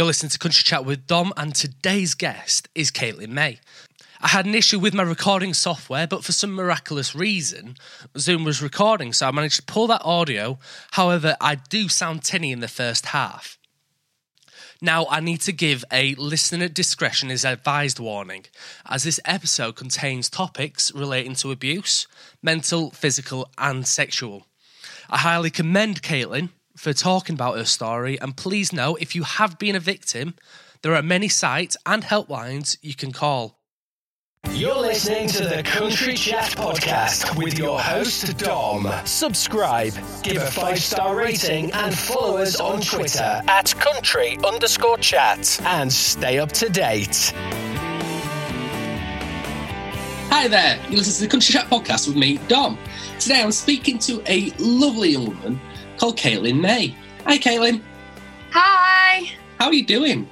You're listening to Country Chat with Dom, and today's guest is Caitlin May. I had an issue with my recording software, but for some miraculous reason, Zoom was recording, so I managed to pull that audio. However, I do sound tinny in the first half. Now, I need to give a listener discretion is advised warning, as this episode contains topics relating to abuse, mental, physical, and sexual. I highly commend Caitlin for talking about her story, and please know if you have been a victim, there are many sites and helplines you can call. You're listening to the Country Chat Podcast with your host, Dom. Subscribe, give a five star rating, and follow us on Twitter at country underscore chat and stay up to date. Hi there, you listen to the Country Chat Podcast with me, Dom. Today I'm speaking to a lovely young woman called Caitlin May. Hi, Caitlin. Hi. How are you doing?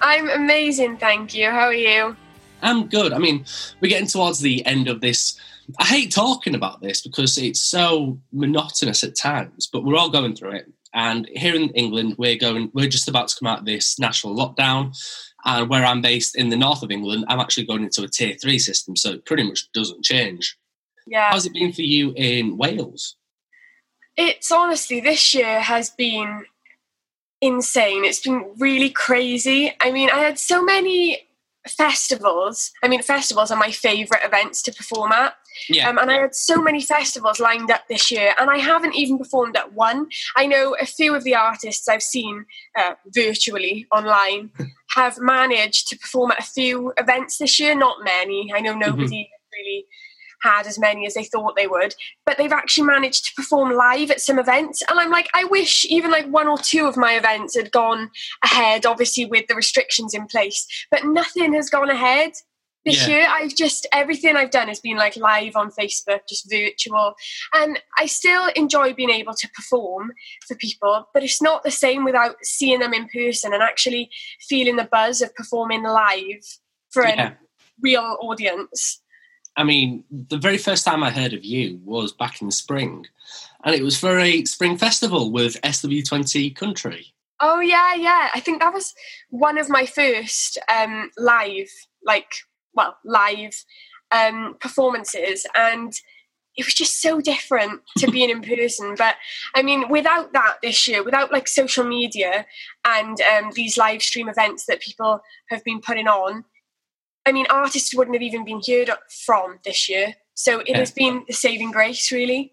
I'm amazing, thank you. How are you? I'm good. I mean, we're getting towards the end of this. I hate talking about this because it's so monotonous at times, but we're all going through it. And here in England, we're going. We're just about to come out of this national lockdown, and where I'm based in the north of England, I'm actually going into a tier three system, so it pretty much doesn't change. Yeah. How's it been for you in Wales? It's honestly this year has been insane. It's been really crazy. I mean, I had so many festivals. I mean, festivals are my favourite events to perform at. Yeah. Um, and I had so many festivals lined up this year, and I haven't even performed at one. I know a few of the artists I've seen uh, virtually online have managed to perform at a few events this year, not many. I know nobody mm-hmm. really had as many as they thought they would, but they've actually managed to perform live at some events. And I'm like, I wish even like one or two of my events had gone ahead, obviously with the restrictions in place, but nothing has gone ahead. This yeah. year, I've just everything I've done has been like live on Facebook, just virtual, and I still enjoy being able to perform for people, but it's not the same without seeing them in person and actually feeling the buzz of performing live for yeah. a real audience. I mean, the very first time I heard of you was back in spring, and it was for a spring festival with SW20 Country. Oh yeah, yeah. I think that was one of my first um, live, like, well, live um, performances, and it was just so different to being in person. But I mean, without that this year, without like social media and um, these live stream events that people have been putting on, I mean, artists wouldn't have even been heard from this year. So it yeah. has been the saving grace, really.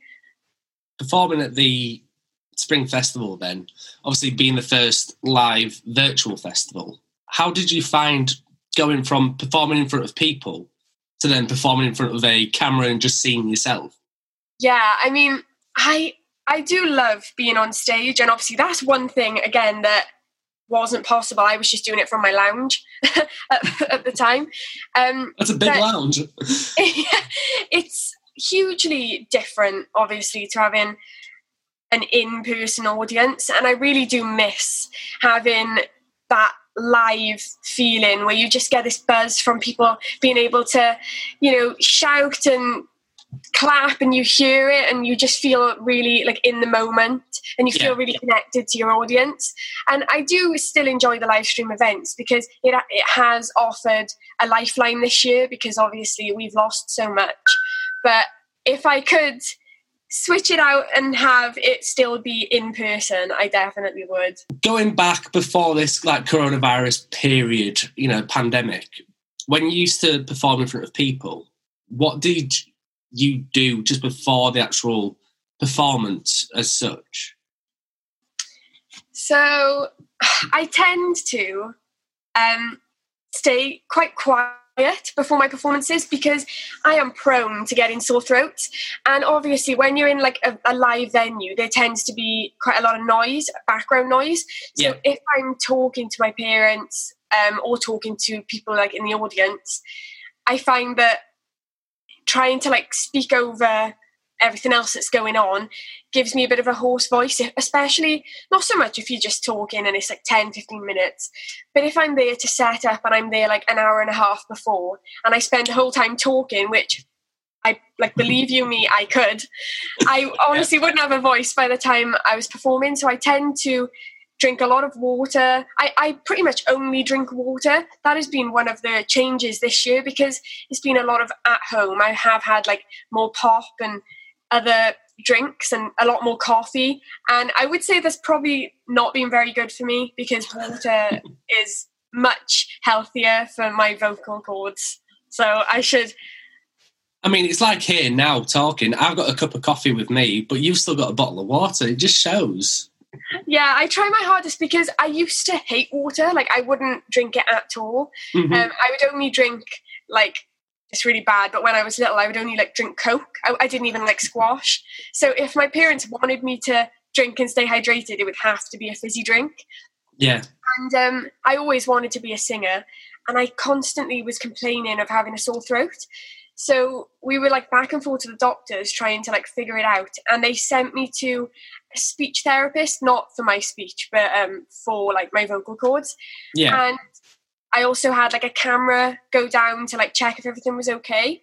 Performing at the Spring Festival, then, obviously being the first live virtual festival, how did you find going from performing in front of people to then performing in front of a camera and just seeing yourself? Yeah, I mean, I I do love being on stage, and obviously that's one thing again that wasn't possible. I was just doing it from my lounge at, at, the time. Um, That's a big lounge. yeah, it's hugely different, obviously, to having an in-person audience, and I really do miss having that live feeling where you just get this buzz from people being able to, you know, shout and clap and you hear it and you just feel really like in the moment and you feel really connected to your audience. And i do still enjoy the live stream events because it, it has offered a lifeline this year because obviously we've lost so much. But if i could switch it out and have it still be in person i definitely would. Going back before this like coronavirus period you know pandemic when you used to perform in front of people what did you do just before the actual performance as such? So I tend to um, stay quite quiet before my performances because I am prone to getting sore throats. And obviously, when you're in like a, a, live venue, there tends to be quite a lot of noise, background noise. So yeah. if I'm talking to my parents um, or talking to people like in the audience, I find that trying to like speak over everything else that's going on gives me a bit of a hoarse voice especially not so much if you're just talking and it's like 10 15 minutes but if i'm there to set up and i'm there like an hour and a half before and i spend the whole time talking which i like believe you me i could i honestly wouldn't have a voice by the time i was performing. So i tend to drink a lot of water. I, I pretty much only drink water. That has been one of the changes this year because it's been a lot of at home. I have had like more pop and other drinks and a lot more coffee. And I would say that's probably not been very good for me because water is much healthier for my vocal cords. So I should. I mean, it's like here now talking. I've got a cup of coffee with me, but you've still got a bottle of water. It just shows. Yeah, I try my hardest because I used to hate water. Like, I wouldn't drink it at all. Mm-hmm. Um, I would only drink, like, it's really bad, but when I was little, I would only, like, drink Coke. I, I didn't even like squash. So if my parents wanted me to drink and stay hydrated, it would have to be a fizzy drink. Yeah. And um, I always wanted to be a singer, and I constantly was complaining of having a sore throat. So we were like back and forth to the doctors trying to like figure it out, and they sent me to a speech therapist, not for my speech, but um, for like my vocal cords. Yeah. And I also had like a camera go down to like check if everything was okay,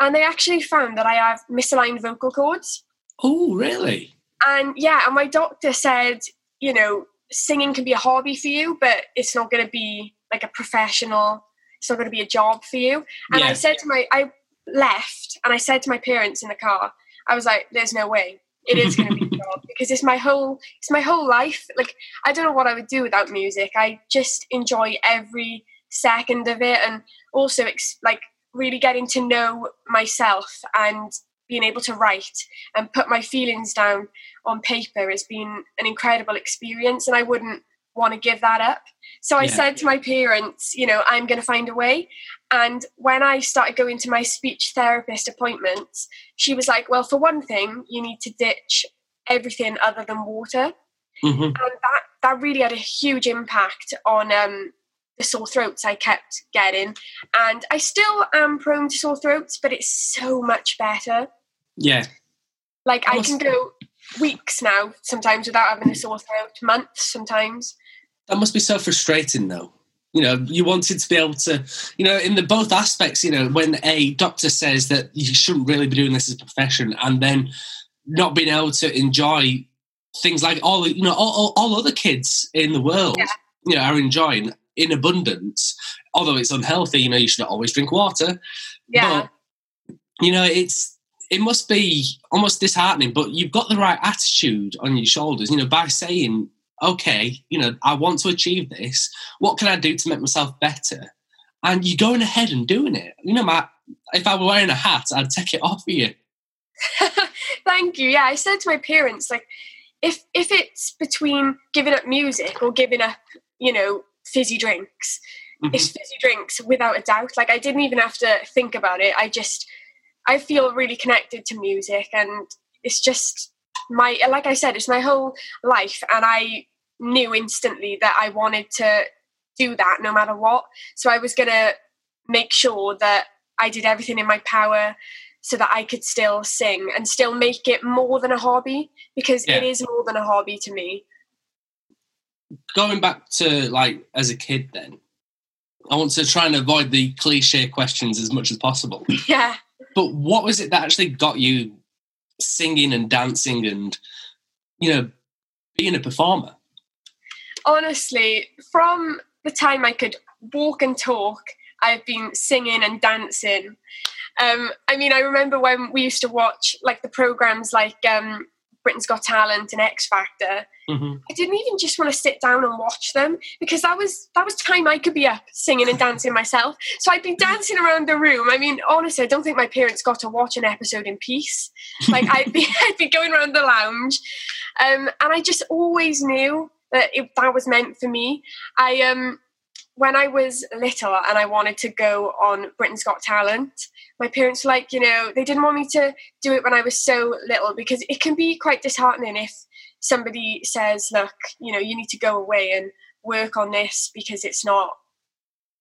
and they actually found that I have misaligned vocal cords. Oh, really? And yeah, and my doctor said, you know, singing can be a hobby for you, but it's not going to be like a professional. It's not going to be a job for you. And yeah. I said to my, I left and I said to my parents in the car, I was like, "There's no way it is going to be a job because it's my whole, it's my whole life. Like I don't know what I would do without music. I just enjoy every second of it, and also like really getting to know myself and being able to write and put my feelings down on paper has been an incredible experience and I wouldn't want to give that up. So I yeah. said to my parents, you know, I'm going to find a way. And when I started going to my speech therapist appointments, she was like, well, for one thing, you need to ditch everything other than water. Mm-hmm. And that, that really had a huge impact on um, the sore throats I kept getting. And I still am prone to sore throats, but it's so much better. Yeah. Like I can go weeks now sometimes without having a sore throat, months sometimes. That must be so frustrating though. You know, you wanted to be able to, you know, in the both aspects, you know, when a doctor says that you shouldn't really be doing this as a profession and then not being able to enjoy things like all, you know, all, all, all other kids in the world, yeah. you know, are enjoying in abundance. Although it's unhealthy, you know, you should always drink water. Yeah. But, you know, it's, it must be almost disheartening, but you've got the right attitude on your shoulders, you know, by saying, okay, you know, I want to achieve this. What can I do to make myself better? And you're going ahead and doing it. You know, Matt, if I were wearing a hat, I'd take it off for you. Thank you. Yeah, I said to my parents, like, if if it's between giving up music or giving up, you know, fizzy drinks, mm-hmm. it's fizzy drinks without a doubt. Like, I didn't even have to think about it. I just I feel really connected to music and it's just my like I said, it's my whole life and I knew instantly that I wanted to do that no matter what. So I was gonna make sure that I did everything in my power so that I could still sing and still make it more than a hobby because yeah. it is more than a hobby to me. Going back to like as a kid then, I want to try and avoid the cliche questions as much as possible. Yeah. But what was it that actually got you singing and dancing and, you know, being a performer? Honestly, from the time I could walk and talk, I've been singing and dancing. Um, I mean, I remember when we used to watch like the programs like um, Britain's Got Talent and X Factor. Mm-hmm. I didn't even just want to sit down and watch them because that was that was time I could be up singing and dancing myself. So I'd be dancing around the room. I mean, honestly, I don't think my parents got to watch an episode in peace. Like I'd be I'd be going around the lounge, um, and I just always knew that it, that was meant for me. I um when I was little and I wanted to go on Britain's Got Talent, my parents were like, you know, they didn't want me to do it when I was so little because it can be quite disheartening if somebody says, look, you know, you need to go away and work on this because it's not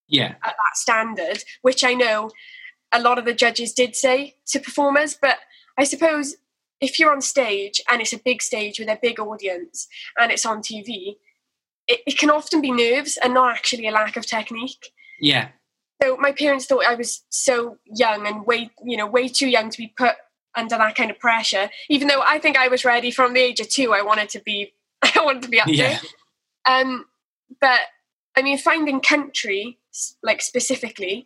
yeah. at that standard, which I know a lot of the judges did say to performers, but I suppose if you're on stage and it's a big stage with a big audience and it's on TV, it, it can often be nerves and not actually a lack of technique. Yeah. So my parents thought I was so young and way, you know, way too young to be put under that kind of pressure. Even though I think I was ready from the age of two, I wanted to be, I wanted to be up yeah. there. Um, but I mean, finding country, like specifically,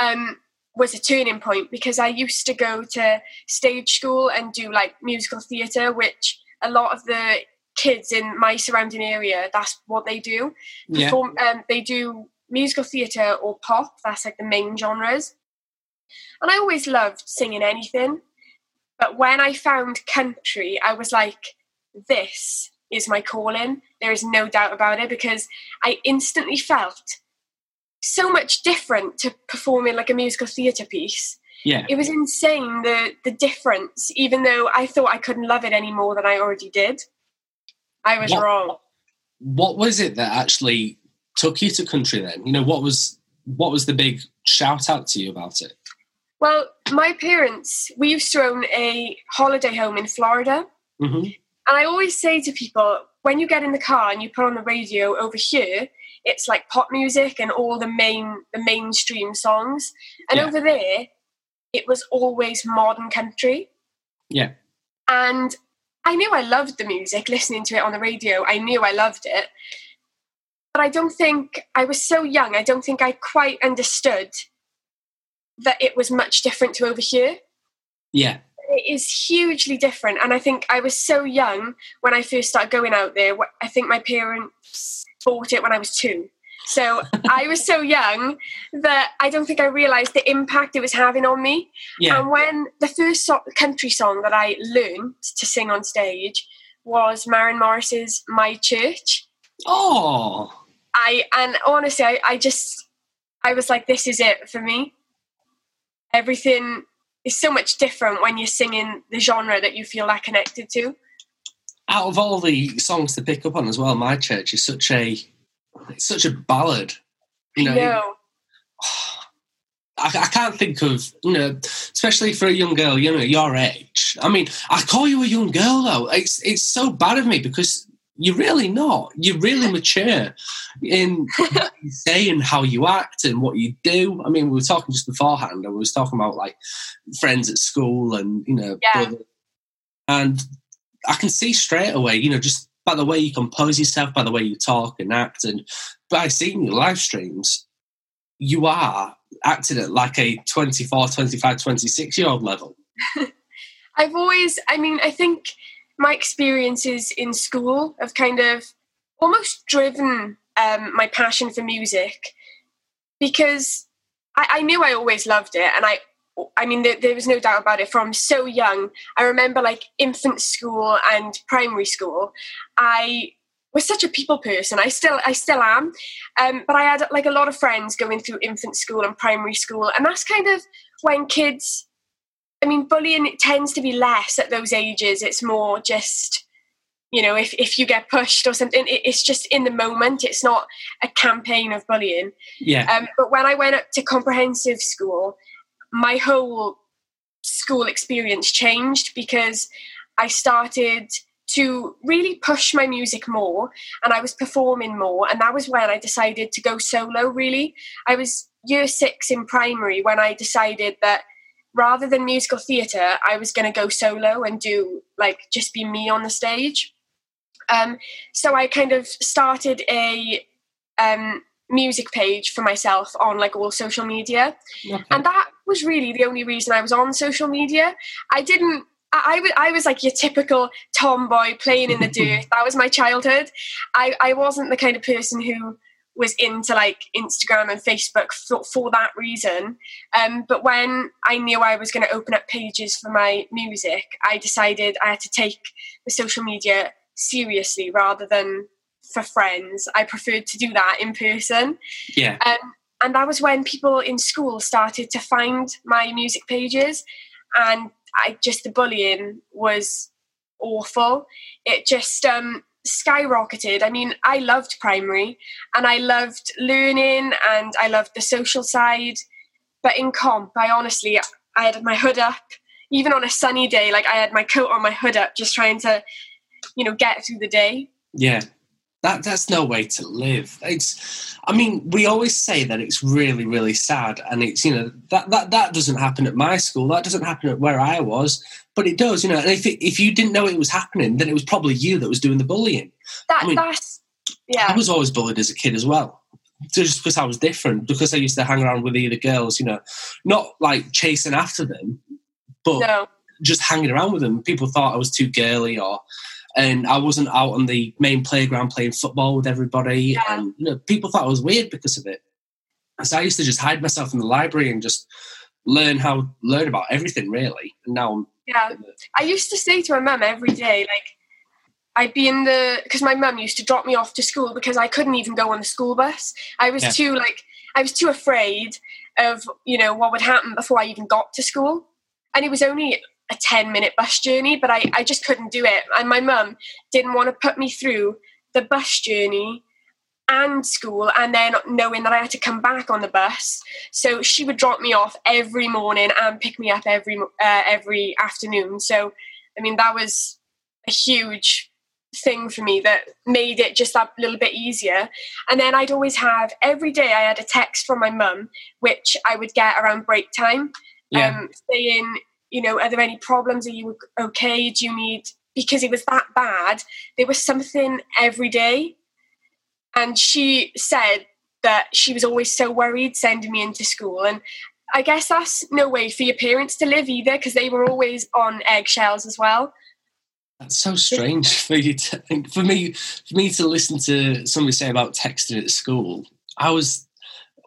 um, was a turning point because I used to go to stage school and do like musical theatre, which a lot of the kids in my surrounding area, that's what they do. Yeah. Perform, um, they do musical theatre or pop, that's like the main genres. And I always loved singing anything. But when I found country, I was like, this is my calling. There is no doubt about it because I instantly felt so much different to performing like a musical theatre piece. Yeah. It was insane the the difference, even though I thought I couldn't love it any more than I already did. I was What- wrong. What was it that actually took you to country then? You know, what was what was the big shout out to you about it? Well, my parents, we used to own a holiday home in Florida. hmm And I always say to people, when you get in the car and you put on the radio over here, it's like pop music and all the main the mainstream songs. And Yeah. over there, it was always modern country. Yeah. And I knew I loved the music, listening to it on the radio. I knew I loved it. But I don't think I was so young, I don't think I quite understood that it was much different to over here Yeah. it is hugely different and i think i was so young when i first started going out there i think my parents bought it when i was two so i was so young that i don't think i realized the impact it was having on me Yeah. and when the first so- country song that i learned to sing on stage was Maren Morris's My Church. oh. I and honestly I, I just I was like, this is it for me. Everything is so much different when you're singing the genre that you feel that connected to. Out of all the songs to pick up on as well, My Church is such a it's such a ballad. You know, no. I, I can't think of you know, especially for a young girl, you know, your age. I mean, I call you a young girl though. It's it's so bad of me because you're really not. You're really mature in what you say and how you act and what you do. I mean, we were talking just beforehand, and we was talking about like friends at school and you know, Yeah. and I can see straight away, you know, just by the way you compose yourself, by the way you talk and act, and by seeing your live streams, you are acting at like a 24, 25, 26 year old level. I've always, I mean, I think my experiences in school have kind of almost driven um, my passion for music because I, I knew I always loved it. And I, I mean, there, there was no doubt about it from so young. I remember like infant school and primary school. I was such a people person. I still, I still am. Um, but I had like a lot of friends going through infant school and primary school, and that's kind of when kids I mean, bullying tends to be less at those ages. It's more just, you know, if, if you get pushed or something, it, it's just in the moment. It's not a campaign of bullying. Yeah. Um, but when I went up to comprehensive school, my whole school experience changed because I started to really push my music more and I was performing more. And that was when I decided to go solo, really. I was year six in primary when I decided that rather than musical theatre, I was going to go solo and do like just be me on the stage. Um, so I kind of started a um, music page for myself on like all social media, Okay. and that was really the only reason I was on social media. I didn't. I, I was, I was like your typical tomboy playing in the dirt. That was my childhood. I, I wasn't the kind of person who was into like Instagram and Facebook for, for that reason. Um, but when I knew I was going to open up pages for my music, I decided I had to take the social media seriously rather than for friends. I preferred to do that in person. yeah. Um, and that was when people in school started to find my music pages, and I just the bullying was awful. It just um, skyrocketed. I mean, I loved primary, and I loved learning, and I loved the social side. But in comp, I honestly, I had my hood up, even on a sunny day. Like I had my coat on, my hood up, just trying to, you know, get through the day. Yeah. That that's no way to live. It's I mean, we always say that it's really, really sad and it's you know, that that, that doesn't happen at my school, that doesn't happen at where I was, but it does, you know, and if it, if you didn't know it was happening, then it was probably you that was doing the bullying. That I mean- that's Yeah. I was always bullied as a kid as well. Just because I was different, because I used to hang around with the other girls, you know, not like chasing after them, but No. just hanging around with them. People thought I was too girly or and I wasn't out on the main playground playing football with everybody. Yeah. And you know, people thought I was weird because of it. So I used to just hide myself in the library and just learn how learn about everything really. And now I'm Yeah. I used to say to my mum every day, like, I'd be in the because my mum used to drop me off to school because I couldn't even go on the school bus. I was Yeah. too like I was too afraid of you know what would happen before I even got to school, and it was only a ten minute bus journey, but I I just couldn't do it, and my mum didn't want to put me through the bus journey and school and then knowing that I had to come back on the bus. So she would drop me off every morning and pick me up every uh, every afternoon. So I mean that was a huge thing for me that made it just that little bit easier. And then I'd always have every day I had a text from my mum which I would get around break time yeah. um, saying, you know, are there any problems? Are you okay? Do you need because it was that bad? There was something every day, and she said that she was always so worried sending me into school, and I guess that's no way for your parents to live either because they were always on eggshells as well. That's so strange for you to think. For me, for me to listen to somebody say about texting at school, I was,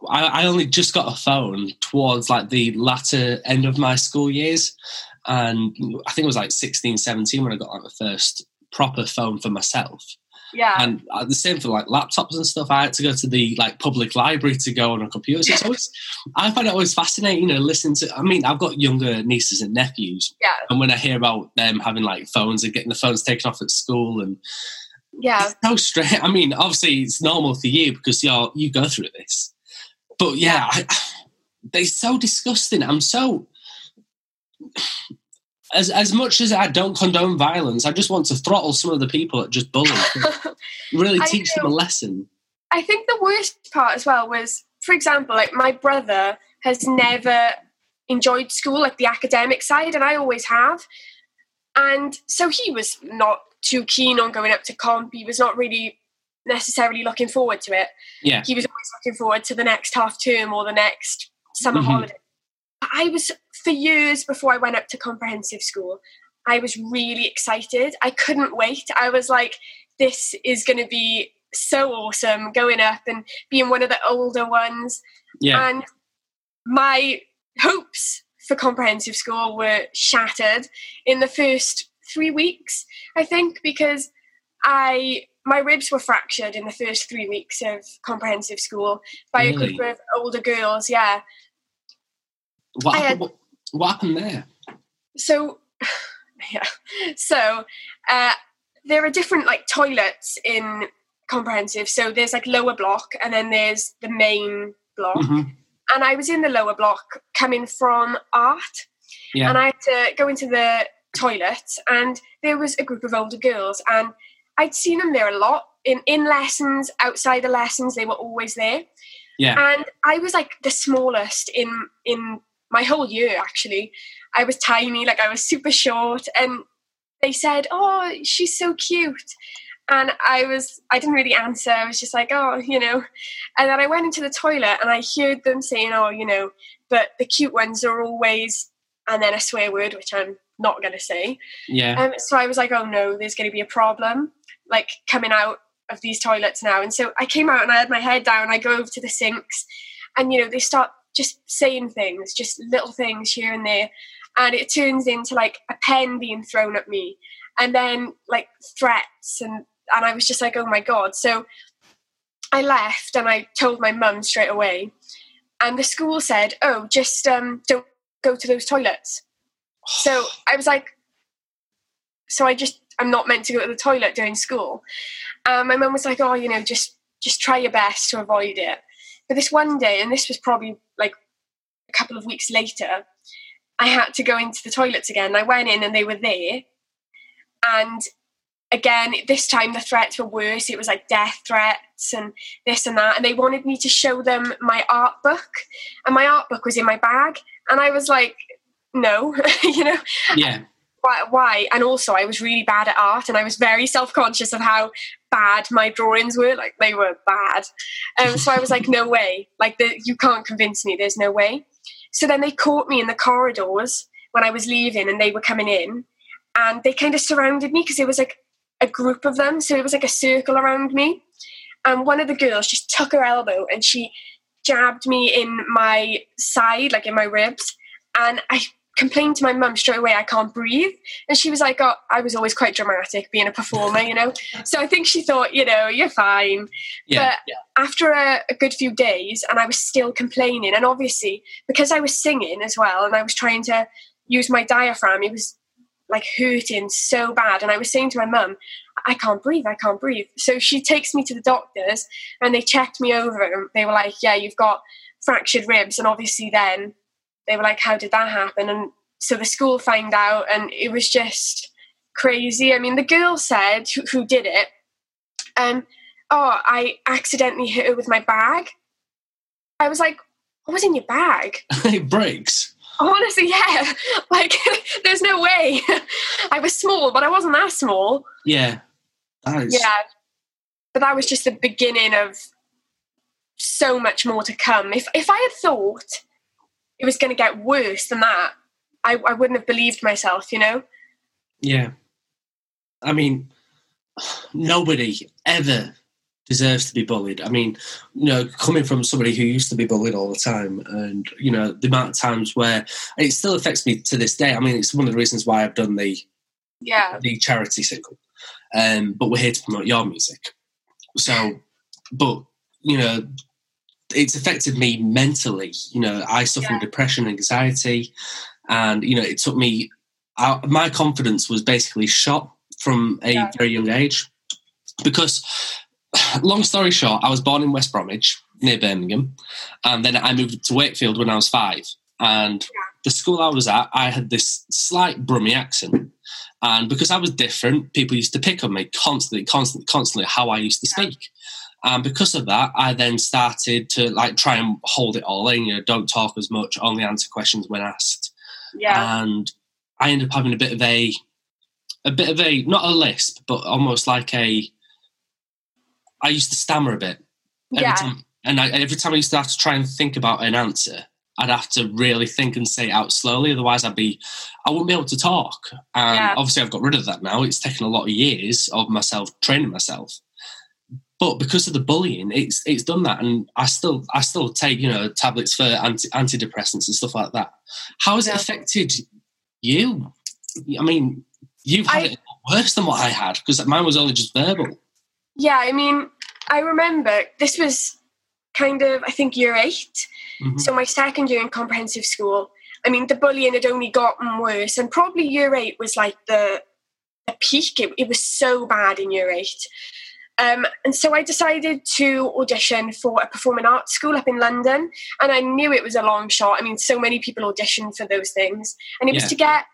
I, I only just got a phone towards like the latter end of my school years, and I think it was like 16, 17 when I got like the first proper phone for myself. Yeah, And uh, the same for like laptops and stuff. I had to go to the like public library to go on a computer. So it's always, I find it always fascinating, you know, listening to. I mean, I've got younger nieces and nephews, yeah, and when I hear about them having like phones and getting the phones taken off at school, and yeah, it's so strange. I mean, obviously it's normal for you because you're you go through this, but yeah, I, they're so disgusting. I'm so as as much as I don't condone violence, I just want to throttle some of the people that just bully. really teach them a lesson. I think the worst part as well was, for example, like my brother has never enjoyed school, like the academic side, and I always have. And so he was not too keen on going up to comp. He was not really necessarily looking forward to it. Yeah, He was always looking forward to the next half term or the next summer Mhm. holiday. I was, for years before I went up to comprehensive school, I was really excited. I couldn't wait. I was like, this is going to be so awesome going up and being one of the older ones. yeah, And my hopes for comprehensive school were shattered in the first three weeks, I think, because I my ribs were fractured in the first three weeks of comprehensive school by a Really? group of older girls. Yeah. what, happened, had- what, what happened there? So, yeah. So, uh, there are different like toilets in comprehensive. So there's like lower block, and then there's the main block. Mhm. and I was in the lower block coming from art, Yeah, and I had to go into the toilet, and there was a group of older girls, and I'd seen them there a lot in in lessons, outside the lessons, they were always there, yeah, and I was like the smallest in in my whole year actually. I was tiny, like I was super short, and they said, "Oh, she's so cute." And I was, I didn't really answer. I was just like, oh, you know. And then I went into the toilet and I heard them saying, oh, you know, but the cute ones are always, and then a swear word, which I'm not going to say. yeah. Um, so I was like, oh no, there's going to be a problem, like coming out of these toilets now. And so I came out and I had my head down. I go over to the sinks, and you know they start just saying things, just little things here and there, and it turns into like a pen being thrown at me, and then like threats, and and I was just like, oh my god. So I left and I told my mum straight away, and the school said, oh, just um, don't go to those toilets. So I was like, so I just I'm not meant to go to the toilet during school. Um, my mum was like, oh, you know, just just try your best to avoid it. But this one day, and this was probably like a couple of weeks later, I had to go into the toilets again. I went in and they were there, and again this time the threats were worse. It was like death threats and this and that, and they wanted me to show them my art book, and my art book was in my bag, and I was like, no, you know yeah. Why, why? And also, I was really bad at art, and I was very self conscious of how bad my drawings were. Like they were bad. Um, so I was like, no way. Like the, you can't convince me. There's no way. So then they caught me in the corridors when I was leaving, and they were coming in, and they kind of surrounded me because it was like a group of them. So it was like a circle around me. And one of the girls just took her elbow and she jabbed me in my side, like in my ribs. And I complained to my mum straight away I can't breathe. And she was like, Oh, I was always quite dramatic being a performer, you know? so I think she thought, you know, you're fine. Yeah, but yeah. after a, a good few days, and I was still complaining, and obviously because I was singing as well, and I was trying to use my diaphragm, it was like hurting so bad. And I was saying to my mum, I can't breathe, I can't breathe. So she takes me to the doctors and they checked me over and they were like, Yeah, you've got fractured ribs. And obviously then they were like, How did that happen? And so the school found out and it was just crazy. I mean, the girl said who, who did it, um, oh, I accidentally hit her with my bag. I was like, What was in your bag? it breaks. Honestly, yeah. Like, there's no way. I was small, but I wasn't that small. Yeah. That is, Yeah. But that was just the beginning of so much more to come. If if I had thought it was going to get worse than that, I, I wouldn't have believed myself, you know? Yeah. I mean, nobody ever deserves to be bullied. I mean, you know, coming from somebody who used to be bullied all the time, and you know, the amount of times where it still affects me to this day. I mean, it's one of the reasons why I've done the Yeah. the charity single. Um, but we're here to promote your music. So, but you know, it's affected me mentally. You know, I suffer Yeah. with depression, anxiety, and you know, it took me. I, my confidence was basically shot from a Yeah. very young age because. Long story short, I was born in West Bromwich near Birmingham, and then I moved to Wakefield when I was five. And the school I was at, I had this slight Brummy accent, and because I was different, people used to pick on me constantly, constantly, constantly how I used to speak. And because of that, I then started to like try and hold it all in. You know, don't talk as much, only answer questions when asked. Yeah. And I ended up having a bit of a, a bit of a not a lisp, but almost like a. I used to stammer a bit every yeah. time, and I, every time I used to have to try and think about an answer, I'd have to really think and say it out slowly. Otherwise, I'd be, I wouldn't be able to talk. And Yeah. obviously, I've got rid of that now. It's taken a lot of years of myself training myself. But because of the bullying, it's it's done that, and I still I still take you know tablets for anti, antidepressants and stuff like that. How has it affected you? I mean, you've had I- it worse than what I had because mine was only just verbal. Yeah, I mean, I remember this was kind of, I think, year 8 Mhm. So my second year in comprehensive school. I mean, the bullying had only gotten worse, and probably year eight was like the, the peak. It, it was so bad in year eight. Um, and so I decided to audition for a performing arts school up in London. And I knew it was a long shot. I mean, so many people audition for those things. And it Yeah. was to get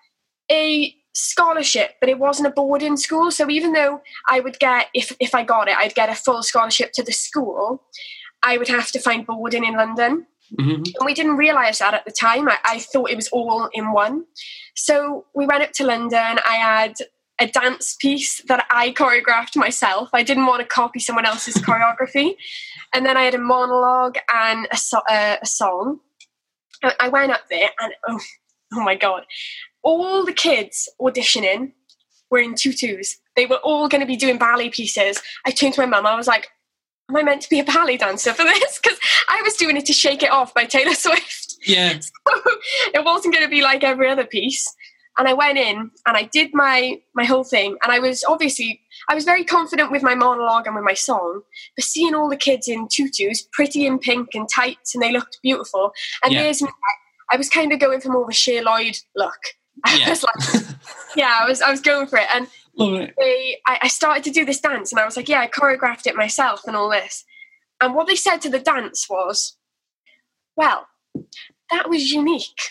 a scholarship, but it wasn't a boarding school. So even though I would get, if, if I got it, I'd get a full scholarship to the school, I would have to find boarding in London. Mhm. And we didn't realise that at the time. I, I thought it was all in one. So we went up to London. I had a dance piece that I choreographed myself. I didn't want to copy someone else's choreography. And then I had a monologue and a, so- uh, a song. I- went up there and oh, oh my God. All the kids auditioning were in tutus. They were all going to be doing ballet pieces. I turned to my mum. I was like, am I meant to be a ballet dancer for this? Because I was doing it to Shake It Off by Taylor Swift. Yeah. it wasn't going to be like every other piece. And I went in and I did my my whole thing. And I was obviously I was very confident with my monologue and with my song. But seeing all the kids in tutus, pretty in pink and tights, and they looked beautiful. And Yeah. there's me. I was kind of going for more of a Cher Lloyd look. I Yeah. was like, yeah, I was I was going for it. And it. they, I, I started to do this dance and I was like, yeah, I choreographed it myself and all this. And what they said to the dance was, well, that was unique.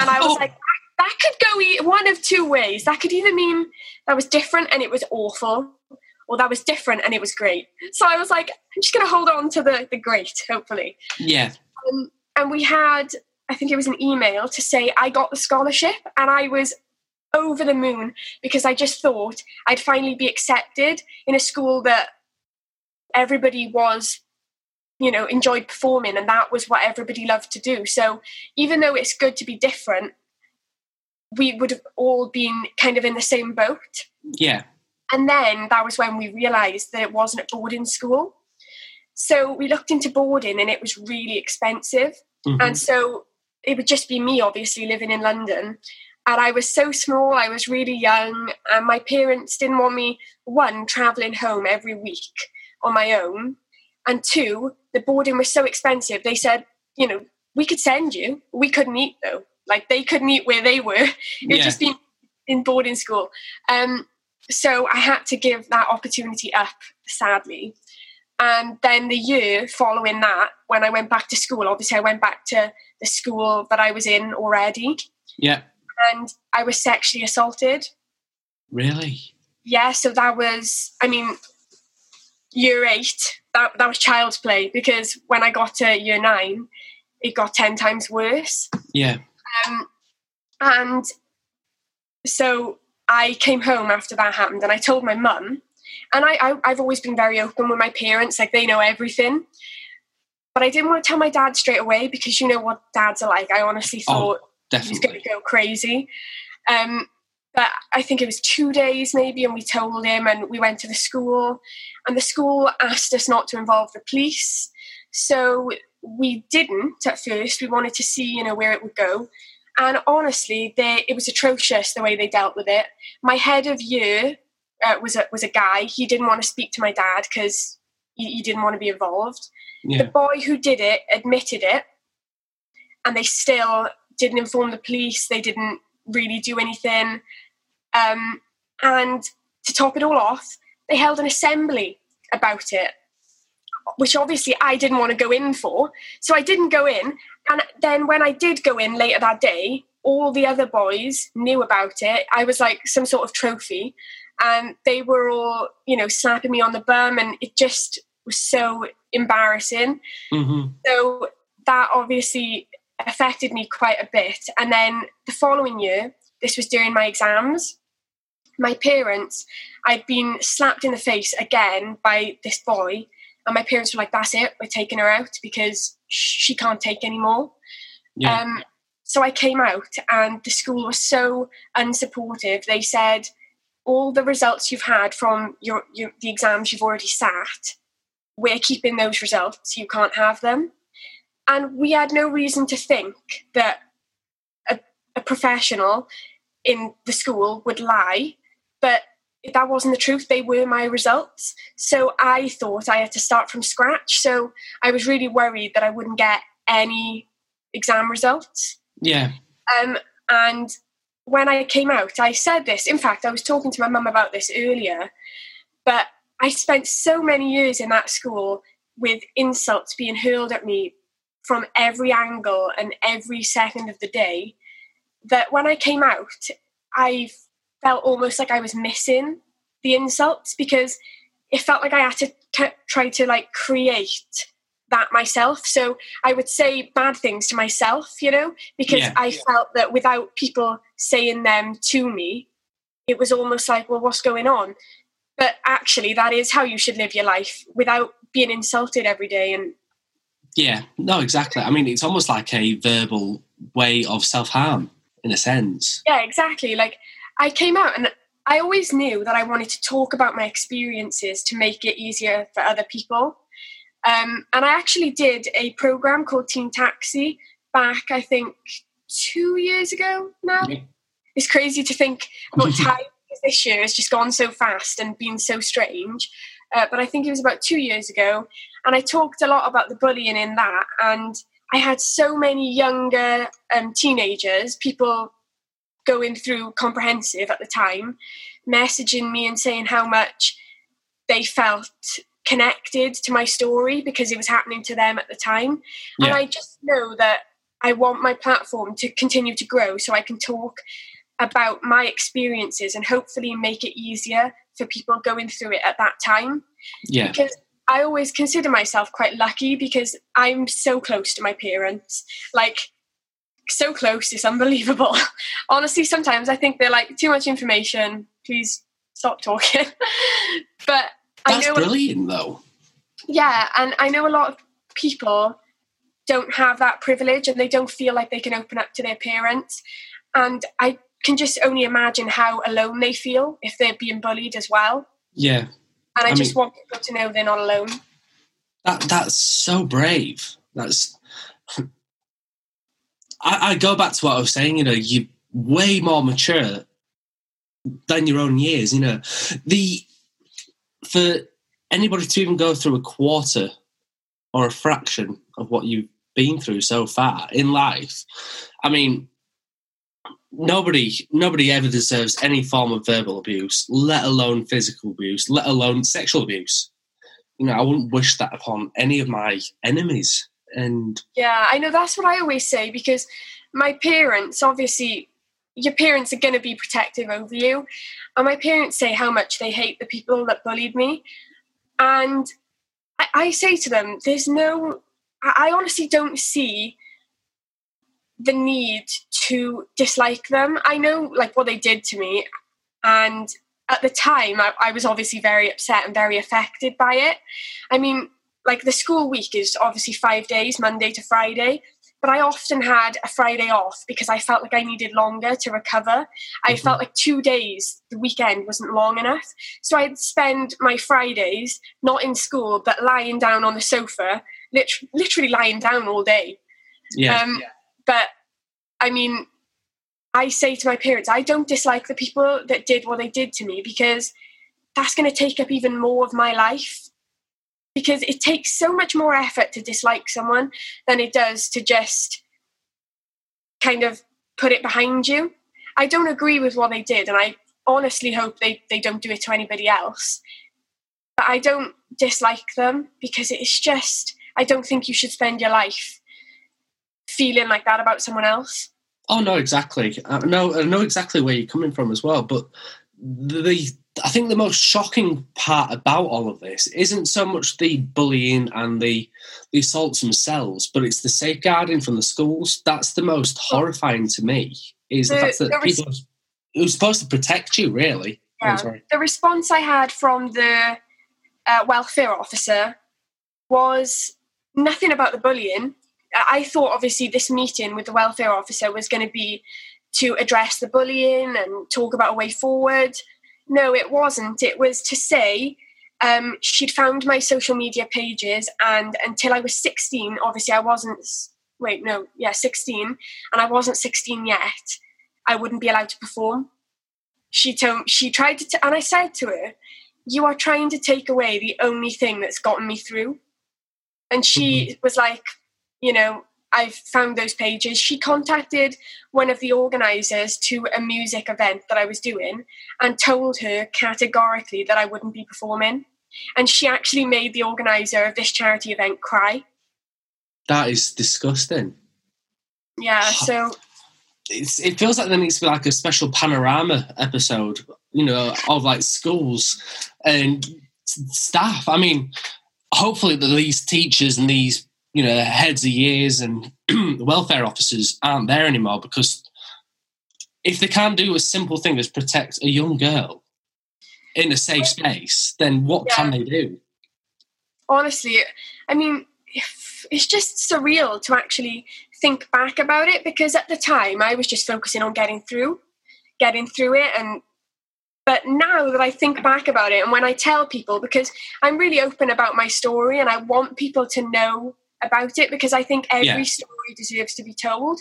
And I was Oh. like, that, could go one of two ways. That could either mean that was different and it was awful, or that was different and it was great. So I was like, I'm just going to hold on to the, the great, hopefully. Yeah. Um, and we had, I think it was an email to say I got the scholarship, and I was over the moon because I just thought I'd finally be accepted in a school that everybody was you know enjoyed performing and that was what everybody loved to do so even though it's good to be different we would have all been kind of in the same boat. Yeah. and then that was when we realized that it wasn't a boarding school. So we looked into boarding and it was really expensive. Mhm. and so it would just be me obviously living in london. And i was so small i was really young and my parents didn't want me one traveling home every week on my own and two the boarding was so expensive. They said you know we could send you. We couldn't eat though like they couldn't eat where they were it Yeah. just be in boarding school um so i had to give that opportunity up sadly and then the year following that when i went back to school obviously i went back to the school that i was in already Yeah. and i was sexually assaulted Really? yeah so that was i mean year eight that, that was child's play because when i got to year nine it got 10 times worse Yeah. Um, and so I came home after that happened and I told my mum, and I, I, I've always been very open with my parents, like they know everything. But I didn't want to tell my dad straight away because you know what dads are like. I honestly Oh, thought he was going to go crazy. Um, but I think it was two days maybe, and we told him, and we went to the school, and the school asked us not to involve the police. So we didn't at first. We wanted to see, you know, where it would go. And honestly, they, it was atrocious the way they dealt with it. My head of year uh, was a was a guy. He didn't want to speak to my dad because he, he didn't want to be involved. The boy who did it admitted it, and they still didn't inform the police. They didn't really do anything. Um, and to top it all off, they held an assembly about it, which obviously I didn't want to go in for. So I didn't go in. And then when I did go in later that day, all the other boys knew about it. I was like some sort of trophy. And they were all, you know, slapping me on the bum. And it just was so embarrassing. hmm So that obviously affected me quite a bit. And then the following year, this was during my exams, my parents, I'd been slapped in the face again by this boy. And my parents were like, that's it, we're taking her out because she can't take anymore. Yeah. Um, so I came out, and the school was so unsupportive. They said, all the results you've had from your, your the exams you've already sat, we're keeping those results. You can't have them. And we had no reason to think that a, a professional in the school would lie, but that wasn't the truth. They were my results. So I thought I had to start from scratch. So I was really worried that I wouldn't get any exam results. yeah. Um, and when I came out, I said this. In fact, I was talking to my mum about this earlier, but I spent so many years in that school with insults being hurled at me from every angle and every second of the day that when I came out, I felt almost like I was missing the insults because it felt like I had to t- try to like create that myself. So I would say bad things to myself, you know, because Yeah. I felt that without people saying them to me, it was almost like, well, what's going on? But actually, that is how you should live your life without being insulted every day. And Yeah. No, exactly. I mean, it's almost like a verbal way of self harm in a sense. yeah, exactly. Like I came out and I always knew that I wanted to talk about my experiences to make it easier for other people. Um, and I actually did a program called Teen Taxi back, I think, two years ago now. Yeah. It's crazy to think about time because this year has just gone so fast and been so strange. Uh, but I think it was about two years ago. And I talked a lot about the bullying in that. And I had so many younger um, teenagers, people going through comprehensive at the time, messaging me and saying how much they felt connected to my story because it was happening to them at the time. And I just know that I want my platform to continue to grow so I can talk about my experiences and hopefully make it easier for people going through it at that time Yeah. because I always consider myself quite lucky because I'm so close to my parents. Like so close. It's unbelievable. Honestly, sometimes I think they're like too much information. Please stop talking. but That's I know, brilliant, though. yeah, and I know a lot of people don't have that privilege and they don't feel like they can open up to their parents. And I can just only imagine how alone they feel if they're being bullied as well. Yeah, And I, I just mean- want people to know they're not alone. that that's so brave. That's. I, I go back to what I was saying. You know, you're way more mature than your own years. You know, the for anybody to even go through a quarter or a fraction of what you've been through so far in life. I mean, nobody nobody ever deserves any form of verbal abuse, let alone physical abuse, let alone sexual abuse. You know, I wouldn't wish that upon any of my enemies. And Yeah, I know that's what I always say because my parents, obviously, your parents are going to be protective over you. And my parents say how much they hate the people that bullied me. And I, I say to them, there's no, I, I honestly don't see the need to dislike them. I know like what they did to me. And at the time, I, I was obviously very upset and very affected by it. I mean, like the school week is obviously five days, Monday to Friday. But I often had a Friday off because I felt like I needed longer to recover. I Mhm. felt like two days, the weekend wasn't long enough. So I'd spend my Fridays not in school, but lying down on the sofa, lit- literally lying down all day. yeah, Um, But I mean, I say to my parents, I don't dislike the people that did what they did to me because that's going to take up even more of my life. Because it takes so much more effort to dislike someone than it does to just kind of put it behind you. I don't agree with what they did, and I honestly hope they, they don't do it to anybody else. But I don't dislike them because it's just, I don't think you should spend your life feeling like that about someone else. Oh no, exactly. Uh, I know I know exactly where you're coming from as well. But the I think the most shocking part about all of this isn't so much the bullying and the the assaults themselves, but it's the safeguarding from the schools. That's the most horrifying to me. Is the, The- fact that the res- people who's supposed to protect you, really. Oh, Yeah. sorry. The response I had from the uh, welfare officer was nothing about the bullying. I thought obviously this meeting with the welfare officer was going to be to address the bullying and talk about a way forward. No, it wasn't. It was to say um, she'd found my social media pages, and until I was 16, obviously I wasn't. Wait, no, yeah, 16, and I wasn't 16 yet. I wouldn't be allowed to perform. She told. She tried to, t- and I said to her, "You are trying to take away the only thing that's gotten me through." And she was like, "You know, I've found those pages. She contacted one of the organizers to a music event that I was doing and told her categorically that I wouldn't be performing. And she actually made the organizer of this charity event cry. That is disgusting. Yeah, so It's, it feels like there needs to be like a special panorama episode, you know, of like schools and staff. I mean, hopefully that these teachers and these, you know, heads of years and welfare officers aren't there anymore because if they can't do a simple thing as protect a young girl in a safe space, then what can they do? honestly, I mean, it's just surreal to actually think back about it because at the time I was just focusing on getting through, getting through it. And but now that I think back about it, and when I tell people, because I'm really open about my story and I want people to know about it because I think every Yeah. story deserves to be told.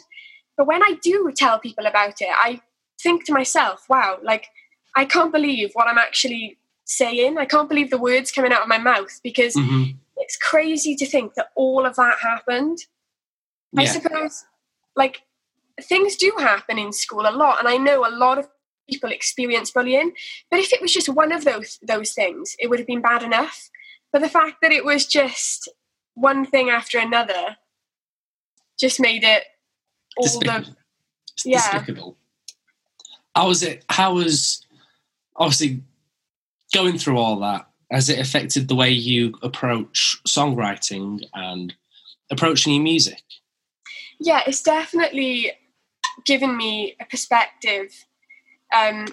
But when I do tell people about it, I think to myself, wow, like I can't believe what I'm actually saying. I can't believe the words coming out of my mouth because Mhm. it's crazy to think that all of that happened. I suppose, like, things do happen in school a lot, and I know a lot of people experience bullying. But if it was just one of those those things, it would have been bad enough. But the fact that it was just one thing after another just made it all Despicable. the It's Yeah. despicable. How was it? How was obviously going through all that? Has it affected the way you approach songwriting and approaching your music? yeah, it's definitely given me a perspective. Um,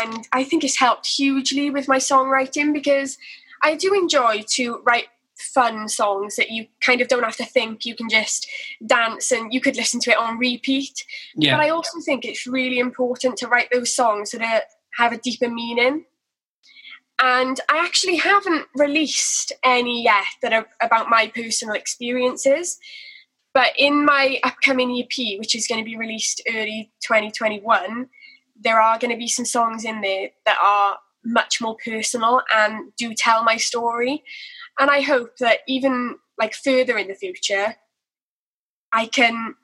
and I think it's helped hugely with my songwriting because I do enjoy to write fun songs that you kind of don't have to think. You can just dance and you could listen to it on repeat. Yeah. But I also think it's really important to write those songs that have a deeper meaning. And I actually haven't released any yet that are about my personal experiences. But in my upcoming EP, which is going to be released early 2021, there are going to be some songs in there that are much more personal and do tell my story. And I hope that even like further in the future, I can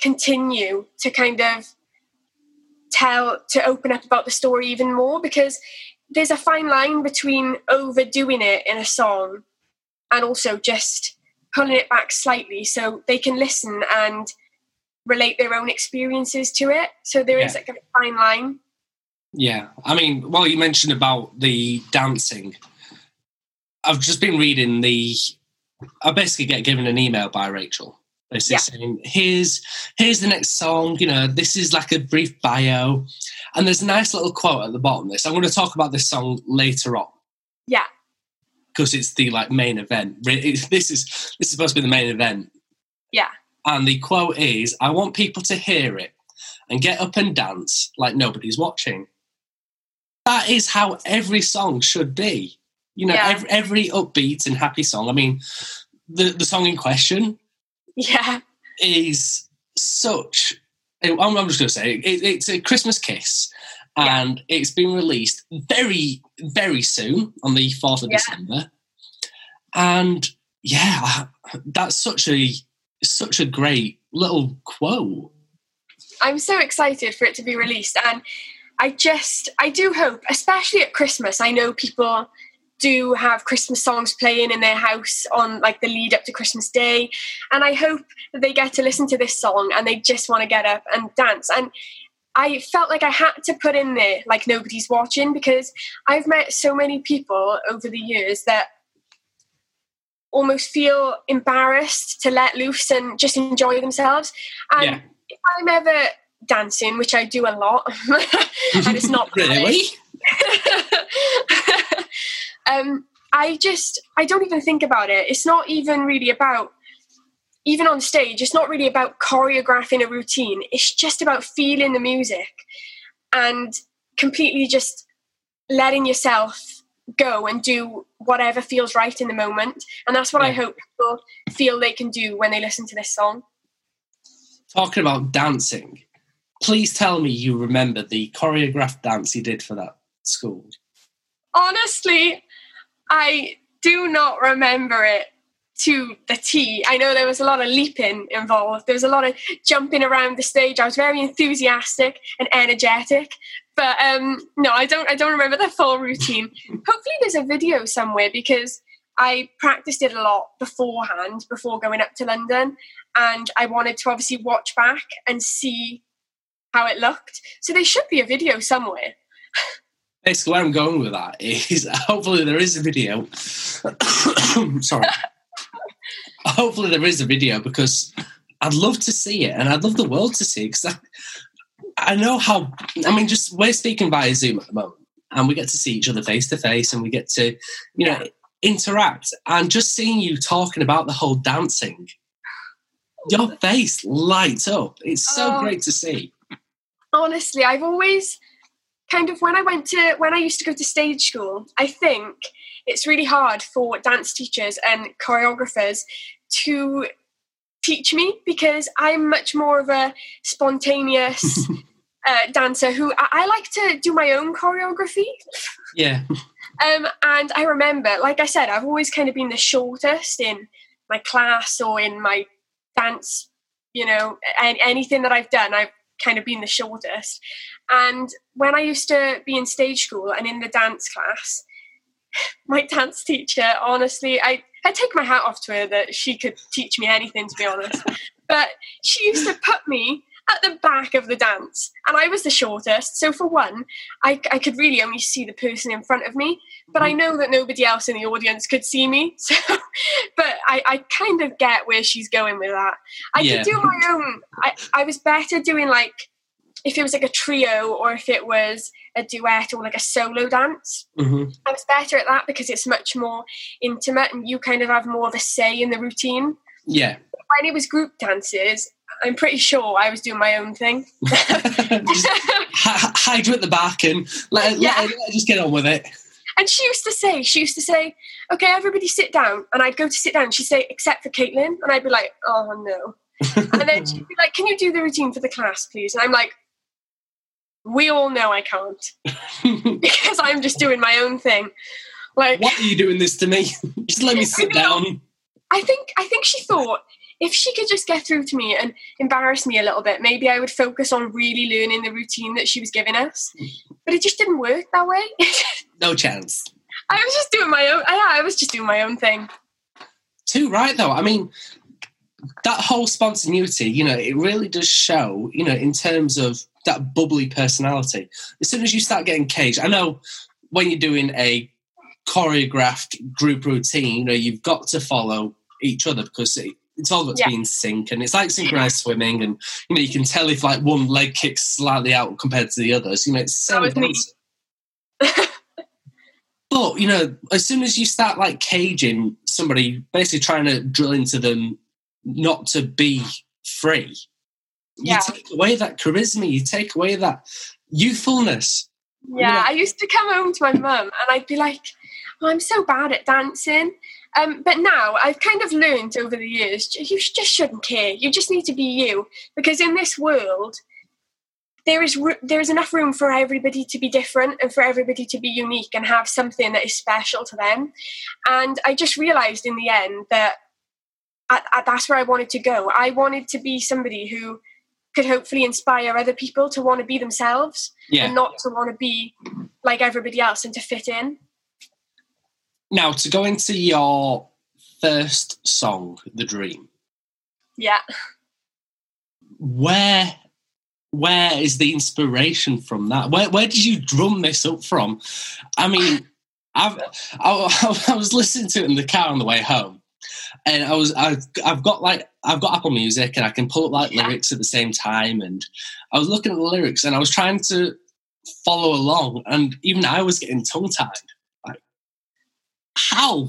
continue to kind of tell, to open up about the story even more because there's a fine line between overdoing it in a song and also just pulling it back slightly so they can listen and relate their own experiences to it. So there is Yeah. like a fine line. Yeah, I mean, well, you mentioned about the dancing. I've just been reading the. I basically get given an email by Rachel, basically Yeah. saying, "Here's here's the next song. You know, this is like a brief bio, and there's a nice little quote at the bottom. of This I'm going to talk about this song later on Yeah. because it's the like main event. This is this is supposed to be the main event. Yeah. And the quote is, "I want people to hear it and get up and dance like nobody's watching." That is how every song should be. You know, Yeah. every, every upbeat and happy song. I mean, the the song in question Yeah. is such. I'm, I'm just going to say it, it's a Christmas kiss, Yeah. and it's been released very, very soon on the fourth of Yeah. December. And yeah, that's such a such a great little quote. I'm so excited for it to be released. And I just, I do hope, especially at Christmas, I know people do have Christmas songs playing in their house on like the lead up to Christmas Day. And I hope that they get to listen to this song and they just want to get up and dance. And I felt like I had to put in there like nobody's watching because I've met so many people over the years that almost feel embarrassed to let loose and just enjoy themselves. And Yeah. if I'm ever dancing, which I do a lot, and it's not Really? Um, I just I don't even think about it. It's not even really about even on stage. It's not really about choreographing a routine. It's just about feeling the music and completely just letting yourself go and do whatever feels right in the moment. And that's what I hope people feel they can do when they listen to this song. Talking about dancing, please tell me you remember the choreographed dance you did for that school. honestly, I do not remember it to the T. I know there was a lot of leaping involved. There was a lot of jumping around the stage. I was very enthusiastic and energetic. But um, no, I don't. I don't remember the full routine. Hopefully, there's a video somewhere because I practiced it a lot beforehand, before going up to London, and I wanted to obviously watch back and see how it looked. So there should be a video somewhere. Basically, where I'm going with that is hopefully there is a video. Sorry. hopefully there is a video because I'd love to see it and I'd love the world to see it because I, I know how. I mean, just we're speaking via Zoom at the moment and we get to see each other face to face and we get to, you know, interact and just seeing you talking about the whole dancing. Your face lights up. It's so Oh. great to see. honestly i've always kind of when i went to when i used to go to stage school i think it's really hard for dance teachers and choreographers to teach me because i'm much more of a spontaneous uh, dancer who I, I like to do my own choreography Yeah. um, and I remember, like I said, I've always kind of been the shortest in my class or in my dance, you know, and anything that I've done, I've kind of been the shortest. And when I used to be in stage school and in the dance class, my dance teacher, honestly, I, I take my hat off to her that she could teach me anything, to be honest. But she used to put me at the back of the dance, and I was the shortest. So for one, I, I could really only see the person in front of me, but I know that nobody else in the audience could see me. So, but I, I kind of get where she's going with that. I Yeah. could do my own. I, I was better doing like if it was like a trio or if it was a duet or like a solo dance. hmm I was better at that because it's much more intimate and you kind of have more of a say in the routine. Yeah. When it was group dances, I'm pretty sure I was doing my own thing. hide you at the back and let, let, Yeah. let her just get on with it. and she used to say, she used to say, okay, everybody sit down. And I'd go to sit down. She'd say, except for Caitlin. And I'd be like, oh no. And then she'd be like, can you do the routine for the class, please? And I'm like, we all know I can't because I'm just doing my own thing. Like, Why are you doing this to me? just let me sit down. I think I think she thought if she could just get through to me and embarrass me a little bit, maybe I would focus on really learning the routine that she was giving us. But it just didn't work that way. No chance. I was just doing my own. Yeah, I was just doing my own thing. Too right though. I mean, that whole spontaneity, you know, it really does show, you know, in terms of that bubbly personality. As soon as you start getting caged, I know when you're doing a choreographed group routine, you know, you've got to follow each other because it, it's all got to Yeah. be in sync and it's like synchronized swimming and you know you can tell if like one leg kicks slightly out compared to the others you know it's so That was me. dance- but you know as soon as you start like caging somebody basically trying to drill into them not to be free you take away that charisma you take away that youthfulness Yeah, Yeah. I used to come home to my mum and I'd be like, oh, I'm so bad at dancing. Um, but now I've kind of learned over the years, you just shouldn't care. You just need to be you. Because in this world, there is, there is enough room for everybody to be different and for everybody to be unique and have something that is special to them. And I just realized in the end that I, I, that's where I wanted to go. I wanted to be somebody who could hopefully inspire other people to want to be themselves yeah and not to want to be like everybody else and to fit in. Now to go into your first song the dream Yeah. where where is the inspiration from that where where did you drum this up from i mean I've, I, I was listening to it in the car on the way home and i was I've, I've got like i've got apple music and i can pull up like Yeah. lyrics at the same time and i was looking at the lyrics and i was trying to follow along and even i was getting tongue tied how?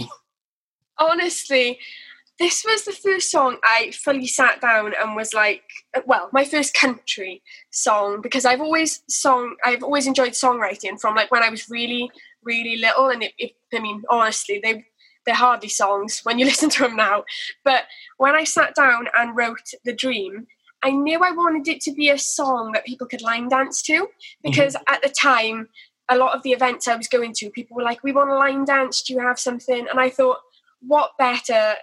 Honestly, this was the first song I fully sat down and was like, well, my first country song because I've always song I've always enjoyed songwriting from like when I was really really little and it, it I mean honestly they they're hardly songs when you listen to them now. But when I sat down and wrote the dream I knew I wanted it to be a song that people could line dance to mm-hmm. because at the time a lot of the events I was going to people were like we want a line dance do you have something and I thought what better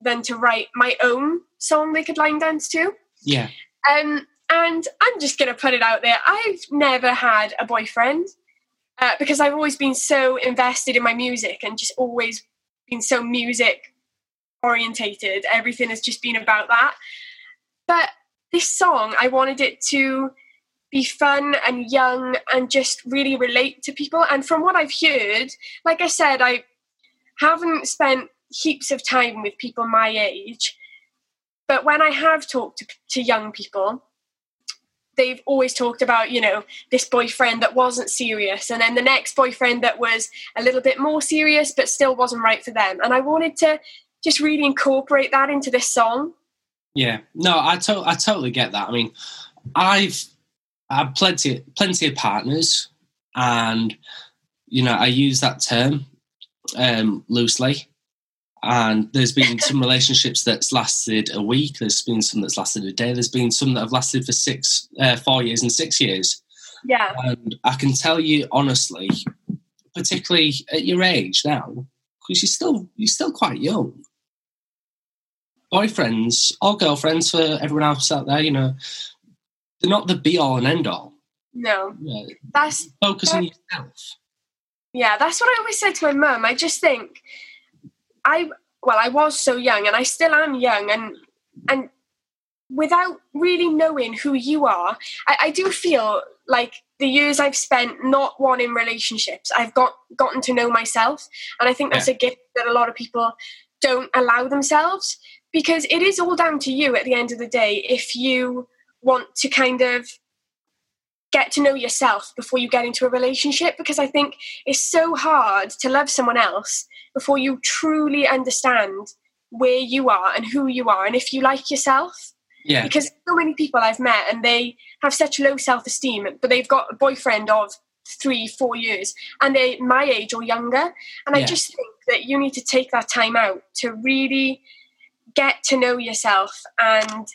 than to write my own song they could line dance to yeah um, and I'm just going to put it out there. I've never had a boyfriend uh, because I've always been so invested in my music and just always been so music orientated. Everything has just been about that. But this song, I wanted it to be fun and young and just really relate to people. And from what I've heard, like I said, I haven't spent heaps of time with people my age. But when I have talked to, to young people, they've always talked about, you know, this boyfriend that wasn't serious, and then the next boyfriend that was a little bit more serious but still wasn't right for them. And I wanted to just really incorporate that into this song. Yeah, no, I to- I totally get that. I mean, I've had plenty plenty of partners, and you know, I use that term um, loosely. And there's been some relationships that's lasted a week. There's been some that's lasted a day. There's been some that have lasted for six, uh, four years, and six years. Yeah. And I can tell you honestly, particularly at your age now, because you're still you're still quite young. Boyfriends or girlfriends for everyone else out there, you know, they're not the be all and end all. No. Yeah, That's focus on yourself. Yeah, that's what I always said to my mum. I just think I well, I was so young and I still am young and and without really knowing who you are, I, I do feel like the years I've spent not wanting relationships, I've got gotten to know myself, and I think that's Yeah. a gift that a lot of people don't allow themselves because it is all down to you at the end of the day if you want to kind of get to know yourself before you get into a relationship because I think it's so hard to love someone else before you truly understand where you are and who you are and if you like yourself Yeah. because so many people I've met and they have such low self esteem, but they've got a boyfriend of three, four years, and they're my age or younger. And I just think that you need to take that time out to really get to know yourself and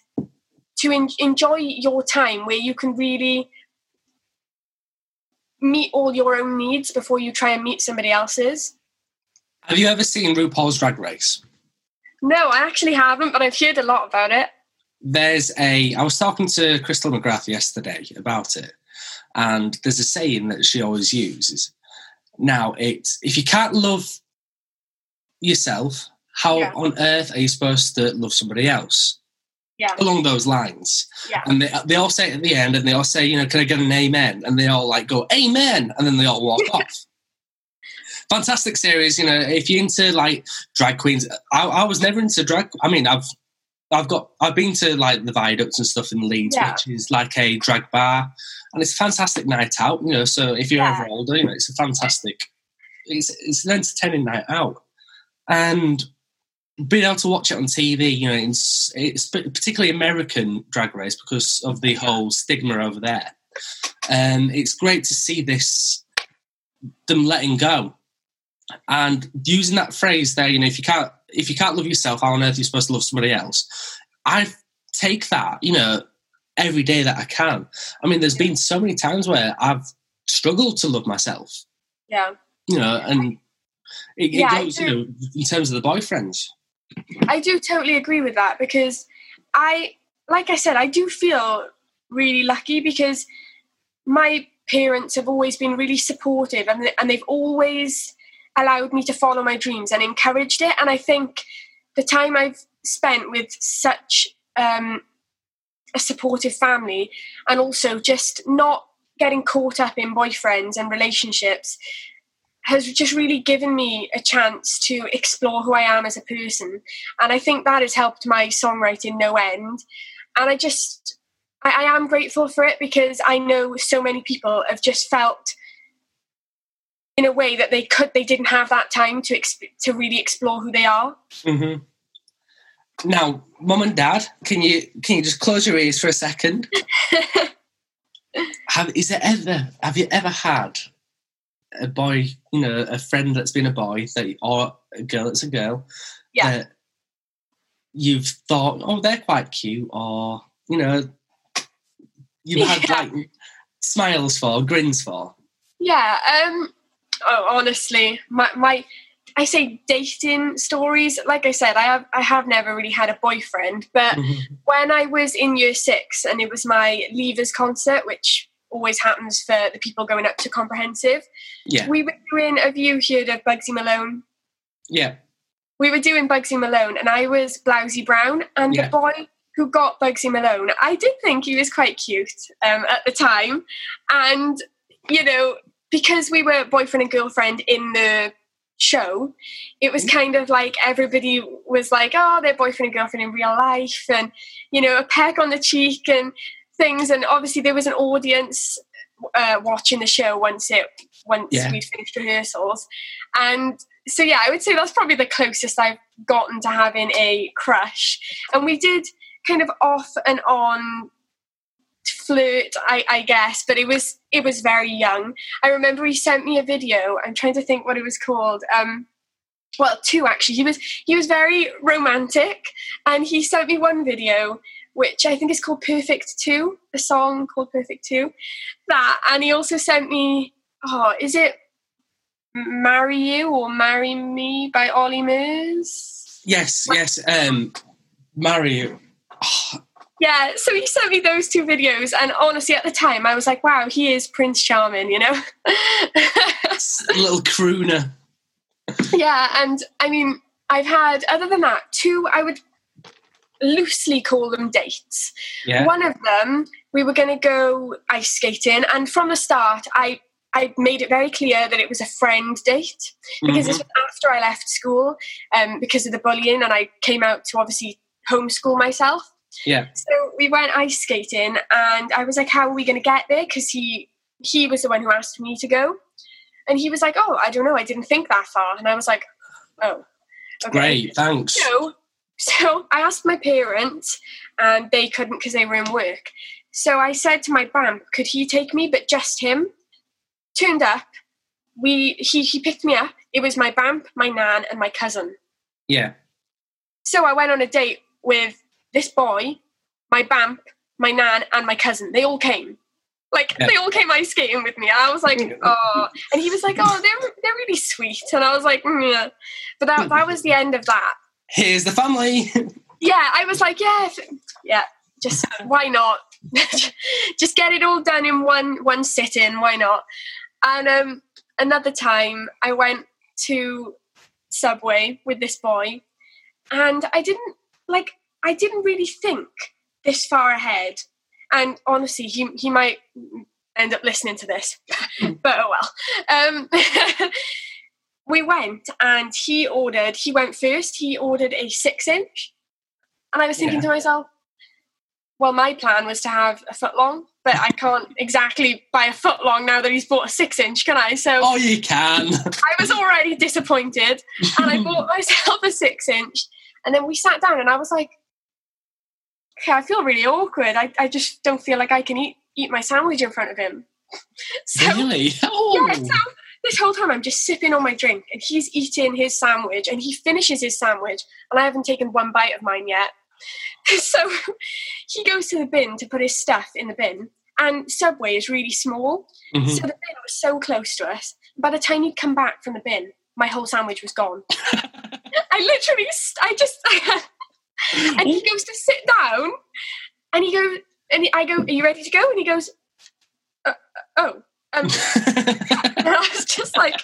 to en- enjoy your time where you can really meet all your own needs before you try and meet somebody else's. Have you ever seen RuPaul's Drag Race? No, I actually haven't, but I've heard a lot about it. There's a. I was talking to Crystal McGrath yesterday about it, and there's a saying that she always uses. Now, it's if you can't love yourself, how Yeah. on earth are you supposed to love somebody else? Yeah. Along those lines. Yeah. And they, they all say it at the end, and they all say, you know, can I get an amen? And they all like go, amen. And then they all walk off. Fantastic series, you know, if you're into like drag queens, I, I was never into drag. I mean, I've I've got I've been to like the viaducts and stuff in Leeds, Yeah. which is like a drag bar, and it's a fantastic night out. You know, so if you're Yeah. ever older, you know, it's a fantastic, it's it's an entertaining night out, and being able to watch it on TV, you know, it's, it's particularly American drag race because of the whole stigma over there. Um, it's great to see this them letting go and using that phrase there. You know, if you can't if you can't love yourself, how on earth are you supposed to love somebody else? I take that, you know, every day that I can. I mean, there's been so many times where I've struggled to love myself, Yeah. you know, and it, Yeah, it goes, you know, in terms of the boyfriends. I do totally agree with that because I, like I said, I do feel really lucky because my parents have always been really supportive and, and they've always allowed me to follow my dreams and encouraged it. And I think the time I've spent with such um, a supportive family and also just not getting caught up in boyfriends and relationships has just really given me a chance to explore who I am as a person. And I think that has helped my songwriting no end. And I just, I, I am grateful for it because I know so many people have just felt in a way that they could, they didn't have that time to exp- to really explore who they are. hmm Now, mum and dad, can you can you just close your ears for a second? have is there ever have you ever had a boy, you know, a friend that's been a boy that or a girl that's a girl Yeah. that you've thought, oh, they're quite cute, or you know, you've had Yeah. like smiles for, grins for. Yeah. Um. Oh, honestly, my my, I say dating stories. Like I said, I have I have never really had a boyfriend, but Mhm. when I was in year six and it was my leavers concert, which always happens for the people going up to comprehensive, Yeah, we were doing. Have you heard of Bugsy Malone? yeah, We were doing Bugsy Malone, and I was Blousey Brown, and Yeah. the boy who got Bugsy Malone, I did think he was quite cute um, at the time, and you know because we were boyfriend and girlfriend in the show, it was kind of like everybody was like, oh, they're boyfriend and girlfriend in real life, and you know, a peck on the cheek and things. And obviously, there was an audience uh, watching the show once it once Yeah. we'd finished rehearsals, and so yeah, I would say that's probably the closest I've gotten to having a crush. And we did kind of off and on flirt, I, I guess, but it was it was very young. I remember he sent me a video. I'm trying to think what it was called. Um, well, two actually. He was he was very romantic, and he sent me one video which I think is called Perfect Two, a song called Perfect Two. That, and he also sent me. Oh, is it Marry You or Marry Me by Ollie Murs? yes, yes. Um, Mario. Yeah, so he sent me those two videos, and honestly, at the time, I was like, "Wow, he is Prince Charming," you know. A little crooner. yeah, and I mean, I've had other than that two. I would loosely call them dates. Yeah. One of them, we were going to go ice skating, and from the start, I I made it very clear that it was a friend date because this Mhm. was after I left school um, because of the bullying, and I came out to obviously homeschool myself. Yeah. So we went ice skating, and I was like, "How are we going to get there?" Because he he was the one who asked me to go, and he was like, "Oh, I don't know, I didn't think that far," and I was like, "Oh, okay." Great. Thanks. So, so I asked my parents, and they couldn't because they were in work. So I said to my bamp, could he take me? But just him. Turned up. We he he picked me up. It was my bamp, my nan, and my cousin. Yeah. So I went on a date with this boy, my bamp, my nan, and my cousin. They all came. Like Yeah. they all came ice skating with me. I was like, oh, and he was like, oh, they're they're really sweet. And I was like, mm, yeah. But that that was the end of that. Here's the family. yeah, I was like, yeah, yeah, just why not? just get it all done in one one sitting. Why not? And um, another time, I went to Subway with this boy, and I didn't like. I didn't really think this far ahead. And honestly, he he might end up listening to this, but oh well. Um, we went, and he ordered. He went first. He ordered a six inch, and I was thinking Yeah. to myself, well, my plan was to have a foot long, but I can't exactly buy a foot long now that he's bought a six inch, can I? So oh, you can. I was already disappointed, and I bought myself a six inch. And then we sat down, and I was like, okay, I feel really awkward. I, I just don't feel like I can eat eat my sandwich in front of him. So really? Oh. yeah, so this whole time I'm just sipping on my drink and he's eating his sandwich and he finishes his sandwich and I haven't taken one bite of mine yet. So he goes to the bin to put his stuff in the bin and Subway is really small. Mhm. So the bin was so close to us. By the time he'd come back from the bin, my whole sandwich was gone. I literally, st- I just, and he goes to sit down and he goes, and I go, are you ready to go? And he goes, uh, uh, oh. Um, and I was just like,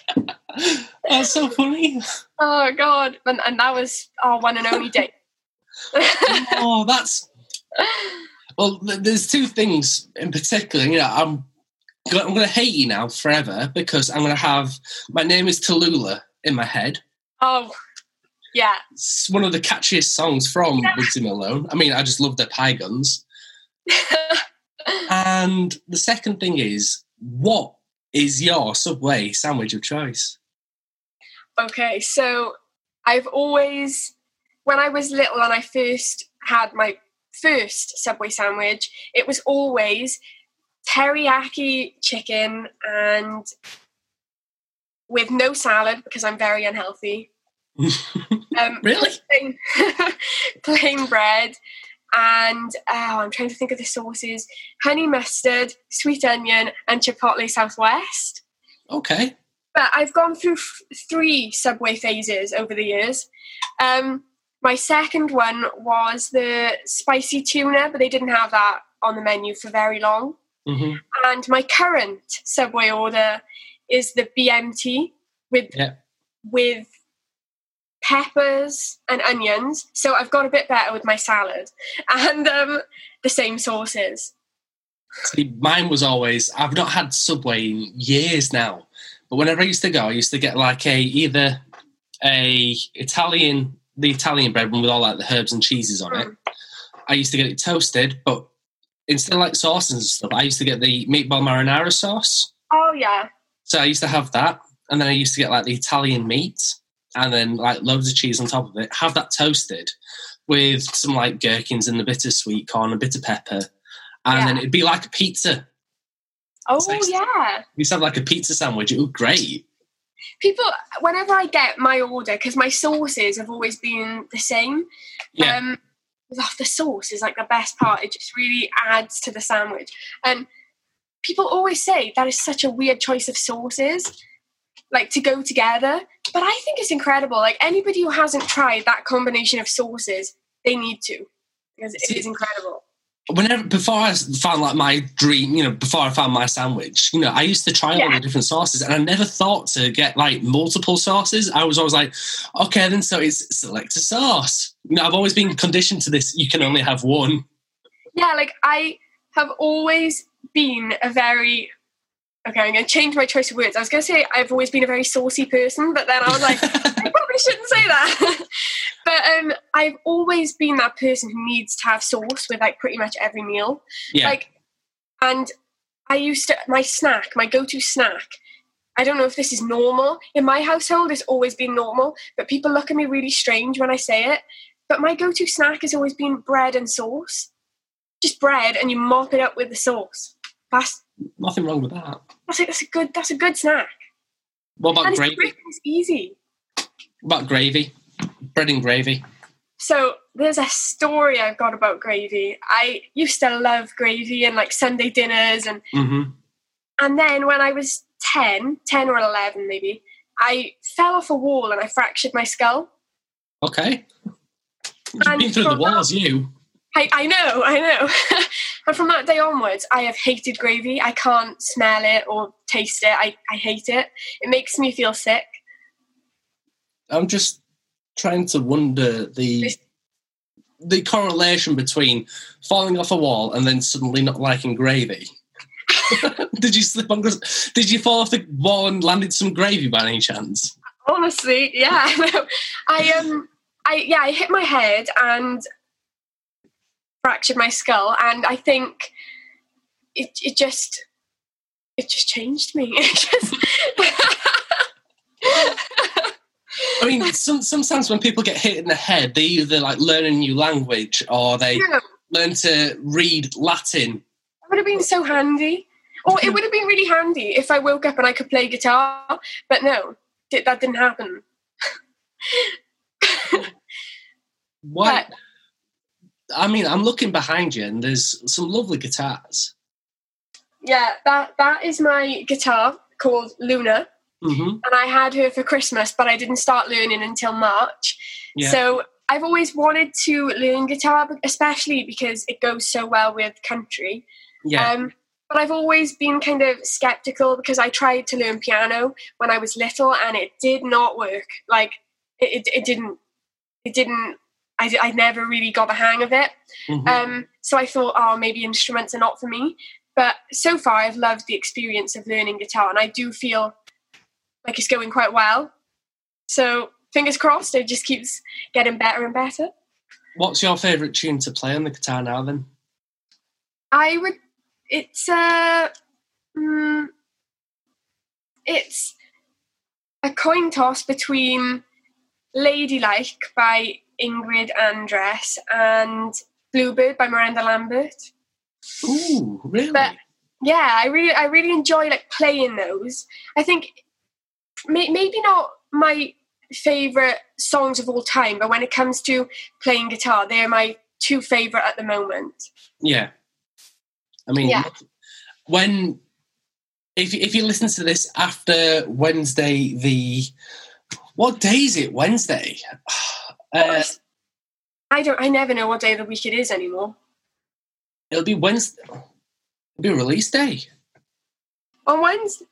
That's so funny. oh god, and, and that was our one and only date. Oh, that's well. There's two things in particular. You know, I'm I'm going to hate you now forever because I'm going to have my name is Tallulah in my head. oh, yeah, It's one of the catchiest songs from Yeah. Malone. I mean, I just love their pie guns. And the second thing is, what is your Subway sandwich of choice? okay. So I've always, when I was little and I first had my first Subway sandwich, it was always teriyaki chicken and with no salad because I'm very unhealthy. Um, Really? plain, plain bread and oh, I'm trying to think of the sauces: honey mustard, sweet onion, and chipotle southwest. Okay. But I've gone through f- three Subway phases over the years. Um, my second one was the spicy tuna, but they didn't have that on the menu for very long. hmm And my current Subway order is the BMT with Yeah. with peppers and onions. So I've got a bit better with my salad and um, the same sauces. See, mine was always I've not had Subway in years now, but whenever I used to go, I used to get like a either a Italian the Italian bread one with all like the herbs and cheeses on it. I used to get it toasted, but instead of like sauces and stuff, I used to get the meatball marinara sauce. Oh yeah, So I used to have that, and then I used to get like the Italian meat, and then like loads of cheese on top of it. Have that toasted with some like gherkins and the bittersweet corn and bitter pepper, and Yeah. then it'd be like a pizza. oh Nice. yeah. To have like a pizza sandwich. It was great. People, whenever I get my order, because my sauces have always been the same. Yeah. Um, oh, the sauce is like the best part. It just really adds to the sandwich. And people always say that is such a weird choice of sauces, like to go together. But I think it's incredible. Like anybody who hasn't tried that combination of sauces, they need to because it See- is incredible. whenever before I found like my dream, you know, before I found my sandwich, you know, I used to try all the different sauces, and I never thought to get like multiple sauces. I was always like, okay, then so it's select a sauce. You know, I've always been conditioned to this. You can only have one. Yeah, like I have always been a very okay. I'm going to change my choice of words. I was going to say I've always been a very saucy person, but then I was like, I probably shouldn't say that. but um, I've always been that person who needs to have sauce with like pretty much every meal. yeah, Like, and I used to my snack, my go-to snack. I don't know if this is normal in my household. It's always been normal, but people look at me really strange when I say it. But my go-to snack has always been bread and sauce. Just bread, and you mop it up with the sauce. That's nothing wrong with that. that's a, that's a good that's a good snack. What about and gravy? it's easy. What about gravy? Bread and gravy. So there's a story I've got about gravy. I used to love gravy and like Sunday dinners and hmm And then when I was 10, 10 or 11 maybe, I fell off a wall and I fractured my skull. Okay. You've been through the walls, you. I, I know, I know. and from that day onwards, I have hated gravy. I can't smell it or taste it. I, I hate it. It makes me feel sick. I'm just trying to wonder the the correlation between falling off a wall and then suddenly not liking gravy. did you slip on? Did you fall off the wall and landed some gravy by any chance? Honestly, yeah. I um I yeah, I hit my head and fractured my skull and I think it it just it just changed me. It just I mean, some, sometimes when people get hit in the head, they either like learn a new language or they Yeah. learn to read Latin. It would have been so handy. Or it would have been really handy if I woke up and I could play guitar. But no, that didn't happen. What? I mean, I'm looking behind you, and there's some lovely guitars. Yeah, that that is my guitar called Luna, hmm and I had her for Christmas, but I didn't start learning until March. Yeah. So I've always wanted to learn guitar, especially because it goes so well with country. yeah. Um, but I've always been kind of skeptical because I tried to learn piano when I was little and it did not work. Like it, it, it didn't, it didn't. I, I never really got the hang of it. Mhm. Um, so I thought, oh, maybe instruments are not for me. But so far, I've loved the experience of learning guitar, and I do feel like it's going quite well. So fingers crossed, it just keeps getting better and better. What's your favourite tune to play on the guitar now? Then I would. It's uh, mm, it's a coin toss between "Ladylike" by Ingrid Andress and "Bluebird" by Miranda Lambert. Ooh, really? But- Yeah, I really, I really enjoy like playing those. I think may, maybe not my favorite songs of all time, but when it comes to playing guitar, they're my two favorite at the moment. yeah. I mean, Yeah. when if if you listen to this after Wednesday, the what day is it? Wednesday. Oh, Uh, I don't. I never know what day of the week it is anymore. it'll be Wednesday. It'll be release day. On Wednesday.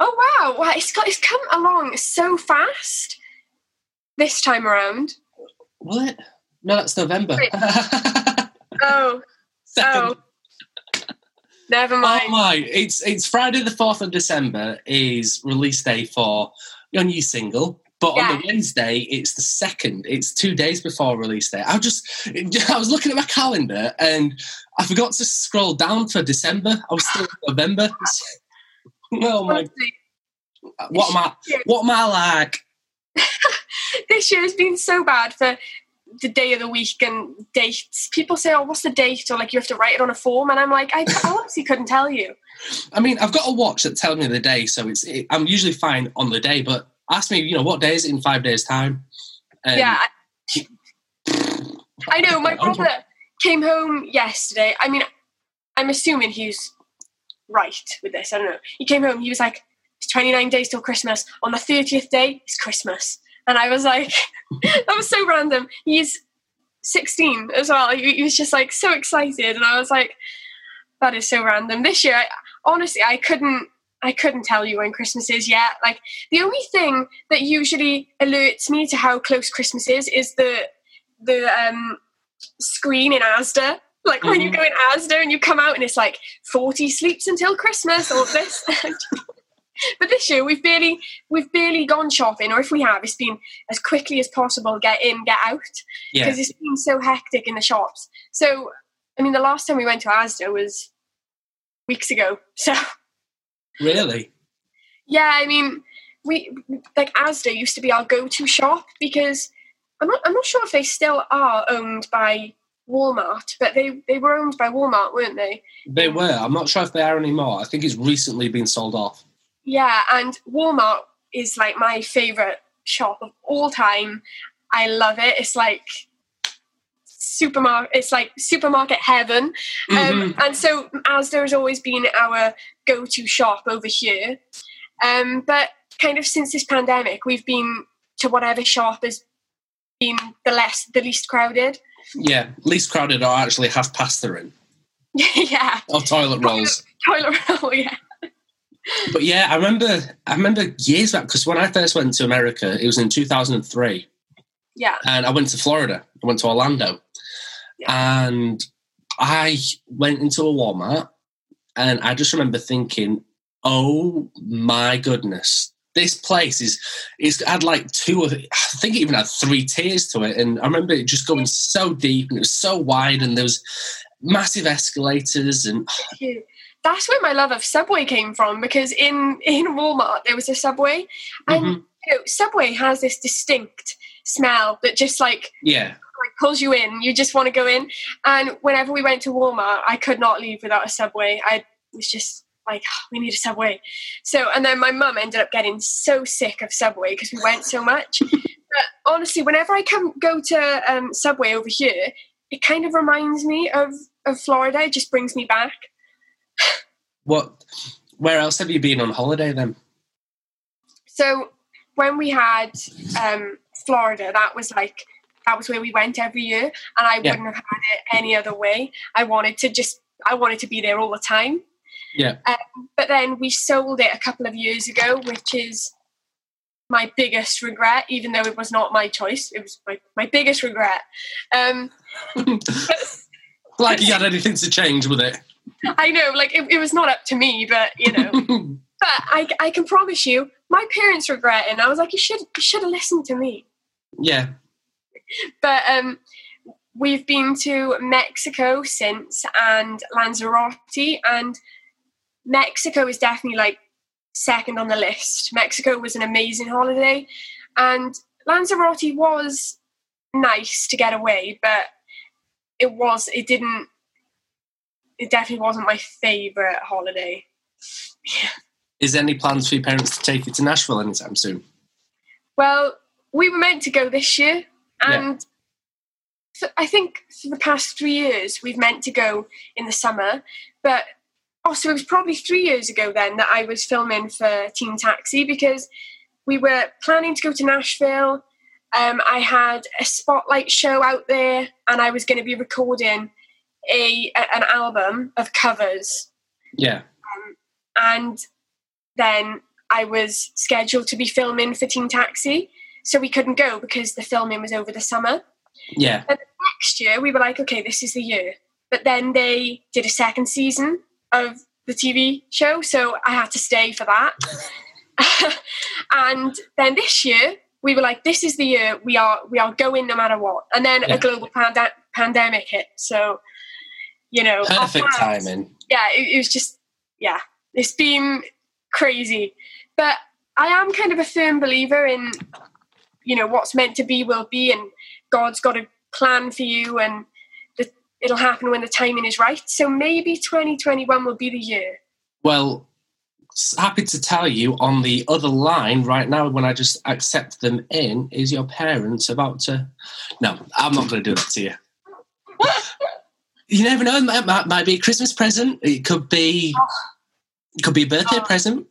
Oh wow! Wow, it's got it's come along so fast this time around. Will it? No, that's November. Oh, Second. oh. Never mind. Oh my! It's it's Friday the fourth of December is release day for your new single, but on the Wednesday it's the second. It's two days before release day. I just I was looking at my calendar and I forgot to scroll down for December. I was still in November. oh my! What am I? What am I like? this year has been so bad for the day of the week and dates. People say, "Oh, what's the date?" or like you have to write it on a form, and I'm like, I, I honestly couldn't tell you. I mean, I've got a watch that tells me the day, so it's it, I'm usually fine on the day. But ask me, you know, what day is it in five days' time? And yeah, I, I know. My brother came home yesterday. I mean, I'm assuming he's right with this. I don't know. He came home. He was like, "It's 29 days till Christmas. On the 30th day, it's Christmas." And I was like, "That was so random." He's 16 as well. He, he was just like so excited, and I was like, "That is so random." This year, I, honestly, I couldn't. I couldn't tell you when Christmas is yet. Like the only thing that usually alerts me to how close Christmas is is the the um, screen in Asda. Like when you Mhm. go in Asda and you come out and it's like 40 sleeps until Christmas or this. but this year we've barely we've barely gone shopping, or if we have, it's been as quickly as possible get in, get out Yeah. because it's been so hectic in the shops. So I mean, the last time we went to Asda was weeks ago. So Really? yeah, I mean, we like Asda used to be our go-to shop because I'm not I'm not sure if they still are owned by Walmart, but they they were owned by Walmart, weren't they? They were. I'm not sure if they are anymore. I think it's recently been sold off. Yeah, and Walmart is like my favorite shop of all time. I love it. It's like supermarket. It's like supermarket heaven. Um, Mhm. and so Asda has always been our go-to shop over here. Um, but kind of since this pandemic, we've been to whatever shop has been the less, the least crowded. Yeah, least crowded or actually have pasta in yeah, or toilet rolls. toilet roll. Yeah, But yeah, I remember. I remember years back because when I first went to America, it was in 2003, yeah, and I went to Florida. I went to Orlando, and I went into a Walmart, and I just remember thinking, "Oh my goodness." This place is is had like two of I think it even had three tiers to it, and I remember it just going so deep and it was so wide, and there was massive escalators, and. That's where my love of Subway came from because in in Walmart there was a Subway, and Mhm. you know, Subway has this distinct smell that just like yeah, like pulls you in. You just want to go in. And whenever we went to Walmart, I could not leave without a Subway. I was just like, "Oh, we need a Subway. So, and then my mum ended up getting so sick of Subway because we went so much. but honestly, whenever I come go to um, Subway over here, it kind of reminds me of of Florida. It just brings me back. what? Where else have you been on holiday then? So when we had um, Florida, that was like that was where we went every year, and I Yeah. wouldn't have had it any other way. I wanted to just I wanted to be there all the time. Yeah. Um, but then we sold it a couple of years ago, which is my biggest regret, even though it was not my choice. It was my, my biggest regret. Um, like you had anything to change with it. I know, like it, it was not up to me, but you know. but I, I can promise you, my parents regret it. And I was like, you should you should have listened to me. yeah. But um, we've been to Mexico since and Lanzarote, and Mexico is definitely like second on the list. Mexico was an amazing holiday, and Lanzarote was nice to get away, but it was it didn't. It definitely wasn't my favorite holiday. Is there any plans for your parents to take you to Nashville anytime soon? Well, we were meant to go this year, Yeah. and I think for the past three years we've meant to go in the summer. But also, it was probably three years ago then that I was filming for Team Taxi because we were planning to go to Nashville. Um, I had a spotlight show out there, and I was going to be recording a, a an album of covers Yeah. and then I was scheduled to be filming for Team Taxi, so we couldn't go because the filming was over the summer. Yeah. Next year, we were like, okay, this is the year. But then they did a second season of the TV show, so I had to stay for that. and then this year, we were like, this is the year we are we are going no matter what. And then Yeah. a global pandemic hit, so you know, Perfect plans- timing. yeah, it, it was just yeah, it's been crazy. But I am kind of a firm believer in you know what's meant to be will be, and God's got a plan for you, and the, it'll happen when the timing is right. So maybe 2021 will be the year. Well, happy to tell you on the other line right now, when I just accept them in, is your parents about to. No, I'm not going to do that to you. you never know. It might, might, might be a Christmas present. It could be. It could be a birthday Oh. present.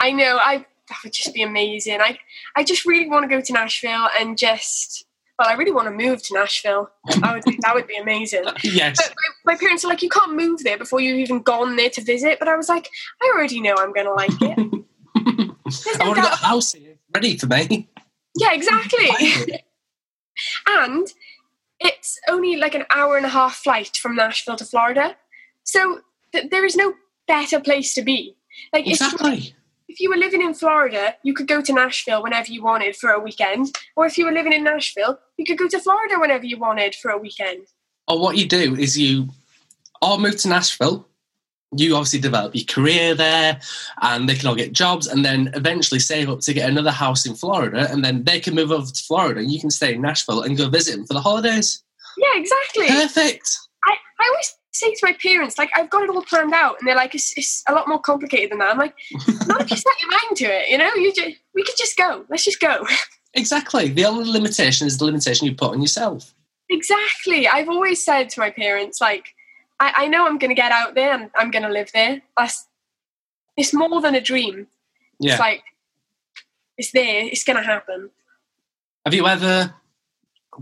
I know I that would just be amazing. I I just really want to go to Nashville and just well, I really want to move to Nashville. That would be, that would be amazing. Yes. But my, my parents are like, you can't move there before you've even gone there to visit. But I was like, I already know I'm going to like it. There's I've no already got doubt. a house here ready for me. Yeah, exactly. and it's only like an hour and a half flight from Nashville to Florida. So th- there is no better place to be. Like Exactly. If you were living in Florida, you could go to Nashville whenever you wanted for a weekend. Or if you were living in Nashville, you could go to Florida whenever you wanted for a weekend. Or what you do is you all move to Nashville. You obviously develop your career there, and they can all get jobs, and then eventually save up to get another house in Florida, and then they can move over to Florida, and you can stay in Nashville and go visit them for the holidays. Yeah, exactly. Perfect. I, I always say to my parents, like, I've got it all planned out, and they're like, it's, it's a lot more complicated than that. I'm like, not if you set your mind to it, you know? You just, we could just go. Let's just go. Exactly. The only limitation is the limitation you put on yourself. Exactly. I've always said to my parents, like, I, I know I'm going to get out there and I'm going to live there. That's, it's more than a dream. Yeah. It's like, it's there. It's going to happen. Have you ever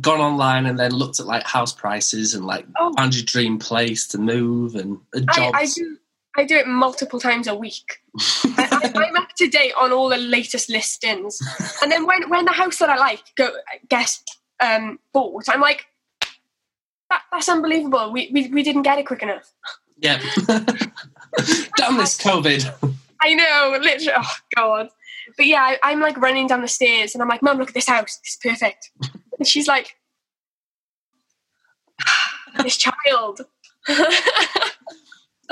gone online and then looked at like house prices and like Oh. found your dream place to move and uh, I, jobs? I do. I do it multiple times a week. I, I, I'm up to date on all the latest listings, and then when when the house that I like go gets um, bought, I'm like, that, that's unbelievable. We, we we didn't get it quick enough. Yeah. Damn this COVID. I know, literally. Oh God. But yeah, I, I'm like running down the stairs, and I'm like, Mum, look at this house. It's perfect. And she's like, this child.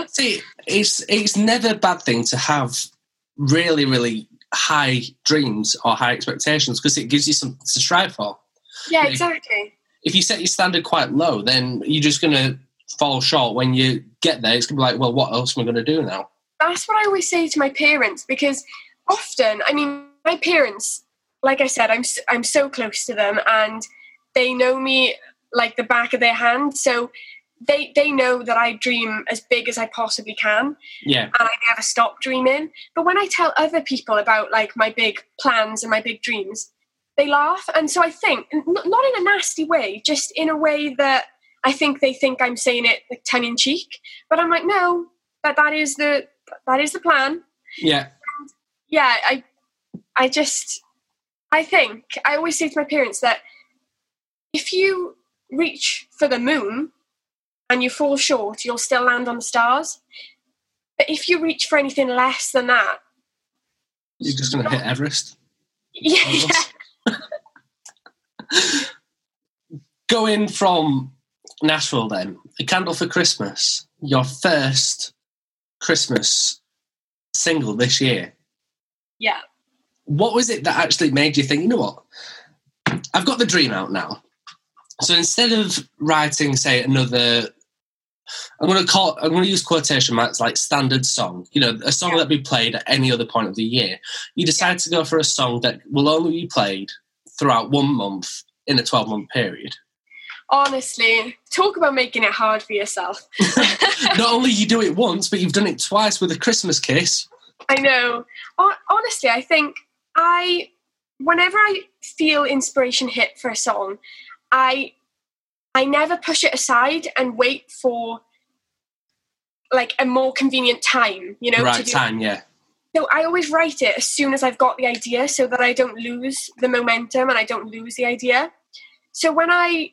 See, it's it's never a bad thing to have really, really high dreams or high expectations because it gives you something to strive for. yeah, Yeah. exactly. If you set your standard quite low, then you're just gonna fall short when you get there. It's gonna be like, well, what else am I gonna do now? that's what I always say to my parents because often, I mean, my parents, like I said, I'm s- I'm so close to them and they know me like the back of their hand. So they they know that I dream as big as I possibly can Yeah, and I never stop dreaming. But when I tell other people about like my big plans and my big dreams, they laugh. And so I think, n- not in a nasty way, just in a way that I think they think I'm saying it like tongue in cheek. But I'm like, no, that that is the that is the plan. yeah, Yeah, I I just I think I always say to my parents that if you reach for the moon and you fall short, you'll still land on the stars. But if you reach for anything less than that, you're just gonna hit Everest. yeah, Going from Nashville, then a candle for Christmas, your first Christmas single this year. yeah, what was it that actually made you think, you know what? I've got the dream out now. So instead of writing, say, another, I'm going to call, I'm going to use quotation marks like standard song, you know, a song Yeah. that be played at any other point of the year. You decide to go for a song that will only be played throughout one month in a 12 month period. honestly, talk about making it hard for yourself. Not only you do it once, but you've done it twice with a Christmas kiss. I know. Honestly, I think I, whenever I feel inspiration hit for a song, I, I never push it aside and wait for like a more convenient time, you know, to right do time, yeah. So I always write it as soon as I've got the idea so that I don't lose the momentum and I don't lose the idea. So when I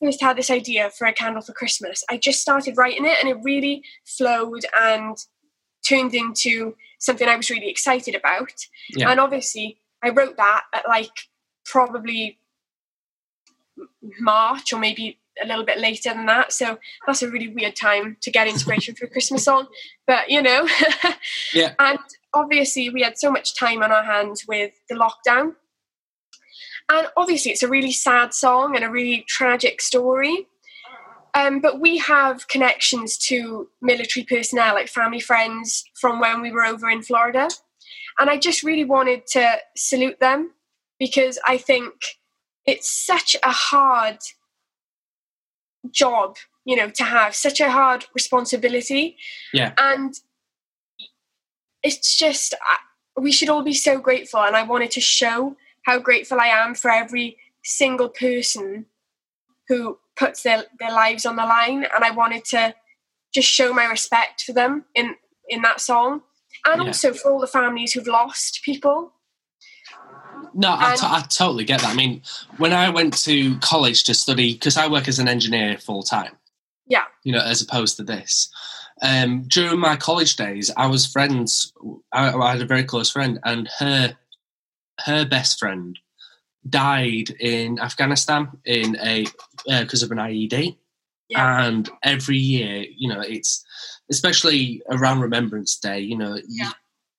first had this idea for a candle for Christmas, I just started writing it and it really flowed and turned into something I was really excited about. Yeah. And obviously, I wrote that at like probably March or maybe a little bit later than that. So that's a really weird time to get inspiration for a Christmas song. But you know, Yeah. And obviously, we had so much time on our hands with the lockdown. And obviously, it's a really sad song and a really tragic story. Um, but we have connections to military personnel, like family friends from when we were over in Florida. And I just really wanted to salute them because I think it's such a hard job, you know, to have such a hard responsibility. Yeah. And it's just, we should all be so grateful. And I wanted to show how grateful I am for every single person who puts their, their lives on the line and I wanted to just show my respect for them in in that song and Yeah. also for all the families who've lost people No, I, to- I totally get that. I mean, when I went to college to study, because I work as an engineer full time, yeah you know, as opposed to this. Um, during my college days, I was friends. I, I had a very close friend, and her her best friend died in Afghanistan in a uh, because of an IED. yeah And every year, you know, it's especially around Remembrance Day. You know, Yeah.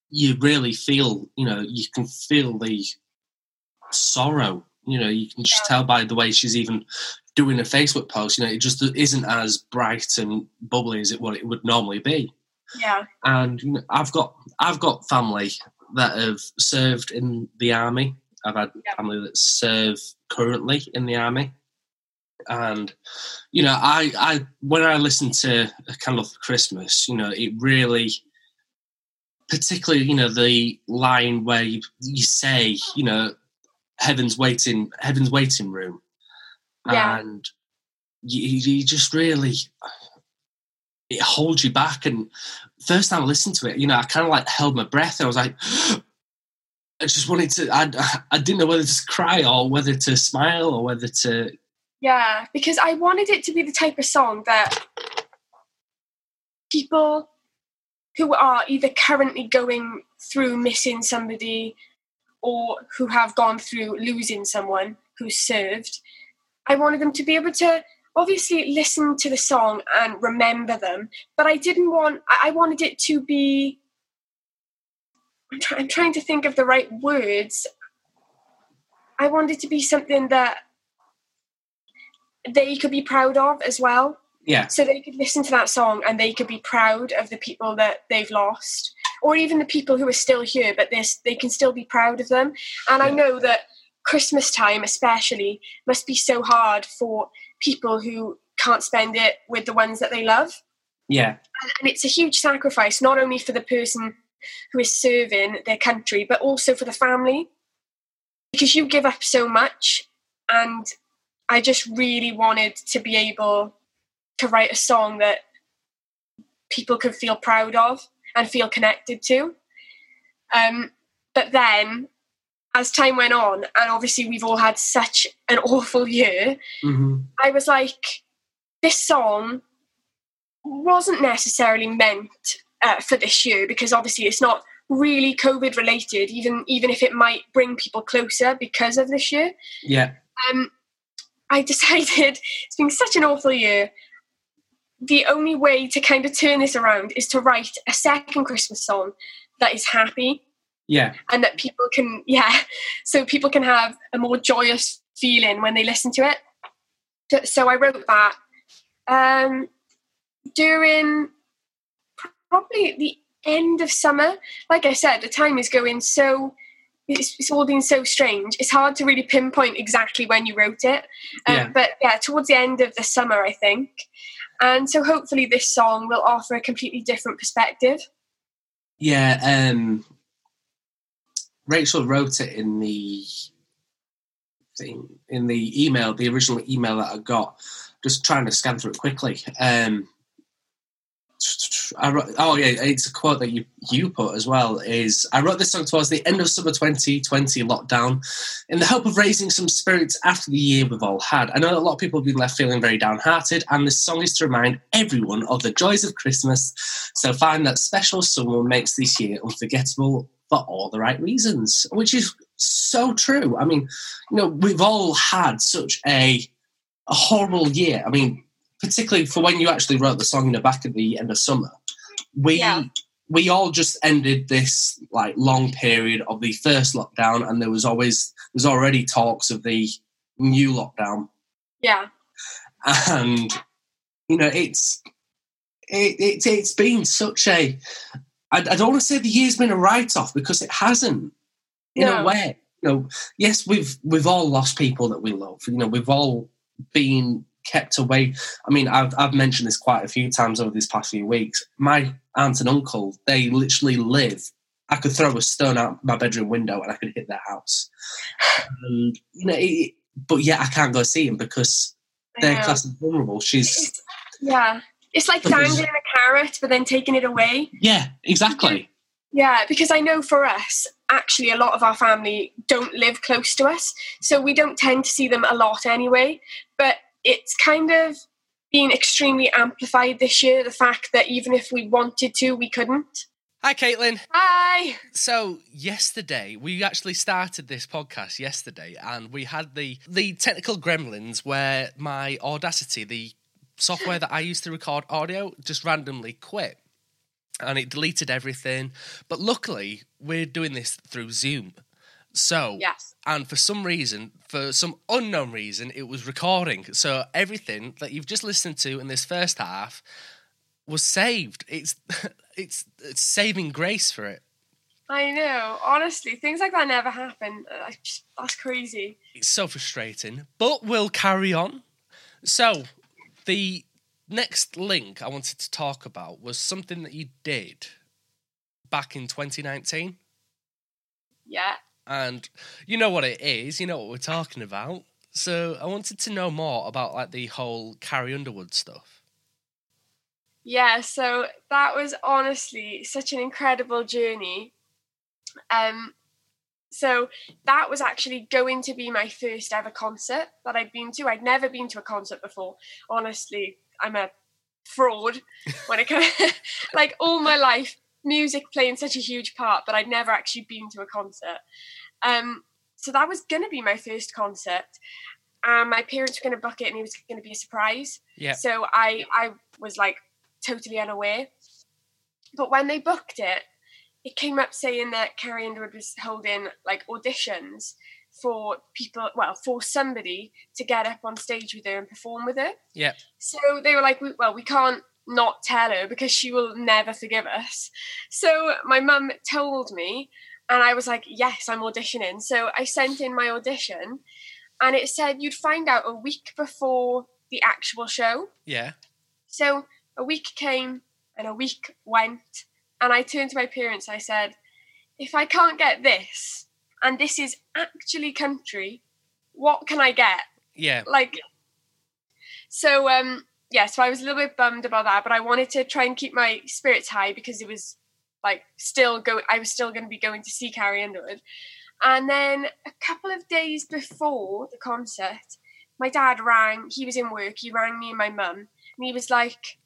you, you really feel, you know, you can feel the sorrow. You know, you can just Yeah. tell by the way she's even doing a Facebook post. You know, it just isn't as bright and bubbly as it what it would normally be. yeah And you know, I've got I've got family that have served in the army. I've had Yeah. family that serve currently in the army, and you know, I I when I listen to a Candle for Christmas, you know, it really, particularly you know the line where you you say you know, heaven's waiting heaven's waiting room, Yeah. and you, you just really it holds you back and first time I listened to it, you know, I kind of like held my breath. I was like, I just wanted to. I I didn't know whether to cry or whether to smile or whether to. Yeah, because I wanted it to be the type of song that people who are either currently going through missing somebody or who have gone through losing someone who served, I wanted them to be able to obviously listen to the song and remember them, but I didn't want, I wanted it to be. I'm, try, I'm trying to think of the right words. I wanted to be something that they could be proud of as well. Yeah, So they could listen to that song and they could be proud of the people that they've lost, or even the people who are still here, but this they can still be proud of them. And I know that Christmas time, especially, must be so hard for people who can't spend it with the ones that they love. yeah, And and it's a huge sacrifice, not only for the person who is serving their country, but also for the family, because you give up so much. And I just really wanted to be able to write a song that people could feel proud of and feel connected to. Um, but then, as time went on, and obviously we've all had such an awful year, hmm I was like, this song wasn't necessarily meant uh, for this year because obviously it's not really COVID related, even even if it might bring people closer because of this year. yeah, Um, I decided it's been such an awful year. The only way to kind of turn this around is to write a second Christmas song that is happy yeah, and that people can yeah so people can have a more joyous feeling when they listen to it So- so i wrote that um during probably at the end of summer like i said the time is going so it's, it's all been so strange it's hard to really pinpoint exactly when you wrote it um, Yeah. but yeah towards the end of the summer i think and so hopefully this song will offer a completely different perspective yeah. Um, Rachel wrote it in the thing in the email, the original email that I got. Just trying to scan through it quickly. Um, I wrote, oh yeah, it's a quote that you you put as well. Is I wrote this song towards the end of summer 2020 lockdown, in the hope of raising some spirits after the year we've all had. I know that a lot of people have been left feeling very downhearted, and this song is to remind everyone of the joys of Christmas. So find that special someone makes this year unforgettable for all the right reasons, which is so true. I mean, you know, we've all had such a a horrible year. I mean, particularly for when you actually wrote the song in the back of the end of summer. We Yeah. we all just ended this like long period of the first lockdown, and there was always there's already talks of the new lockdown, yeah and you know it's it, it it's been such a I, I don't want to say the year's been a write off because it hasn't in No. a way. You know, yes, we've we've all lost people that we love. You know, we've all been kept away. I mean, I've I've mentioned this quite a few times over these past few weeks. My aunt and uncle, they literally live. I could throw a stone out my bedroom window and I could hit their house. And you know, it, but yet I can't go see them because they're classed as vulnerable. She's It's- yeah. It's like dangling a carrot, but then taking it away. yeah, exactly. Yeah, because I know for us, actually, a lot of our family don't live close to us, so we don't tend to see them a lot anyway. But it's kind of been extremely amplified this year the fact that even if we wanted to, we couldn't. Hi, Caitlin. Hi! So yesterday we actually started this podcast yesterday, and we had the the technical gremlins where my Audacity, the software that I used to record audio, just randomly quit, and it deleted everything. But luckily, we're doing this through Zoom. So Yes. and for some reason, for some unknown reason, it was recording. So everything that you've just listened to in this first half was saved. It's it's, it's saving grace for it. I know. Honestly, things like that never happen. Uh, just, that's crazy. It's so frustrating, but we'll carry on. So, the next link I wanted to talk about was something that you did back in 2019. Yeah. And you know what it is, you know what we're talking about. So, I wanted to know more about like the whole Carrie Underwood stuff. Yeah, so that was honestly such an incredible journey. Um, so that was actually going to be my first ever concert that I'd been to. I'd never been to a concert before. Honestly, I'm a fraud when it comes like all my life music playing such a huge part, but I'd never actually been to a concert. Um, so that was going to be my first concert. And my parents were going to book it, and it was going to be a surprise. Yeah. So I I was like totally unaware. But when they booked it, it came up saying that Carrie Underwood was holding like auditions for people, well, for somebody to get up on stage with her and perform with her. Yeah. So they were like, well, we can't not tell her because she will never forgive us. So my mum told me, and I was like, yes, I'm auditioning. So I sent in my audition, and it said you'd find out a week before the actual show. Yeah. So a week came and a week went, and I turned to my parents. I said, if I can't get this, and this is actually country, what can I get? Yeah. like so um yeah so i was a little bit bummed about that but i wanted to try and keep my spirits high because it was like still go i was still going to be going to see carrie underwood. And then a couple of days before the concert my dad rang. He was in work. He rang me and my mum and he was like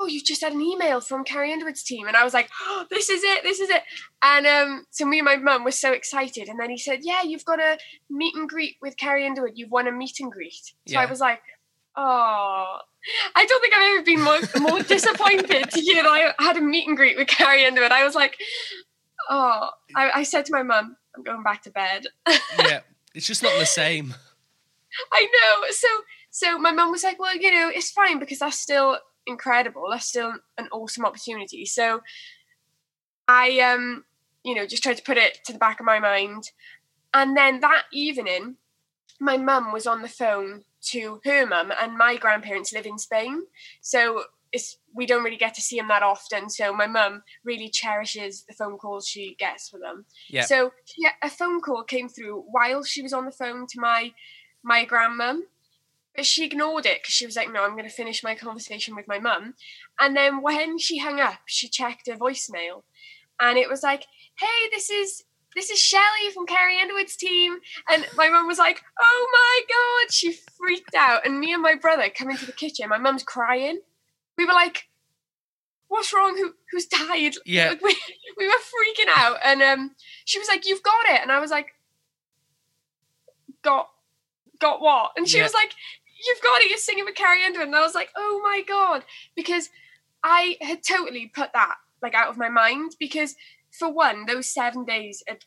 oh you've just had an email from carrie underwood's team. And i was like oh this is it this is it. And um so me and my mum were so excited. And then he said yeah you've got a meet and greet with carrie underwood. You've won a meet and greet. So i was like oh i don't think i've ever been more, more disappointed to hear that i had a meet and greet with carrie underwood i was like oh i, I said to my mum i'm going back to bed Yeah. It's just not the same. I know. So so my mum was like, well, you know, it's fine because that's still incredible. That's still an awesome opportunity. So I um, you know, just tried to put it to the back of my mind. And then that evening, my mum was on the phone to her mum and my grandparents live in Spain. So it's we don't really get to see them that often. So my mum really cherishes the phone calls she gets with them. Yeah. So she, a phone call came through while she was on the phone to my my grandmum, but she ignored it because she was like, "No, I'm going to finish my conversation with my mum." And then when she hung up, she checked her voicemail, and it was like, "Hey, this is." This is Shelley from Carrie Underwood's team. And my mum was like, Oh my God. She freaked out. And me and my brother come into the kitchen. My mum's crying. We were like, What's wrong? Who who's died? Yeah. Like, we, we were freaking out. And um, she was like, You've got it. And I was like, Got got what? And she Yeah. was like, You've got it, you're singing with Carrie Underwood. And I was like, Oh my God. Because I had totally put that like out of my mind because for one, those seven days had,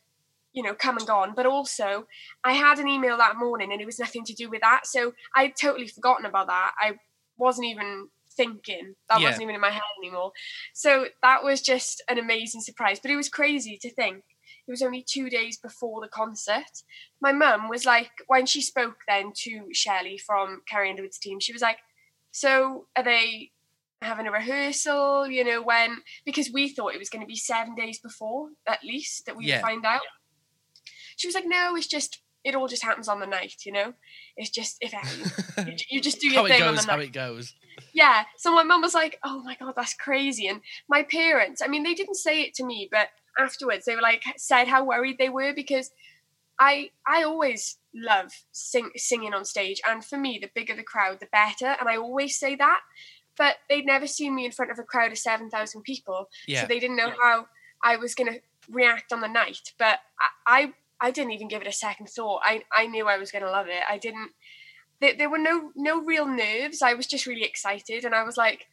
you know, come and gone. But also I had an email that morning and it was nothing to do with that. So I'd totally forgotten about that. I wasn't even thinking. That Yeah. wasn't even in my head anymore. So that was just an amazing surprise. But it was crazy to think. It was only two days before the concert. My mum was like, when she spoke then to Shelley from Carrie Underwood's team, she was like, So are they having a rehearsal? You know, when because we thought it was going to be seven days before at least that we'd Yeah. find out. She was like, No, it's just it all just happens on the night, you know. It's just if you, you just do your how it thing on goes, the how it goes. Yeah. So my mum was like, "Oh my god, that's crazy." And my parents, I mean, they didn't say it to me, but afterwards they were like said how worried they were because I I always love sing, singing on stage, and for me, the bigger the crowd, the better. And I always say that. But they'd never seen me in front of a crowd of seven thousand people, Yeah. so they didn't know how I was going to react on the night. But I, I I didn't even give it a second thought. I I knew I was going to love it. I didn't. There, there were no no real nerves. I was just really excited, and I was like,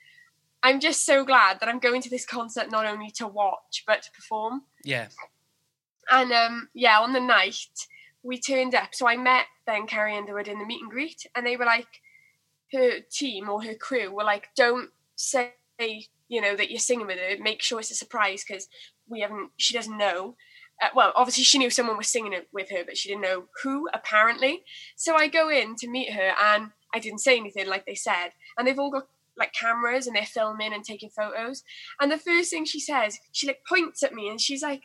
I'm just so glad that I'm going to this concert not only to watch but to perform. Yeah. And um, yeah, on the night we turned up. So I met then Carrie Underwood in the meet and greet, and they were like, her team or her crew were like, don't say you know that you're singing with her. Make sure it's a surprise because we haven't. She doesn't know. Uh, well, obviously she knew someone was singing it with her, but she didn't know who apparently. So I go in to meet her, and I didn't say anything like they said, and they've all got like cameras and they're filming and taking photos. And the first thing she says, she like points at me and she's like,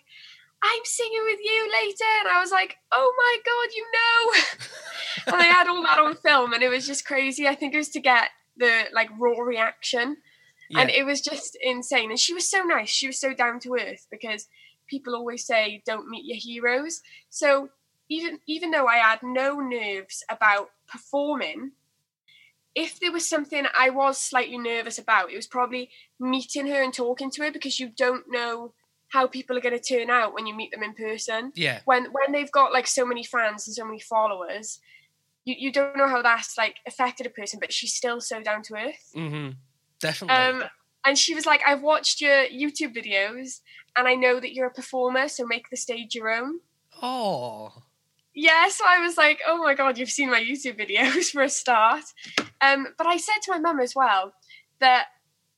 I'm singing with you later. And I was like, oh my God, you know. and I had all that on film and it was just crazy. I think it was to get the like raw reaction. Yeah. And it was just insane. And she was so nice. She was so down to earth because people always say don't meet your heroes. So even even though I had no nerves about performing, if there was something I was slightly nervous about, it was probably meeting her and talking to her because you don't know how people are going to turn out when you meet them in person. yeah. When when they've got like so many fans and so many followers, you, you don't know how that's like affected a person, but she's still so down to earth. Mm-hmm. Definitely. Um, and she was like, I've watched your YouTube videos and I know that you're a performer, so make the stage your own. oh. Yeah, so I was like, oh my god, you've seen my YouTube videos for a start. Um, but I said to my mum as well that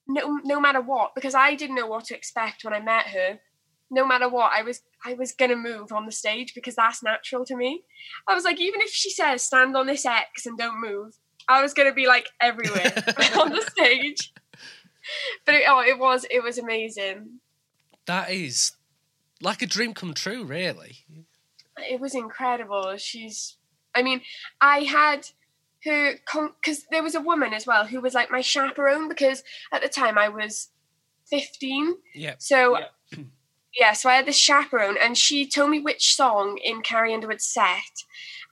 no, no matter what, because I didn't know what to expect when I met her. No matter what, I was I was gonna move on the stage because that's natural to me. I was like, even if she says stand on this X and don't move, I was gonna be like everywhere on the stage. But it, oh, it was it was amazing. That is like a dream come true, really. it was incredible. She's, I mean, I had her because there was a woman as well who was like my chaperone because at the time I was fifteen. Yeah. So Yeah. yeah, so I had this chaperone, and she told me which song in Carrie Underwood's set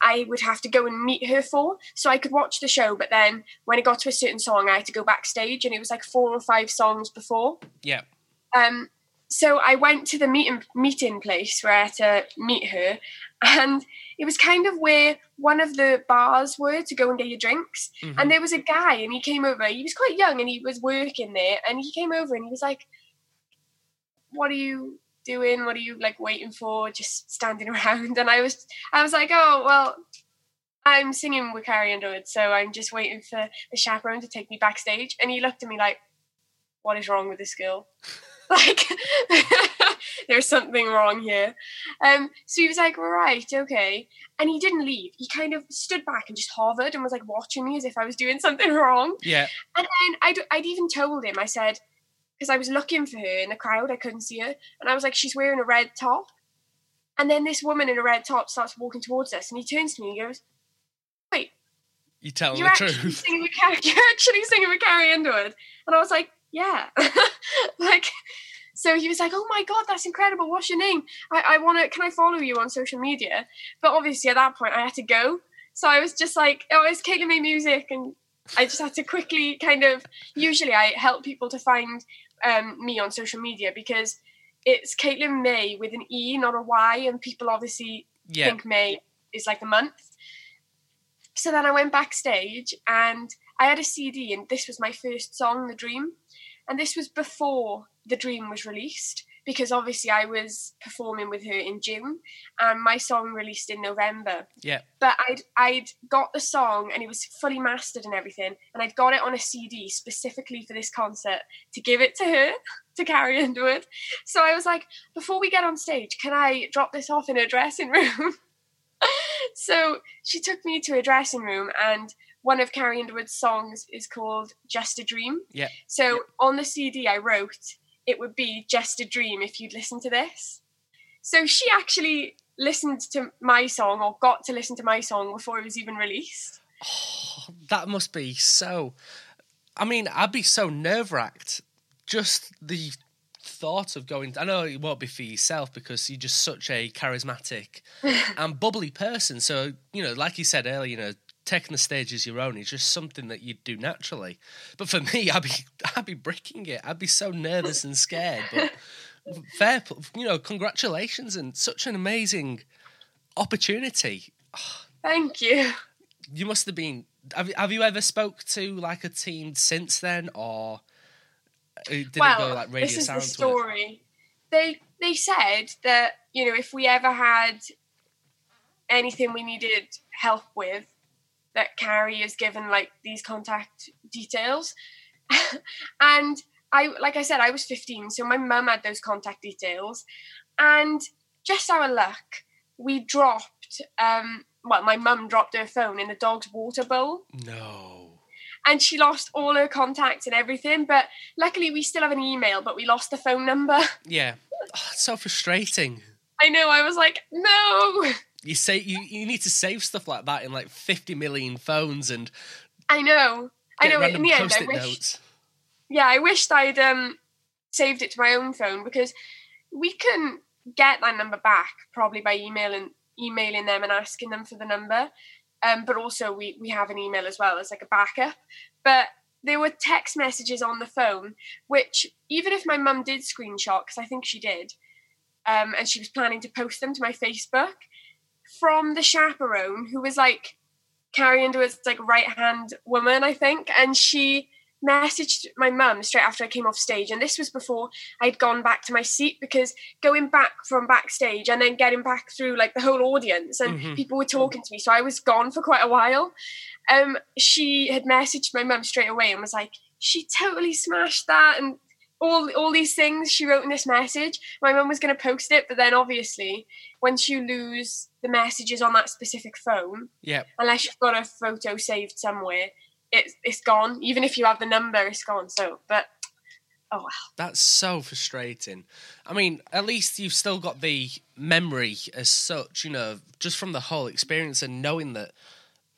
I would have to go and meet her for, so I could watch the show. But then when it got to a certain song, I had to go backstage, and it was like four or five songs before. Yeah. Um, so I went to the meeting meeting place where I had to meet her, and it was kind of where one of the bars were to go and get your drinks. Mhm. And there was a guy, and he came over. He was quite young, and he was working there. And he came over, and he was like, "What are you doing? What are you like waiting for? Just standing around?" And I was, I was like, "Oh well." I'm singing with Carrie Underwood, so I'm just waiting for the chaperone to take me backstage. And he looked at me like, "What is wrong with this girl?" like there's something wrong here. Um, so he was like, right, okay. And he didn't leave. He kind of stood back and just hovered and was like watching me as if I was doing something wrong. Yeah. And then I'd, I'd even told him, I said, because I was looking for her in the crowd, I couldn't see her. And I was like, she's wearing a red top. And then this woman in a red top starts walking towards us. And he turns to me and he goes, wait, You telling you're the truth. singing with Carrie, you're actually singing with Carrie Underwood. And I was like, yeah. like, so he was like, oh my God, that's incredible. What's your name? I, I want to, can I follow you on social media? But obviously at that point I had to go. So I was just like, oh, it's Caitlin May Music. And I just had to quickly kind of, usually I help people to find um, me on social media because it's Caitlin May with an E, not a Y. And people obviously Yeah. think May is like a month. So then I went backstage and I had a CD, and this was my first song, The Dream. And this was before The Dream was released because obviously I was performing with her in June and my song released in November. Yeah. But I'd I'd got the song and it was fully mastered and everything, and I'd got it on a CD specifically for this concert to give it to her, to Carrie Underwood. So I was like, before we get on stage, can I drop this off in her dressing room? so she took me to a dressing room and one of Carrie Underwood's songs is called Just a Dream. Yeah. So on the CD I wrote, it would be Just a Dream if you'd listen to this. So she actually listened to my song or got to listen to my song before it was even released. Oh, that must be so. I mean, I'd be so nerve wracked. Just the thought of going. I know it won't be for yourself because you're just such a charismatic and bubbly person. So you know, like you said earlier, you know, taking the stage as your own is just something that you do naturally. But for me, I'd be I'd be bricking it. I'd be so nervous and scared. But fair, you know, congratulations and such an amazing opportunity. Thank you. You must have been. Have you, have you ever spoke to like a team since then, or uh, did well, it go like radio this is the silence with it? story. They they said that you know if we ever had anything we needed help with, that Carrie is given like these contact details, and I like I said I was fifteen, so my mum had those contact details, and just our luck, we dropped. Um, well, my mum dropped her phone in the dog's water bowl No. and she lost all her contacts and everything. But luckily, we still have an email, but we lost the phone number. Yeah. Oh, it's so frustrating. I know. I was like, no. You say you, you need to save stuff like that in like fifty million phones and I know. I know. In the end, I wish. notes. Yeah, I wished I'd um saved it to my own phone because we couldn't get that number back probably by emailing emailing them and asking them for the number. Um, but also we we have an email as well as like a backup. But there were text messages on the phone, which even if my mum did screenshot, because I think she did, um, and she was planning to post them to my Facebook, from the chaperone who was like Carrie Underwood's like right hand woman, I think, and she messaged my mum straight after I came off stage, and this was before I'd gone back to my seat because going back from backstage and then getting back through like the whole audience and Mhm. people were talking to me, so I was gone for quite a while. Um, she had messaged my mum straight away and was like, "She totally smashed that," and all all these things she wrote in this message. My mum was going to post it, but then obviously, once you lose the messages on that specific phone, Yeah. unless you've got a photo saved somewhere, it's it's gone. Even if you have the number, it's gone. So, but oh well. That's so frustrating. I mean, at least you've still got the memory as such, you know, just from the whole experience and knowing that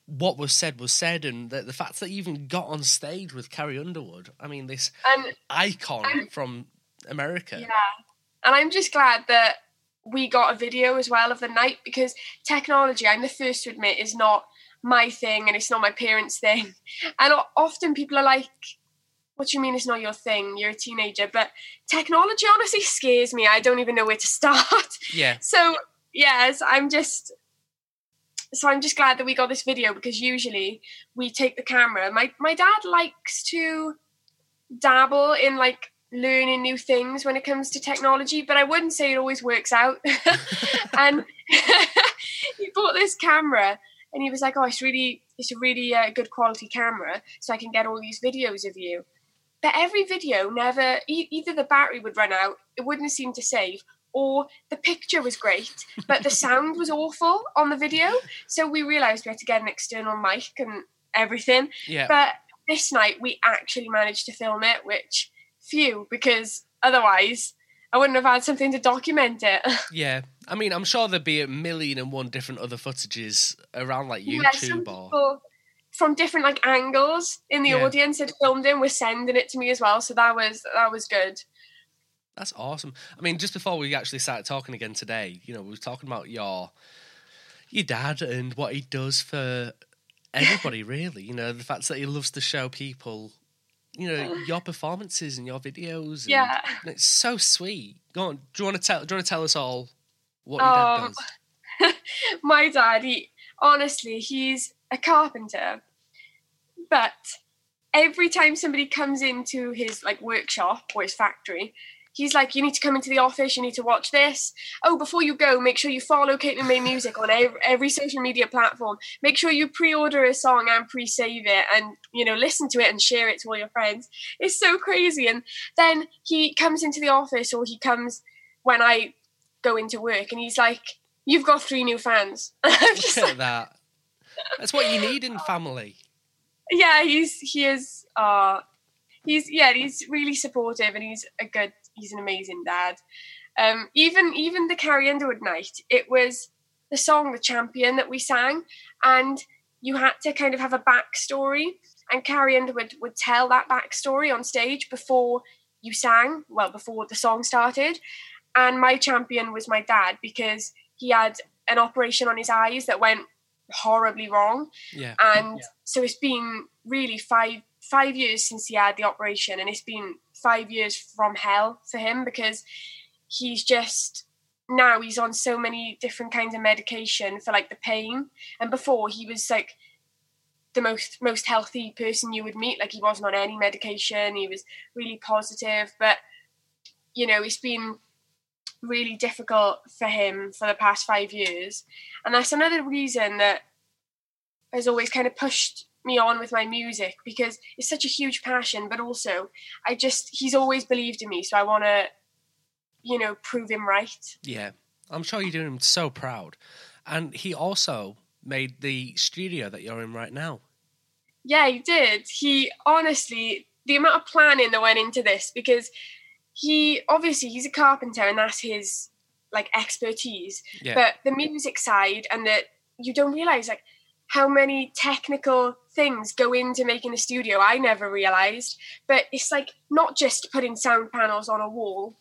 what was said was said and the, the fact that you even got on stage with Carrie Underwood. I mean, this And icon from America. yeah, and I'm just glad that we got a video as well of the night because technology, I'm the first to admit, is not my thing and it's not my parents' thing. And often people are like, "What do you mean it's not your thing? You're a teenager." But technology honestly scares me. I don't even know where to start. Yeah. so yes i'm just so i'm just glad that we got this video because usually we take the camera. My my dad likes to dabble in like learning new things when it comes to technology but i wouldn't say it always works out. And he bought this camera and he was like oh it's really it's a really uh, good quality camera so i can get all these videos of you. But every video never e- either the battery would run out it wouldn't seem to save or the picture was great, but the sound was awful on the video. So we realised we had to get an external mic and everything. Yeah. But this night we actually managed to film it, which phew, because otherwise I wouldn't have had something to document it. Yeah. I mean, I'm sure there'd be a million and one different other footages around like Yeah, YouTube or. from different like angles in the Yeah. audience had filmed it, were sending it to me as well. So that was that was good. That's awesome. I mean, just before we actually started talking again today, you know, we were talking about your your dad and what he does for everybody, really. You know, the fact that he loves to show people, you know, your performances and your videos. And Yeah. it's so sweet. Go on. Do you want to tell? Do you want to tell us all what your dad Um, does? my dad, he honestly, he's a carpenter, but every time somebody comes into his like workshop or his factory, he's like, "You need to come into the office. You need to watch this. Oh, before you go, make sure you follow Caitlin May Music on every, every social media platform. Make sure you pre-order a song and pre-save it, and you know, listen to it and share it to all your friends. It's so crazy. And then he comes into the office, or he comes when I go into work, and he's like." You've got three new fans. Look like, at that. That's what you need in family. yeah, he's he is uh he's yeah, he's really supportive and he's a good he's an amazing dad. Um, even even the Carrie Underwood night, it was the song "The Champion" that we sang, and you had to kind of have a backstory. And Carrie Underwood would tell that backstory on stage before you sang, well, before the song started. And my champion was my dad because he had an operation on his eyes that went horribly wrong. Yeah. And Yeah. so it's been really five five years since he had the operation, and it's been five years from hell for him because he's just now he's on so many different kinds of medication for like the pain. And before he was like the most most healthy person you would meet. Like he wasn't on any medication. He was really positive, but you know, it's been really difficult for him for the past five years. And that's another reason that has always kind of pushed me on with my music because it's such a huge passion, but also I just he's always believed in me, so I want to, you know, prove him right. Yeah. I'm sure you're doing him so proud. And he also made the studio that you're in right now. Yeah, he did. He honestly, the amount of planning that went into this because he obviously he's a carpenter and that's his like expertise. Yeah. But the music side and that you don't realize like how many technical things go into making a studio. I never realized. But it's like not just putting sound panels on a wall.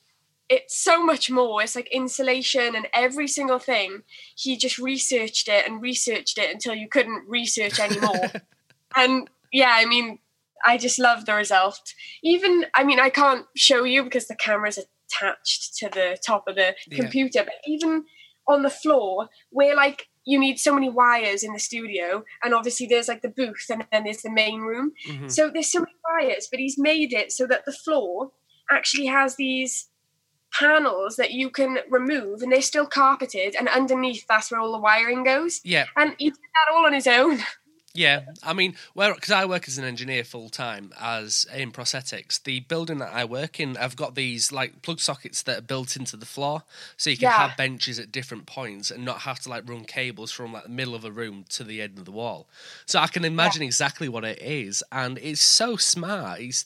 It's so much more. It's like insulation and every single thing. He just researched it and researched it until you couldn't research anymore. and yeah, I mean, I just love the result. Even, I mean, I can't show you because the camera's attached to the top of the Yeah. computer, but even on the floor, we're like you need so many wires in the studio, and obviously there's like the booth and then there's the main room. Mhm. So there's so many wires, but he's made it so that the floor actually has these panels that you can remove and they're still carpeted and underneath that's where all the wiring goes Yeah. and he did that all on his own Yeah, I mean, where because I work as an engineer full time as in prosthetics. The building that I work in, I've got these like plug sockets that are built into the floor, so you can Yeah. have benches at different points and not have to like run cables from like the middle of a room to the end of the wall. So I can imagine exactly what it is, and it's so smart. It's,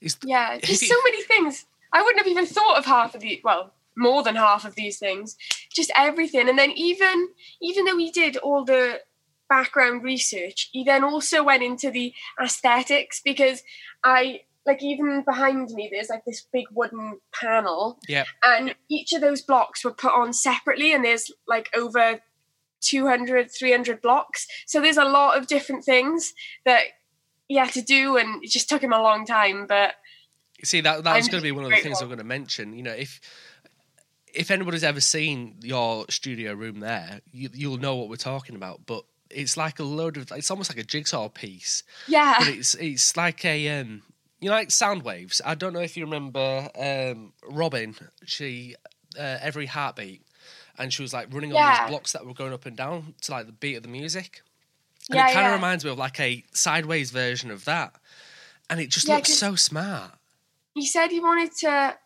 it's Yeah, just so many things. I wouldn't have even thought of half of the well, more than half of these things. Just everything. And then even even though he did all the background research, he then also went into the aesthetics because I like even behind me there's like this big wooden panel yeah, and each of those blocks were put on separately and there's like over 200 300 blocks so there's a lot of different things that he had to do and it just took him a long time but See that that was going to be one of the things. I'm going to mention. You know, if if anybody's ever seen your studio room there, you, you'll know what we're talking about. But it's like a load of. It's almost like a jigsaw piece, yeah but it's it's like a um, you know, like sound waves. I don't know if you remember um, Robin. She uh, every heartbeat, and she was like running on Yeah. these blocks that were going up and down to like the beat of the music. And Yeah, it kind of yeah. reminds me of like a sideways version of that. And it just Yeah, looks so smart. he said he wanted to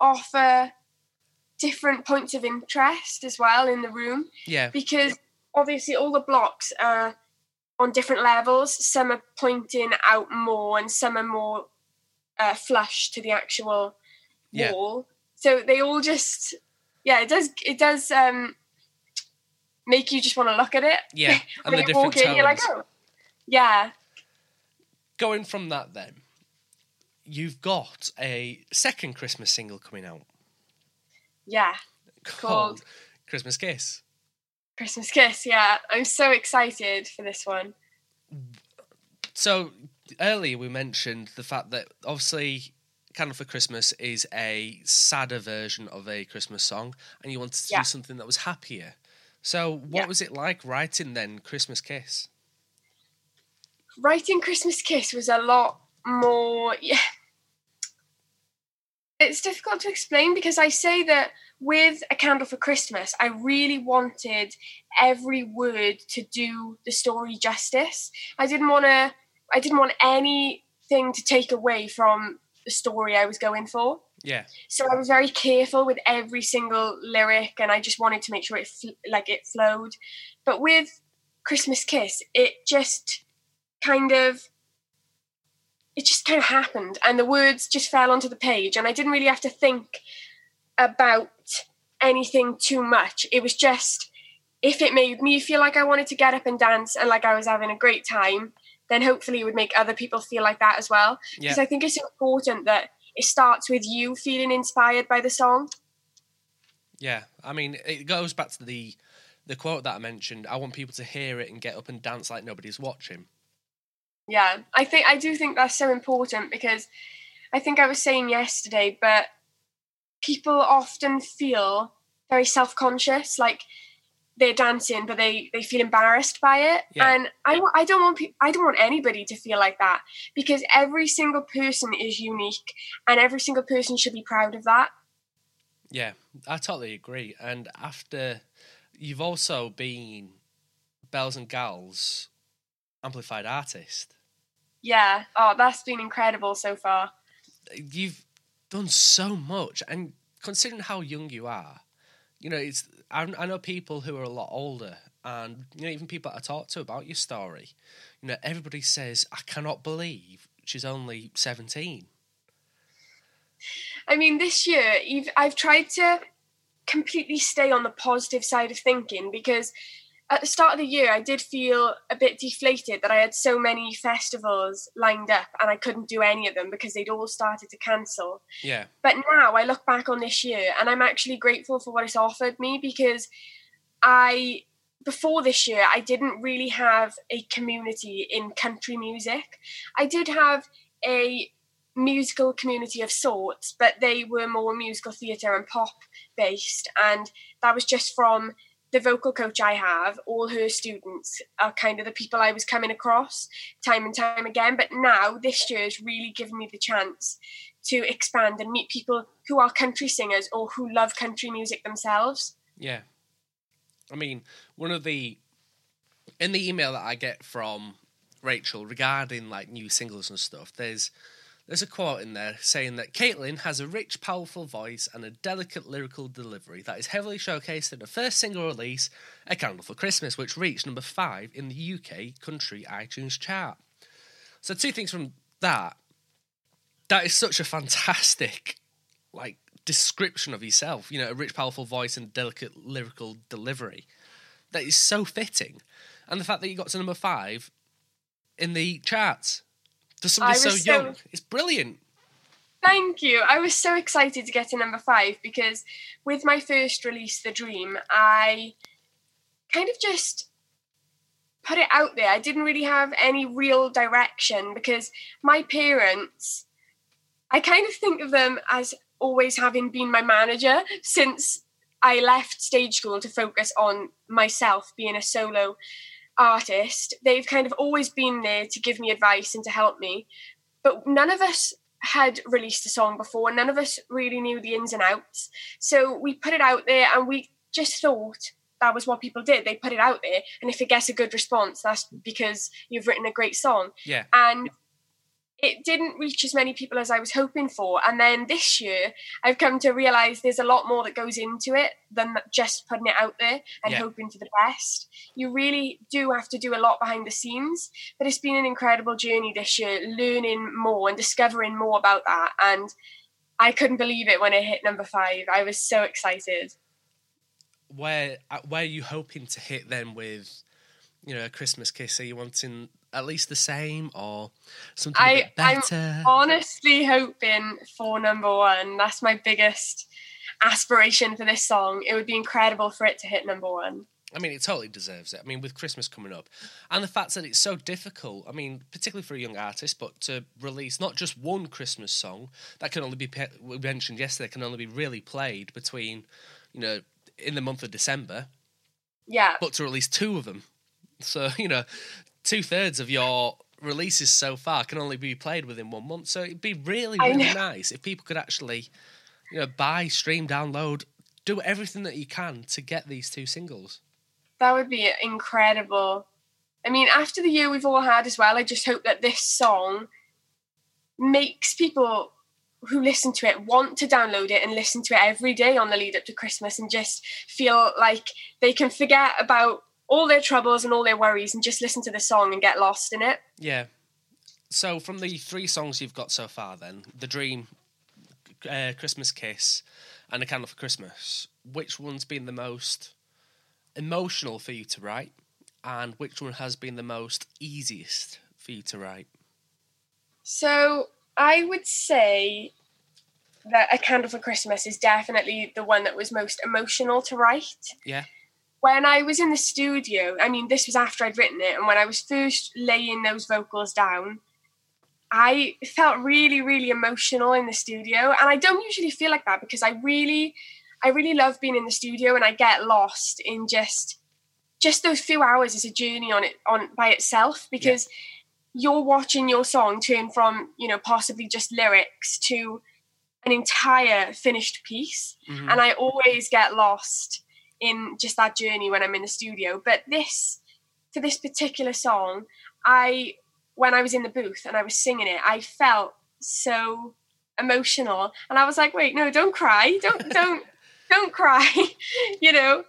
offer different points of interest as well in the room Yeah. because obviously all the blocks are on different levels. Some are pointing out more and some are more uh, flush to the actual Yeah. wall. So they all just yeah it does it does um make you just want to look at it. Yeah. And the different in you're like oh. Yeah. Going from that then, you've got a second Christmas single coming out. Yeah. Called Christmas Kiss. Christmas Kiss, yeah. I'm so excited for this one. So earlier we mentioned the fact that obviously Candle for Christmas is a sadder version of a Christmas song, and you wanted to Yeah. do something that was happier. So what Yeah. was it like writing then Christmas Kiss? Writing Christmas Kiss was a lot more. Yeah. It's difficult to explain because I say that with A Candle for Christmas, I really wanted every word to do the story justice. I didn't want to. I didn't want anything to take away from the story I was going for. Yeah. so I was very careful with every single lyric, and I just wanted to make sure it fl- like it flowed. But with Christmas Kiss, it just kind of it just kind of happened, and the words just fell onto the page, and I didn't really have to think about anything too much. It was just if it made me feel like I wanted to get up and dance and like I was having a great time, then hopefully it would make other people feel like that as well. Yeah. Because I think it's important that it starts with you feeling inspired by the song. Yeah, I mean, it goes back to the the quote that I mentioned. I want people to hear it and get up and dance like nobody's watching. Yeah, I think I do think that's so important because I think I was saying yesterday, but people often feel very self conscious, like they're dancing, but they they feel embarrassed by it. Yeah. And I I don't want pe- I don't want anybody to feel like that because every single person is unique, and every single person should be proud of that. Yeah, I totally agree. And after you've also been Belles and Gals amplified artist, Yeah. Oh, that's been incredible so far. you've done so much. And considering how young you are, you know, it's I, I know people who are a lot older, and you know, even people I talk to about your story. You know, everybody says, "I cannot believe she's only 17. I mean, this year you've, I've tried to completely stay on the positive side of thinking because at the start of the year I did feel a bit deflated that I had so many festivals lined up and I couldn't do any of them because they'd all started to cancel. Yeah, But now I look back on this year and I'm actually grateful for what it's offered me because I before this year I didn't really have a community in country music. I did have a musical community of sorts, but they were more musical theatre and pop based and that was just from the vocal coach I have, all her students are kind of the people I was coming across time and time again. But now this year has really given me the chance to expand and meet people who are country singers or who love country music themselves. Yeah. I mean, one of the in the email that I get from Rachel regarding like new singles and stuff, there's there's a quote in there saying that Caitlin has a rich, powerful voice and a delicate lyrical delivery that is heavily showcased in her first single release, A Candle for Christmas, which reached number five in the UK country iTunes chart. So two things from that. That is such a fantastic like description of yourself. You know, a rich, powerful voice and delicate lyrical delivery. That is so fitting, and the fact that you got to number five in the charts for somebody so was so- young, it's brilliant. Thank you. I was so excited to get to number five because with my first release, The Dream, I kind of just put it out there. I didn't really have any real direction because my parents, I kind of think of them as always having been my manager since I left stage school to focus on myself being a solo artist. They've kind of always been there to give me advice and to help me. But none of us had released a song before. None of us really knew the ins and outs. So we put it out there and we just thought that was what people did. They put it out there. And if it gets a good response, that's because you've written a great song. Yeah, And it didn't reach as many people as I was hoping for. And then this year, I've come to realize there's a lot more that goes into it than just putting it out there and Yeah. hoping for the best. You really do have to do a lot behind the scenes. But it's been an incredible journey this year, learning more and discovering more about that. And I couldn't believe it when it hit number five. I was so excited. where uh, where are you hoping to hit then with, you know, a Christmas kiss? Are you wanting at least the same or something a I- bit I'm better? Honestly, hoping for number one. That's my biggest aspiration for this song. It would be incredible for it to hit number one. I mean, it totally deserves it. I mean, with Christmas coming up, and the fact that it's so difficult. I mean, particularly for a young artist, but to release not just one Christmas song that can only be we mentioned yesterday can only be really played between, you know, in the month of December, Yeah. but to release two of them, so you know, two thirds of your releases so far can only be played within one month. So it'd be really, really nice if people could actually, you know, buy, stream, download, do everything that you can to get these two singles. That would be incredible. I mean, after the year we've all had as well, I just hope that this song makes people who listen to it want to download it and listen to it every day on the lead up to Christmas and just feel like they can forget about all their troubles and all their worries and just listen to the song and get lost in it. Yeah. So from the three songs you've got so far, then the Dream, uh, Christmas Kiss and A Candle for Christmas, which one's been the most emotional for you to write, and which one has been the most easiest for you to write? So I would say that A Candle for Christmas is definitely the one that was most emotional to write. Yeah. When I was in the studio, I mean, this was after I'd written it, and when I was first laying those vocals down, I felt really, really emotional in the studio. And I don't usually feel like that because I really, I really love being in the studio and I get lost in just just those few hours is a journey on it on by itself because yeah. you're watching your song turn from, you know, possibly just lyrics to an entire finished piece. Mm-hmm. And I always get lost in just that journey when I'm in the studio. But this for this particular song, I when I was in the booth and I was singing it, I felt so emotional, and I was like, "Wait, no, don't cry, don't, don't, don't cry," you know.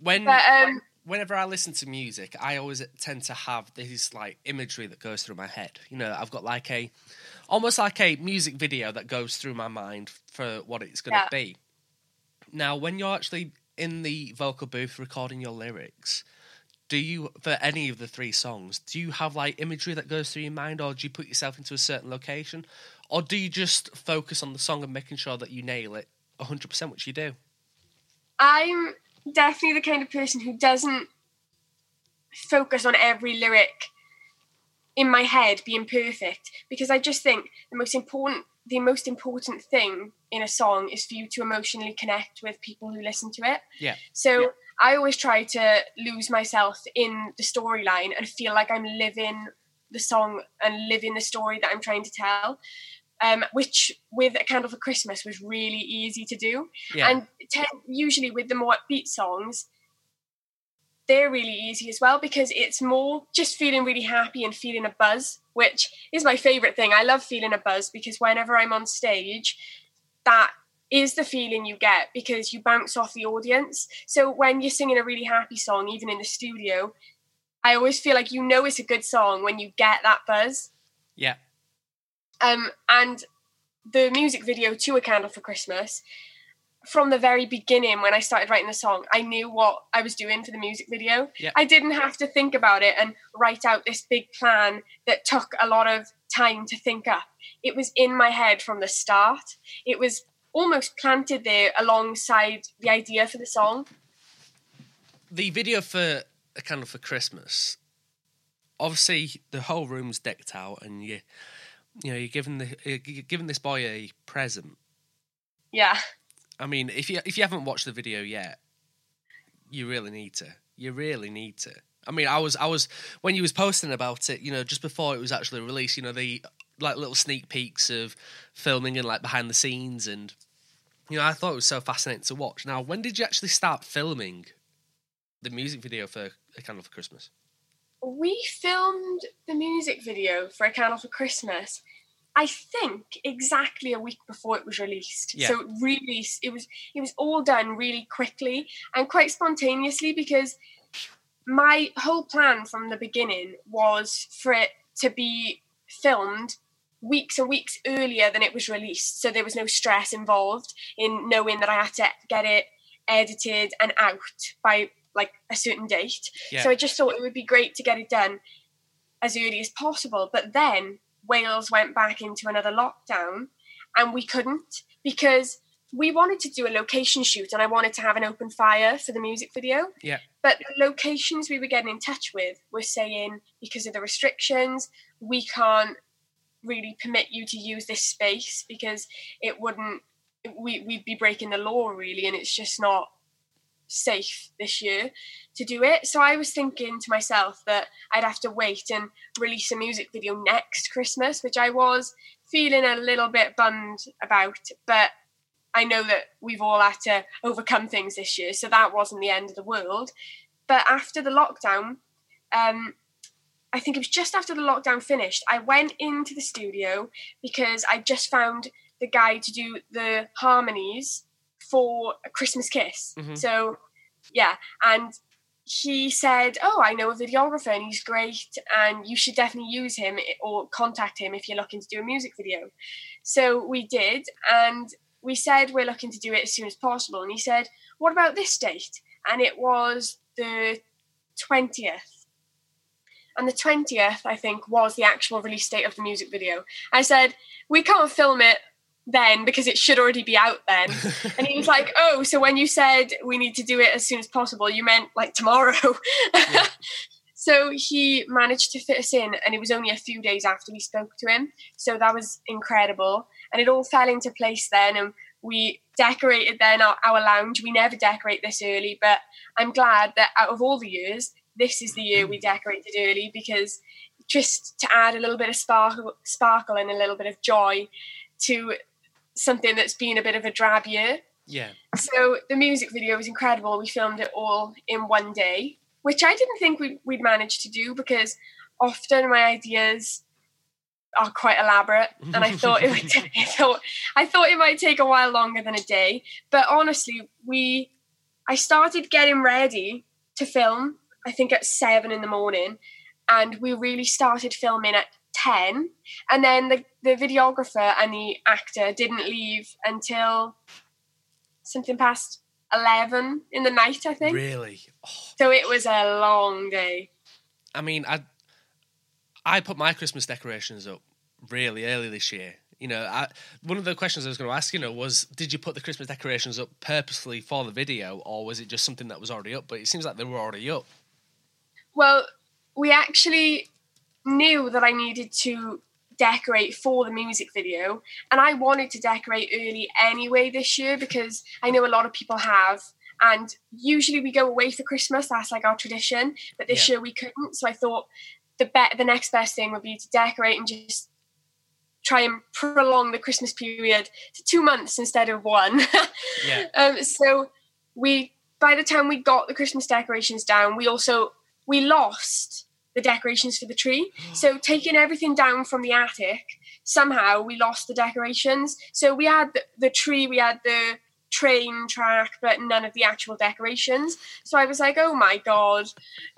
When but, um, whenever I listen to music, I always tend to have this like imagery that goes through my head. You know, I've got like a almost like a music video that goes through my mind for what it's going to yeah. be. Now, when you're actually in the vocal booth recording your lyrics, do you for any of the three songs do you have like imagery that goes through your mind or do you put yourself into a certain location? Or do you just focus on the song and making sure that you nail it 100% which you do? I'm definitely the kind of person who doesn't focus on every lyric in my head being perfect because i just think the most important the most important thing in a song is for you to emotionally connect with people who listen to it yeah so yeah I always try to lose myself in the storyline and feel like I'm living the song and living the story that I'm trying to tell. Um, which with a candle for Christmas was really easy to do. Yeah. And usually with the more upbeat songs, they're really easy as well because it's more just feeling really happy and feeling a buzz, which is my favorite thing. I love feeling a buzz because whenever I'm on stage, that is the feeling you get because you bounce off the audience. So when you're singing a really happy song, even in the studio, I always feel like you know it's a good song when you get that buzz. Yeah. Um, and the music video to A Candle for Christmas, from the very beginning when I started writing the song, I knew what I was doing for the music video. Yeah. I didn't have to think about it and write out this big plan that took a lot of time to think up. It was in my head from the start. It was almost planted there alongside the idea for the song. The video for A Candle for Christmas, obviously the whole room's decked out, and you, you know, you're giving the you're giving this boy a present. Yeah. I mean, if you if you haven't watched the video yet, you really need to. You really need to. I mean, I was I was when you was posting about it, you know, just before it was actually released, you know, the like little sneak peeks of filming and like behind the scenes and you know, I thought it was so fascinating to watch. Now, when did you actually start filming the music video for A Candle for Christmas? We filmed the music video for A Candle for Christmas. I think exactly a week before it was released. Yeah. So it really it was it was all done really quickly and quite spontaneously because my whole plan from the beginning was for it to be filmed weeks and weeks earlier than it was released. So there was no stress involved in knowing that I had to get it edited and out by like a certain date. Yeah. So I just thought it would be great to get it done as early as possible. But then Wales went back into another lockdown and we couldn't because we wanted to do a location shoot and I wanted to have an open fire for the music video. Yeah. But the locations we were getting in touch with were saying because of the restrictions, we can't really permit you to use this space because it wouldn't we, we'd be breaking the law really and it's just not safe this year to do it. So i was thinking to myself that i'd have to wait and release a music video next christmas which i was feeling a little bit bummed about but i know that we've all had to overcome things this year so that wasn't the end of the world. But after the lockdown um, I think it was just after the lockdown finished, I went into the studio because I just found the guy to do the harmonies for a Christmas Kiss. Mm-hmm. So, yeah, and he said, "Oh, I know a videographer and he's great, and you should definitely use him or contact him if you're looking to do a music video." So we did, and we said we're looking to do it as soon as possible. And he said, "What about this date?" And it was the twentieth. And the twentieth, I think, was the actual release date of the music video. I said, "We can't film it then because it should already be out then. and he was like, Oh, so when you said we need to do it as soon as possible, you meant like tomorrow. Yeah. so he managed to fit us in, and it was only a few days after we spoke to him. So that was incredible. And it all fell into place then. And we decorated then our, our lounge. We never decorate this early, but I'm glad that out of all the years, this is the year we mm. decorated early because just to add a little bit of sparkle, sparkle and a little bit of joy to something that's been a bit of a drab year. Yeah. So the music video was incredible. We filmed it all in one day, which I didn't think we'd, we'd manage to do because often my ideas are quite elaborate, and I thought it would. I thought I thought it might take a while longer than a day. But honestly, we I started getting ready to film. I think at seven in the morning, and we really started filming at 10 and then the, the videographer and the actor didn't leave until something past 11 in the night i think. Really? Oh. so it was a long day. I mean i i put my christmas decorations up really early this year. You know I, one of the questions i was going to ask you know was did you put the christmas decorations up purposely for the video or was it just something that was already up? But it seems like they were already up. Well we actually knew that I needed to decorate for the music video and I wanted to decorate early anyway this year because I know a lot of people have and usually we go away for Christmas that's like our tradition but this yeah. year we couldn't so I thought the be- the next best thing would be to decorate and just try and prolong the Christmas period to two months instead of one yeah. um, so we by the time we got the Christmas decorations down we also we lost the decorations for the tree. So taking everything down from the attic, somehow we lost the decorations. So we had the, the tree, we had the train track, but none of the actual decorations. So I was like, oh my god.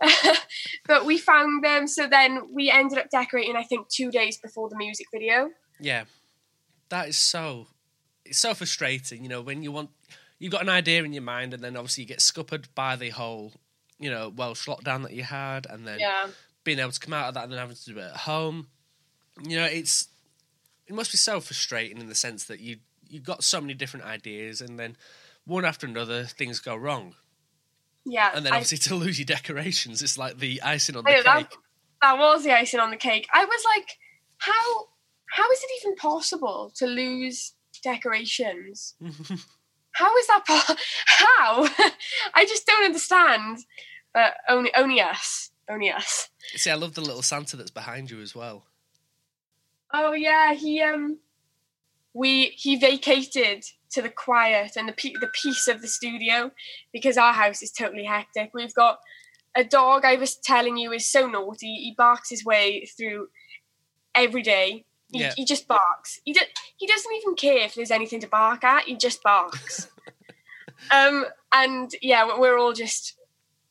but we found them. So then we ended up decorating, I think, two days before the music video. Yeah. That is so it's so frustrating, you know, when you want you've got an idea in your mind and then obviously you get scuppered by the whole, you know, Welsh lockdown that you had and then yeah being able to come out of that and then having to do it at home. You know, it's it must be so frustrating in the sense that you you've got so many different ideas and then one after another things go wrong. Yeah. And then obviously I, to lose your decorations, it's like the icing on the oh, know, cake. That, that was the icing on the cake. I was like, how how is it even possible to lose decorations? how is that po- how? I just don't understand. But only only us. Only us. See, I love the little Santa that's behind you as well. Oh yeah, he um, we he vacated to the quiet and the pe- the peace of the studio because our house is totally hectic. We've got a dog. I was telling you is so naughty. He barks his way through every day. He, yeah. he just barks. He do- he doesn't even care if there's anything to bark at. He just barks. um, and yeah, we're all just.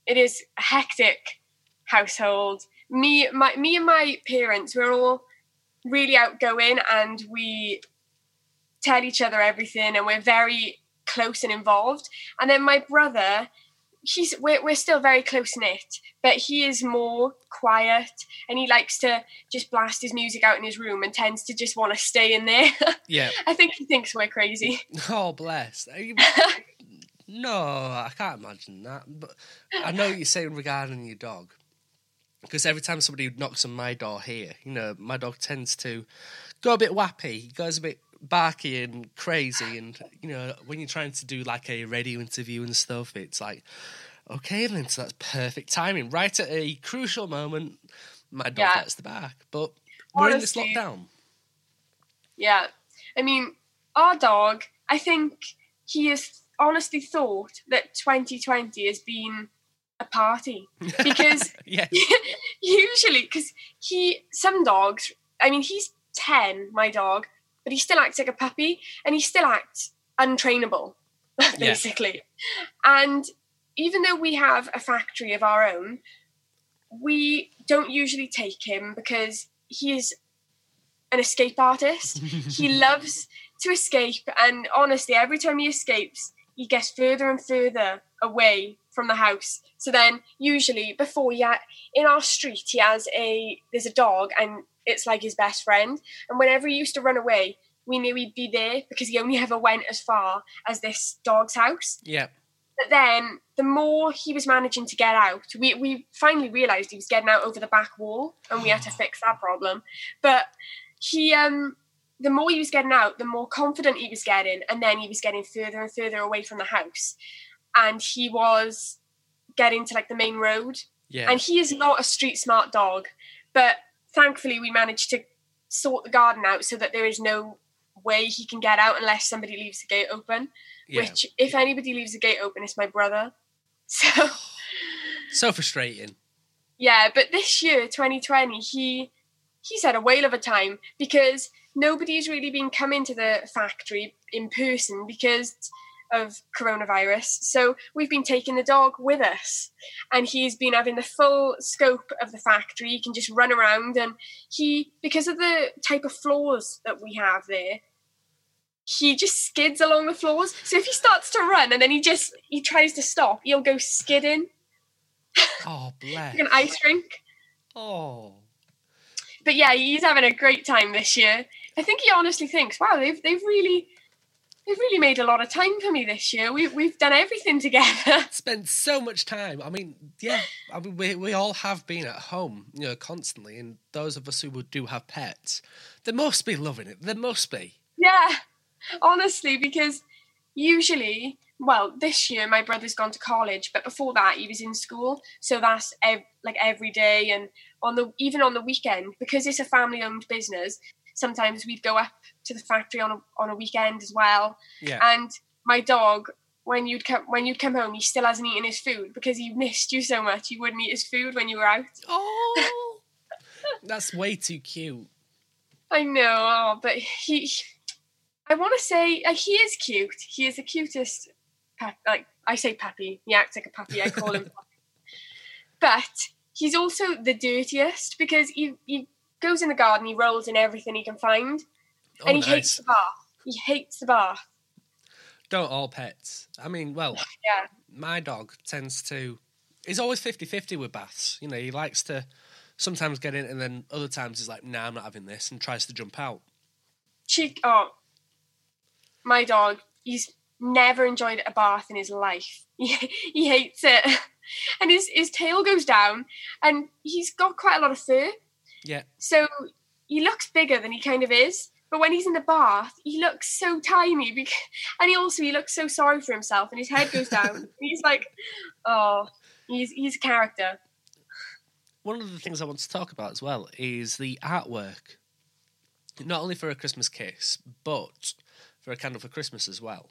It is hectic household. Me, my, me and my parents, we're all really outgoing and we tell each other everything and we're very close and involved. And then my brother, he's we're, we're still very close knit, but he is more quiet and he likes to just blast his music out in his room and tends to just want to stay in there. Yeah. I think he thinks we're crazy. Oh, bless. no, I can't imagine that. But I know what you're saying regarding your dog because every time somebody knocks on my door here, you know, my dog tends to go a bit wappy. He goes a bit barky and crazy, and you know, when you're trying to do like a radio interview and stuff, it's like, okay, then so that's perfect timing. Right at a crucial moment, my dog yeah. gets the back. But we're Honestly, in this lockdown. Yeah, I mean, our dog. I think he has honestly thought that 2020 has been a party because usually because he some dogs i mean he's 10 my dog but he still acts like a puppy and he still acts untrainable basically yeah. and even though we have a factory of our own, we don't usually take him because he is an escape artist. he loves to escape, and honestly, every time he escapes, he gets further and further away from the house. So then, usually, before yeah in our street, he has a there's a dog, and it's like his best friend. And whenever he used to run away, we knew he'd be there because he only ever went as far as this dog's house. Yeah. But then, the more he was managing to get out, we, we finally realised he was getting out over the back wall, and we had to fix that problem. But he, um, the more he was getting out, the more confident he was getting, and then he was getting further and further away from the house, and he was getting to like the main road. Yeah. And he is not a street smart dog, but thankfully we managed to sort the garden out so that there is no way he can get out unless somebody leaves the gate open. yeah. Which, if anybody leaves the gate open, it's my brother. So so frustrating. yeah, but this year, 2020, he he's had a whale of a time because nobody's really been coming to the factory in person because of coronavirus. So we've been taking the dog with us, and he's been having the full scope of the factory. He can just run around, and he because of the type of floors that we have there. He just skids along the floors. So if he starts to run and then he just he tries to stop, he'll go skidding Oh, bless. like an ice rink. Oh. but yeah, he's having a great time this year. I think he honestly thinks, wow, they've they've really they've really made a lot of time for me this year. We we've done everything together. Spent so much time. I mean, yeah. I mean, we we all have been at home, you know, constantly, and those of us who do have pets, they must be loving it. They must be. yeah, honestly, because usually, well, this year my brother's gone to college, but before that he was in school, so that's ev- like every day and on the even on the weekend because it's a family-owned business. Sometimes we'd go up to the factory on a, on a weekend as well. Yeah. And my dog, when you'd come when you'd come home, he still hasn't eaten his food because he missed you so much. He wouldn't eat his food when you were out. Oh. That's way too cute. I know, oh, but he. I want to say uh, he is cute. He is the cutest. Pep, like I say, puppy. He acts like a puppy. I call him. puppy. But he's also the dirtiest because he he goes in the garden. He rolls in everything he can find, Oh, and he nice. hates the bath. He hates the bath. Don't all pets. I mean, well, Yeah. my dog tends to. He's always 50 50 with baths. You know, he likes to sometimes get in, and then other times he's like, nah, I'm not having this, and tries to jump out. She oh my dog, he's never enjoyed a bath in his life. He, he hates it. And his, his tail goes down and he's got quite a lot of fur. Yeah. So he looks bigger than he kind of is. But when he's in the bath, he looks so tiny because, and he also he looks so sorry for himself and his head goes down. he's like, oh, he's he's a character. One of the things I want to talk about as well is the artwork. Not only for a Christmas kiss, but for a candle for Christmas as well.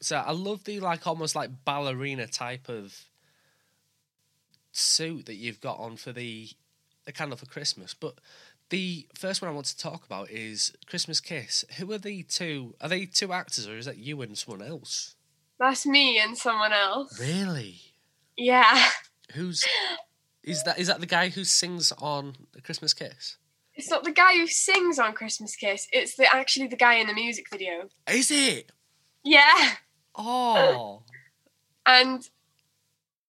So I love the like almost like ballerina type of suit that you've got on for the the candle for Christmas. But the first one I want to talk about is Christmas Kiss. Who are the two? Are they two actors or is that you and someone else? That's me and someone else. Really? Yeah. Who's is that? Is that the guy who sings on the Christmas Kiss? It's not the guy who sings on Christmas Kiss. It's the actually the guy in the music video. Is it? Yeah. Oh, And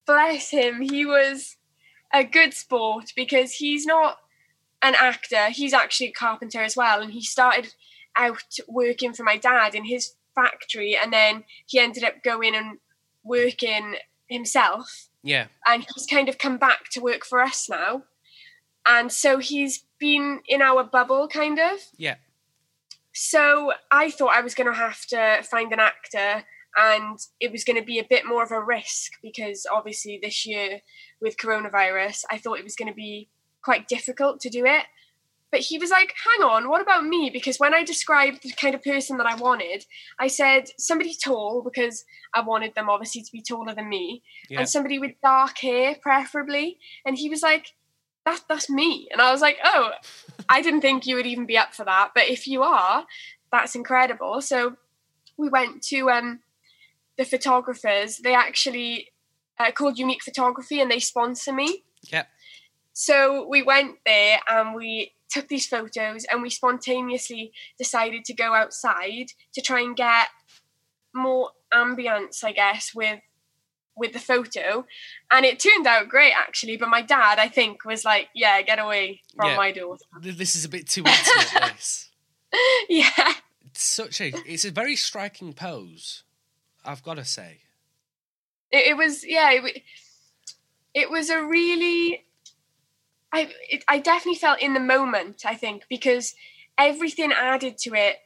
bless him, he was a good sport because he's not an actor, he's actually a carpenter as well. And he started out working for my dad in his factory and then he ended up going and working himself. yeah. And he's kind of come back to work for us now. And so he's been in our bubble, kind of. Yeah. So I thought I was going to have to find an actor and it was going to be a bit more of a risk because obviously this year with coronavirus, I thought it was going to be quite difficult to do it. But he was like, hang on, what about me? Because when I described the kind of person that I wanted, I said somebody tall because I wanted them obviously to be taller than me Yeah. and somebody with dark hair, preferably. And he was like, that, that's me. And I was like, oh, I didn't think you would even be up for that. But if you are, that's incredible. So we went to um, the photographers. They actually uh, called Unique Photography, and they sponsor me. Yep. So we went there and we took these photos, and we spontaneously decided to go outside to try and get more ambience, I guess, with with the photo and it turned out great actually but my dad i think was like yeah get away from Yeah. my daughter This is a bit too intimate. this. yeah It's such a. It's a very striking pose. I've got to say. it, it was yeah it, it was a really i it, i definitely felt in the moment i think because everything added to it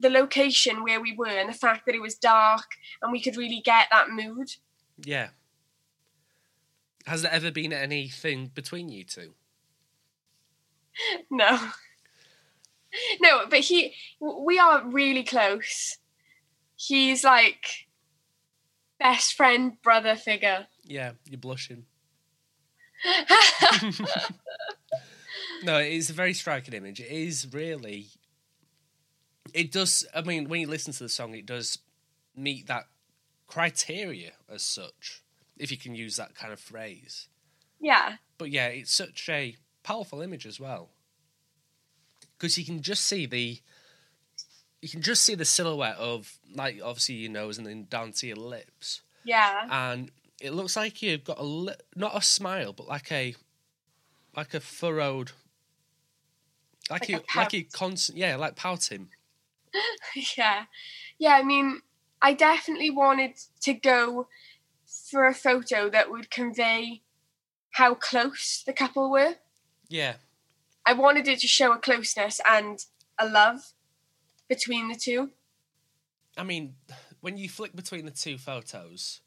the location where we were and the fact that it was dark and we could really get that mood Yeah. Has there ever been anything between you two? no no but he we are really close he's like best friend brother figure Yeah, you're blushing. No, it is a very striking image. It is really. It does. I mean, when you listen to the song, it does meet that criteria as such, if you can use that kind of phrase. yeah But yeah, it's such a powerful image as well, because you can just see the. You can just see the silhouette of, like, obviously your nose and then down to your lips yeah and it looks like you've got a li- not a smile, but like a like a furrowed, like, Like a you like you constant, yeah, like pouting. yeah. Yeah i mean i definitely wanted to go for a photo that would convey how close the couple were. Yeah, i wanted it to show a closeness and a love between the two. I mean, when you flick between the two photos,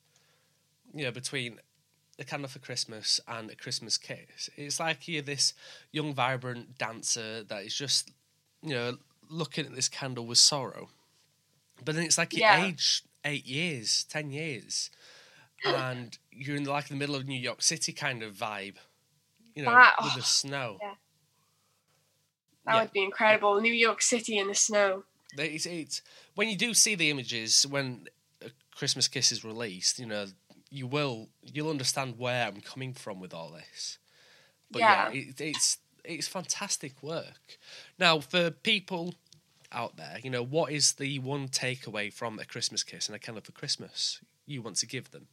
you know, between a candle for Christmas and a Christmas kiss, it's like you're this young, vibrant dancer that is just, you know, looking at this candle with sorrow. But then it's like you Yeah. age eight years, ten years, and you're in like the middle of New York City kind of vibe, you know, That- with oh, the snow. yeah. that Yeah. would be incredible new york city in the snow It's, it's when you do see the images when Christmas Kiss is released, you know, you will you'll understand where I'm coming from with all this. But yeah, Yeah. it, it's it's fantastic work. Now, for people out there, you know, what is the one takeaway from a Christmas Kiss and a candle for Christmas you want to give them?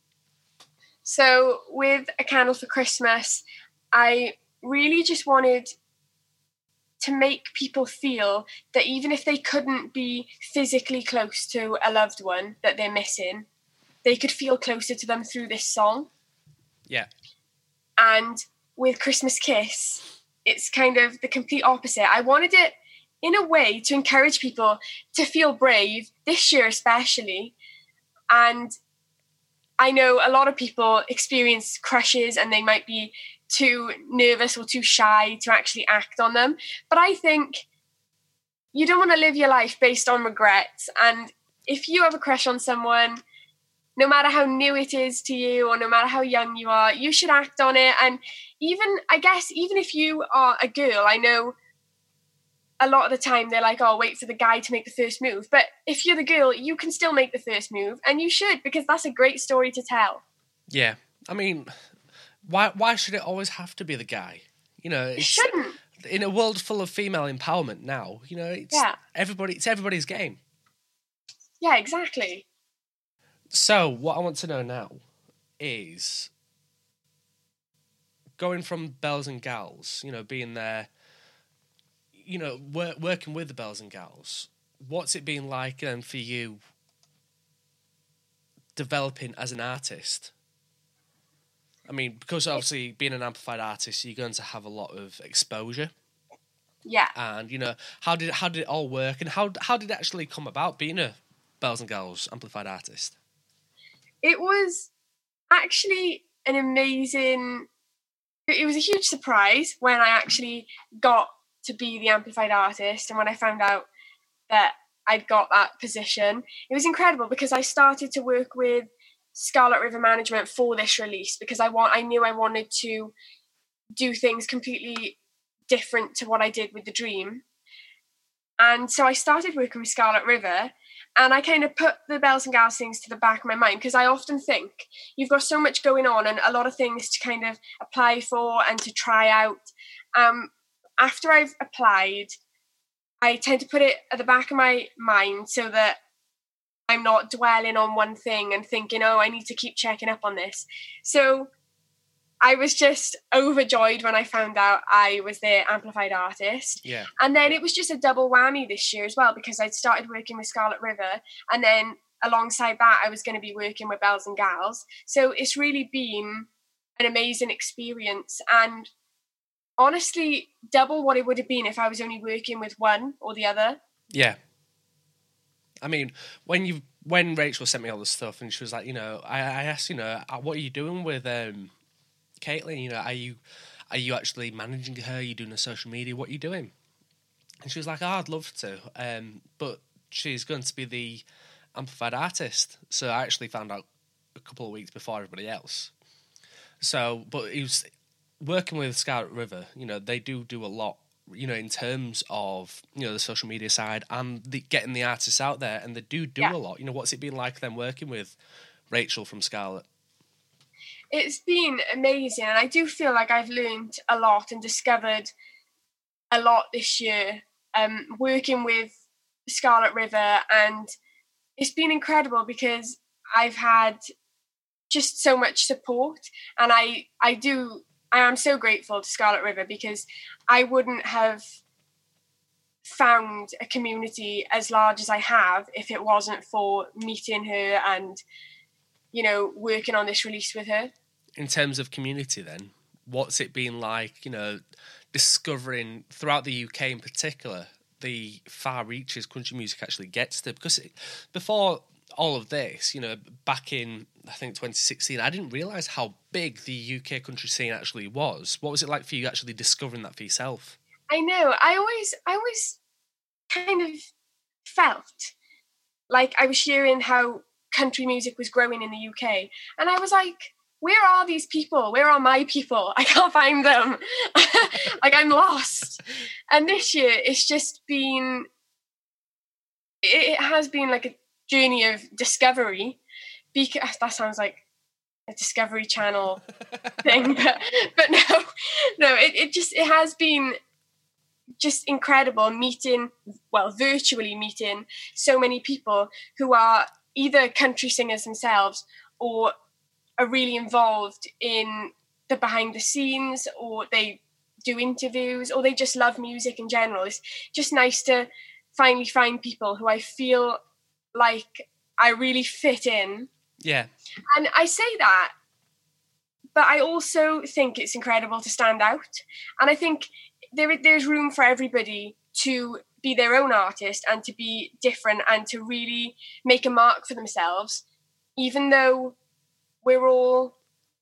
So, with A Candle for Christmas, I really just wanted to make people feel that even if they couldn't be physically close to a loved one that they're missing, they could feel closer to them through this song. Yeah, And with Christmas Kiss, it's kind of the complete opposite. I wanted it in a way to encourage people to feel brave this year, especially. And I know a lot of people experience crushes and they might be too nervous or too shy to actually act on them. But I think you don't want to live your life based on regrets. And if you have a crush on someone, no matter how new it is to you or no matter how young you are, you should act on it. And even, I guess, even if you are a girl, I know a lot of the time they're like, oh, wait for the guy to make the first move. But if you're the girl, you can still make the first move, and you should because that's a great story to tell. yeah. I mean, why why should it always have to be the guy? You know, It shouldn't. in a world full of female empowerment now, you know, it's Yeah. everybody it's everybody's game. Yeah, exactly. So, what I want to know now is going from Belles and Gals, you know, being there, you know, wor- working with the Belles and Gals. What's it been like then for you developing as an artist? I mean, because obviously being an amplified artist, you're going to have a lot of exposure, Yeah. and you know, how did how did it all work, and how how did it actually come about being a Belles and Gals amplified artist? It was actually an amazing it was a huge surprise when i actually got to be the amplified artist and when i found out that i'd got that position. It was incredible because i started to work with scarlet river management for this release because i want i knew i wanted to do things completely different to what i did with the dream. And so I started working with Scarlet River and I kind of put the belles and gals things to the back of my mind because I often think you've got so much going on and a lot of things to kind of apply for and to try out. Um, after I've applied, I tend to put it at the back of my mind so that I'm not dwelling on one thing and thinking, oh, I need to keep checking up on this. So I was just overjoyed when I found out I was the amplified artist. Yeah. And then it was just a double whammy this year as well because I'd started working with Scarlet River and then alongside that I was going to be working with Belles and Gals. So it's really been an amazing experience and honestly double what it would have been if I was only working with one or the other. Yeah. I mean, when you when Rachel sent me all the stuff and she was like, you know, I, I asked, you know, uh, what are you doing with um Caitlin, you know, are you are you actually managing her? Are you doing the social media? What are you doing? And she was like, oh, I'd love to, um, but she's going to be the amplified artist. So I actually found out a couple of weeks before everybody else. So, but he was working with Scarlet River. You know, they do do a lot. You know, in terms of you know the social media side and the, getting the artists out there, and they do do Yeah. a lot. You know, what's it been like them working with Rachel from Scarlet? It's been amazing and i do feel like i've learned a lot and discovered a lot this year um, working with scarlet river and it's been incredible because i've had just so much support and i i do i am so grateful to scarlet river because i wouldn't have found a community as large as i have if it wasn't for meeting her and you know working on this release with her. In terms of community then what's it been like you know discovering throughout the uk in particular the far reaches country music actually gets to? Because it, before all of this you know back in i think 2016 i didn't realize how big the uk country scene actually was. What was it like for you actually discovering that for yourself? I know. I always, I always kind of felt like I was hearing how country music was growing in the UK, and I was like, "Where are these people? Where are my people? I can't find them. like I'm lost." And this year, it's just been, it, has been like a journey of discovery. Because ah, that sounds like a Discovery Channel thing, but but no, no, it, it just it has been just incredible meeting, well, virtually meeting so many people who are either country singers themselves or are really involved in the behind the scenes or they do interviews or they just love music in general. It's just nice to finally find people who I feel like I really fit in. yeah And I say that, but I also think it's incredible to stand out. And I think there there's room for everybody to be their own artist and to be different and to really make a mark for themselves, even though we're all,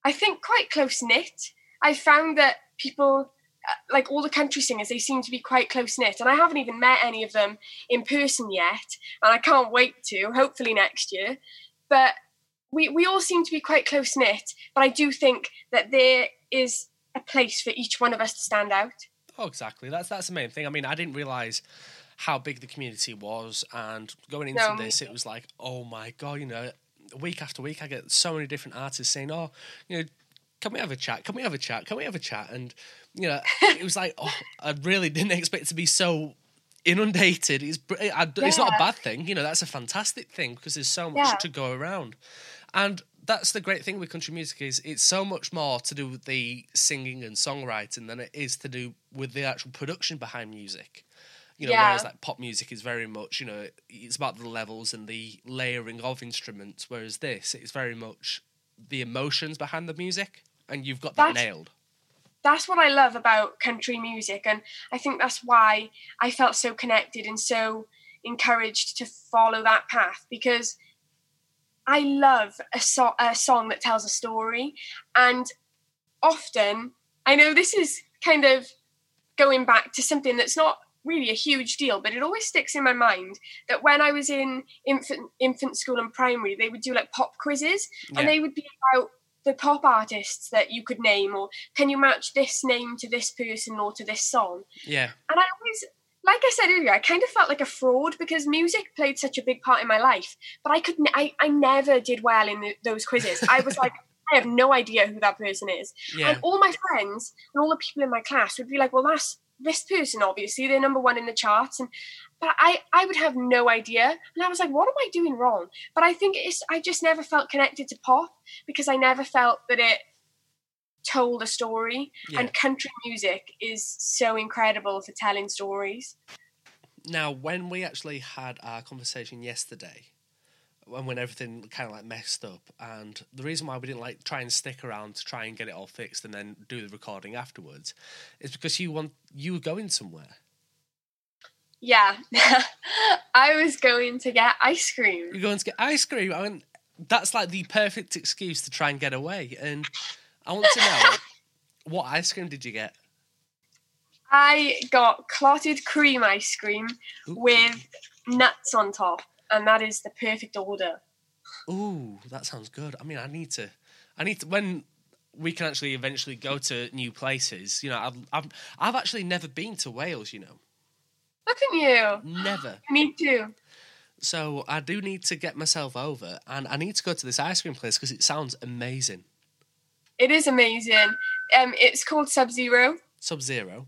I think, quite close knit. I found that people, uh, like all the country singers, they seem to be quite close knit, and I haven't even met any of them in person yet, and I can't wait to. Hopefully next year, but we we all seem to be quite close knit. But I do think that there is a place for each one of us to stand out. Oh, exactly. That's that's the main thing. I mean, I didn't realize how big the community was, and going into No, this, it was like, oh my god, you know, week after week, I get so many different artists saying, oh, you know, can we have a chat? Can we have a chat? Can we have a chat? And you know, it was like, oh, I really didn't expect to be so inundated. It's it's not a bad thing, you know. That's a fantastic thing because there's so much Yeah. to go around, and that's the great thing with country music is it's so much more to do with the singing and songwriting than it is to do with the actual production behind music. You know, Yeah. whereas like pop music is very much, you know, it's about the levels and the layering of instruments, whereas this it's very much the emotions behind the music, and you've got that That's- nailed. that's what I love about country music, and I think that's why I felt so connected and so encouraged to follow that path because I love a, so- a song that tells a story, and often I know this is kind of going back to something that's not really a huge deal, but it always sticks in my mind that when I was in infant infant school and primary, they would do like pop quizzes, Yeah. and they would be about the pop artists that you could name, or can you match this name to this person or to this song? Yeah, And I always like I said earlier, I kind of felt like a fraud because music played such a big part in my life, but I could, n- I, I never did well in the, those quizzes. I was like, I have no idea who that person is. Yeah. And all my friends and all the people in my class would be like, well, that's this person, obviously. They're number one in the charts. And but I, I would have no idea. And I was like, what am I doing wrong? But I think it's I just never felt connected to pop because I never felt that it told a story. Yeah. And country music is so incredible for telling stories. Now, when we actually had our conversation yesterday, when when everything kind of like messed up, and the reason why we didn't like try and stick around to try and get it all fixed and then do the recording afterwards, is because you want you were going somewhere. Yeah. I was going to get ice cream. You're going to get ice cream. I mean, that's like the perfect excuse to try and get away. And I want to know what ice cream did you get? I got clotted cream ice cream Ooh. with nuts on top, and that is the perfect order. Ooh, that sounds good. I mean, I need to, I need to when we can actually eventually go to new places. You know, I've I've, I've actually never been to Wales. You know, Look at you. never. Me too. So I do need to get myself over, and I need to go to this ice cream place because it sounds amazing. It is amazing. Um, it's called Sub Zero. Sub Zero.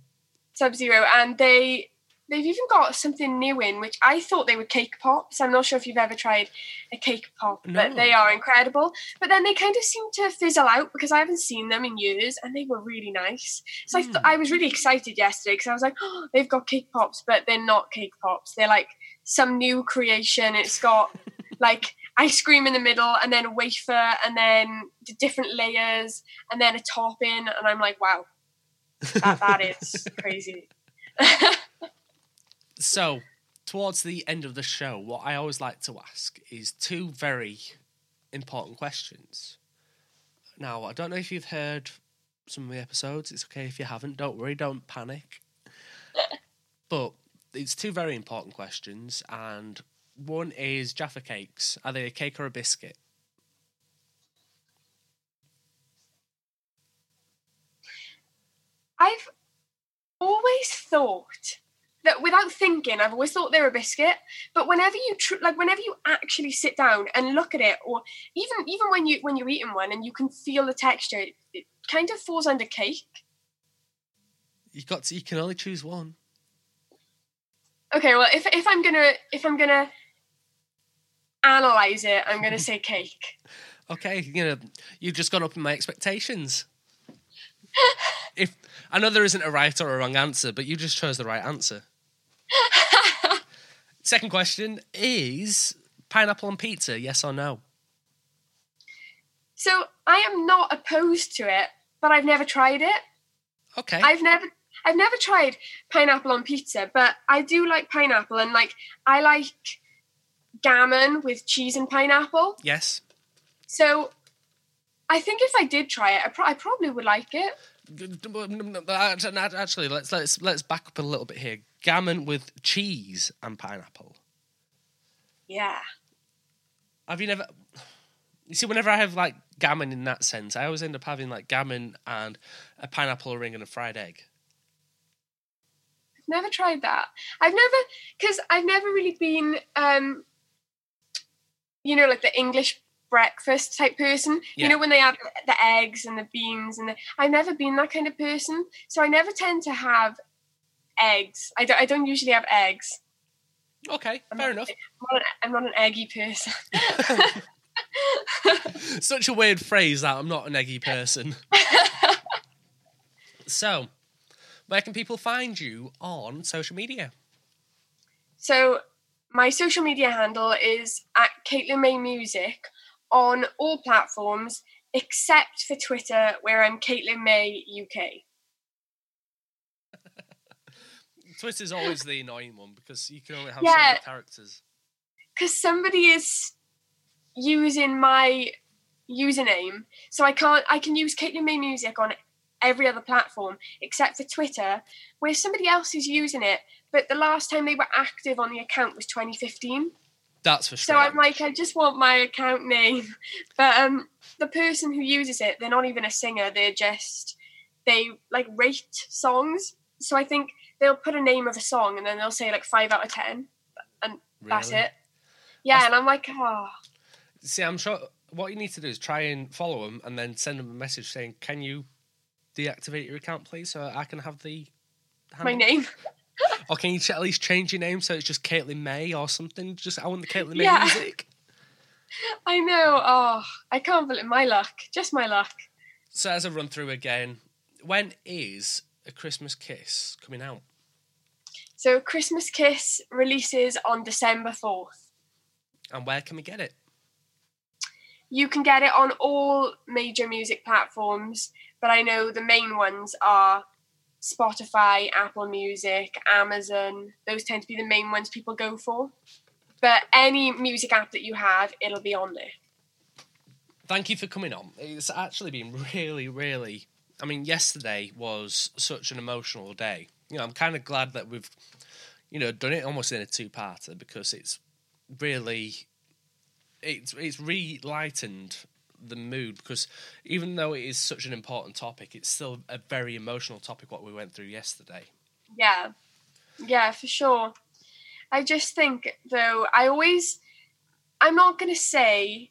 Sub Zero, and they they've even got something new in which I thought they were cake pops. I'm not sure if you've ever tried a cake pop, No. but they are incredible. But then they kind of seem to fizzle out because I haven't seen them in years, and they were really nice. So I, th- Hmm. I was really excited yesterday because I was like, oh, they've got cake pops, but they're not cake pops. They're like some new creation. It's got like ice cream in the middle, and then a wafer, and then the different layers, and then a topping, and I'm like, wow, that, that is crazy. So, towards the end of the show, what I always like to ask is two very important questions. Now, I don't know if you've heard some of the episodes. It's okay if you haven't. Don't worry, don't panic. but it's two very important questions, and one is Jaffa cakes. Are they a cake or a biscuit? I've always thought that without thinking, I've always thought they're a biscuit. But whenever you tr- like, whenever you actually sit down and look at it, or even even when you when you're eating one and you can feel the texture, it, it kind of falls under cake. You got to, you can only choose one. Okay, well, if if I'm gonna if I'm gonna analyze it, I'm gonna say cake. Okay, you know, you've just gone up in my expectations. if I know there isn't a right or a wrong answer, but you just chose the right answer. Second question is pineapple on pizza, yes or no? So I am not opposed to it, but I've never tried it. Okay. I've never I've never tried pineapple on pizza, but I do like pineapple and like I like gammon with cheese and pineapple. yes. So I think if I did try it, I, pro- I probably would like it. Actually, let's let's let's back up a little bit here. Gammon with cheese and pineapple. Yeah. Have you never? You see, whenever I have like gammon in that sense, I always end up having like gammon and a pineapple ring and a fried egg. I've never tried that. I've never because I've never really been um you know like the English breakfast type person. Yeah. You know when they have the eggs and the beans and the I've never been that kind of person. So I never tend to have eggs. I don't I don't usually have eggs. Okay, I'm fair not- enough. I'm not, an, I'm not an eggy person. Such a weird phrase that I'm not an eggy person. so, where can people find you on social media? so my social media handle is at Caitlin May Music on all platforms except for Twitter, where I'm Caitlin May UK. Twitter's always the annoying one because you can only have so Yeah. many characters. Because somebody is using my username, so I can't. I can use Caitlin May Music on every other platform except for Twitter, where somebody else is using it. But the last time they were active on the account was 2015. That's for sure. So. I'm like, I just want my account name. But um, the person who uses it, they're not even a singer. They're just they like rate songs. So I think they'll put a name of a song and then they'll say like five out of ten, and that's it. Yeah, and I'm like, oh, See, I'm sure what you need to do is try and follow them and then send them a message saying, "Can you deactivate your account, please, so I can have the my name. Or can you at least change your name so it's just Caitlin May or something? Just I want the Caitlin May Yeah. music. I know. Oh, I can't believe my luck. Just my luck. So as a run through again, when is a Christmas Kiss coming out? So Christmas Kiss releases on December 4th. And where can we get it? You can get it on all major music platforms, but I know the main ones are Spotify, Apple Music, Amazon. Those tend to be the main ones people go for. But any music app that you have, it'll be on there. Thank you for coming on. It's actually been really, really. I mean, yesterday was such an emotional day. You know, I'm kind of glad that we've, you know, done it almost in a two-parter because it's really, it's it's relightened the mood because even though it is such an important topic, it's still a very emotional topic. What we went through yesterday. Yeah. Yeah, for sure. I just think though, I always I'm not gonna say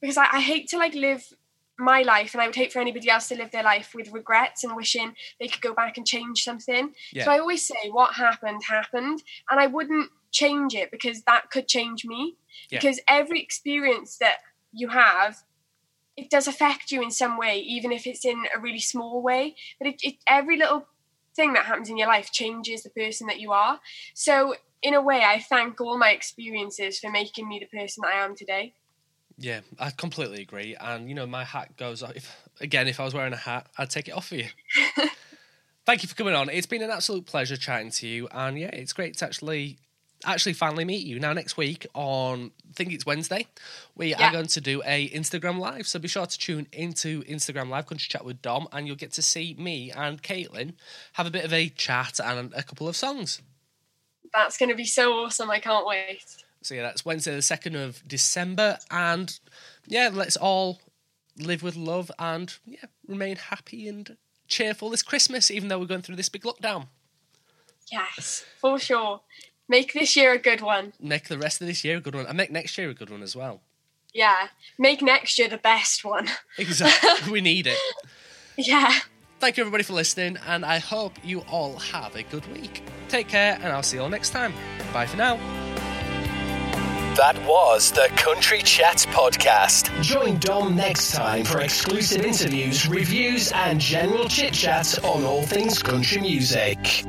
because I, I hate to like live my life and I would hate for anybody else to live their life with regrets and wishing they could go back and change something. Yeah. So I always say what happened happened and I wouldn't change it because that could change me. Yeah. Because every experience that you have it does affect you in some way, even if it's in a really small way. But it, it every little thing that happens in your life changes the person that you are. So in a way, I thank all my experiences for making me the person that I am today. Yeah, I completely agree. And you know, my hat goes off. If, again, if I was wearing a hat, I'd take it off for you. Thank you for coming on. It's been an absolute pleasure chatting to you. And yeah, it's great to actually actually finally meet you. Now next week on I think it's Wednesday, we Yeah. are going to do a Instagram live. So be sure to tune into Instagram live, country chat with Dom, and you'll get to see me and Caitlin have a bit of a chat and a couple of songs. That's going to be so awesome. I can't wait. So yeah, that's Wednesday the second of December, and yeah, let's all live with love and yeah, remain happy and cheerful this Christmas, even though we're going through this big lockdown. Yes, for sure. Make this year a good one. Make the rest of this year a good one, and make next year a good one as well. Yeah. Make next year the best one. Exactly, we need it. Yeah. Thank you everybody for listening, and I hope you all have a good week. Take care, and I'll see you all next time. Bye for now. That was the Country Chat Podcast. Join Dom next time for exclusive interviews, reviews, and general chit chat on all things country music.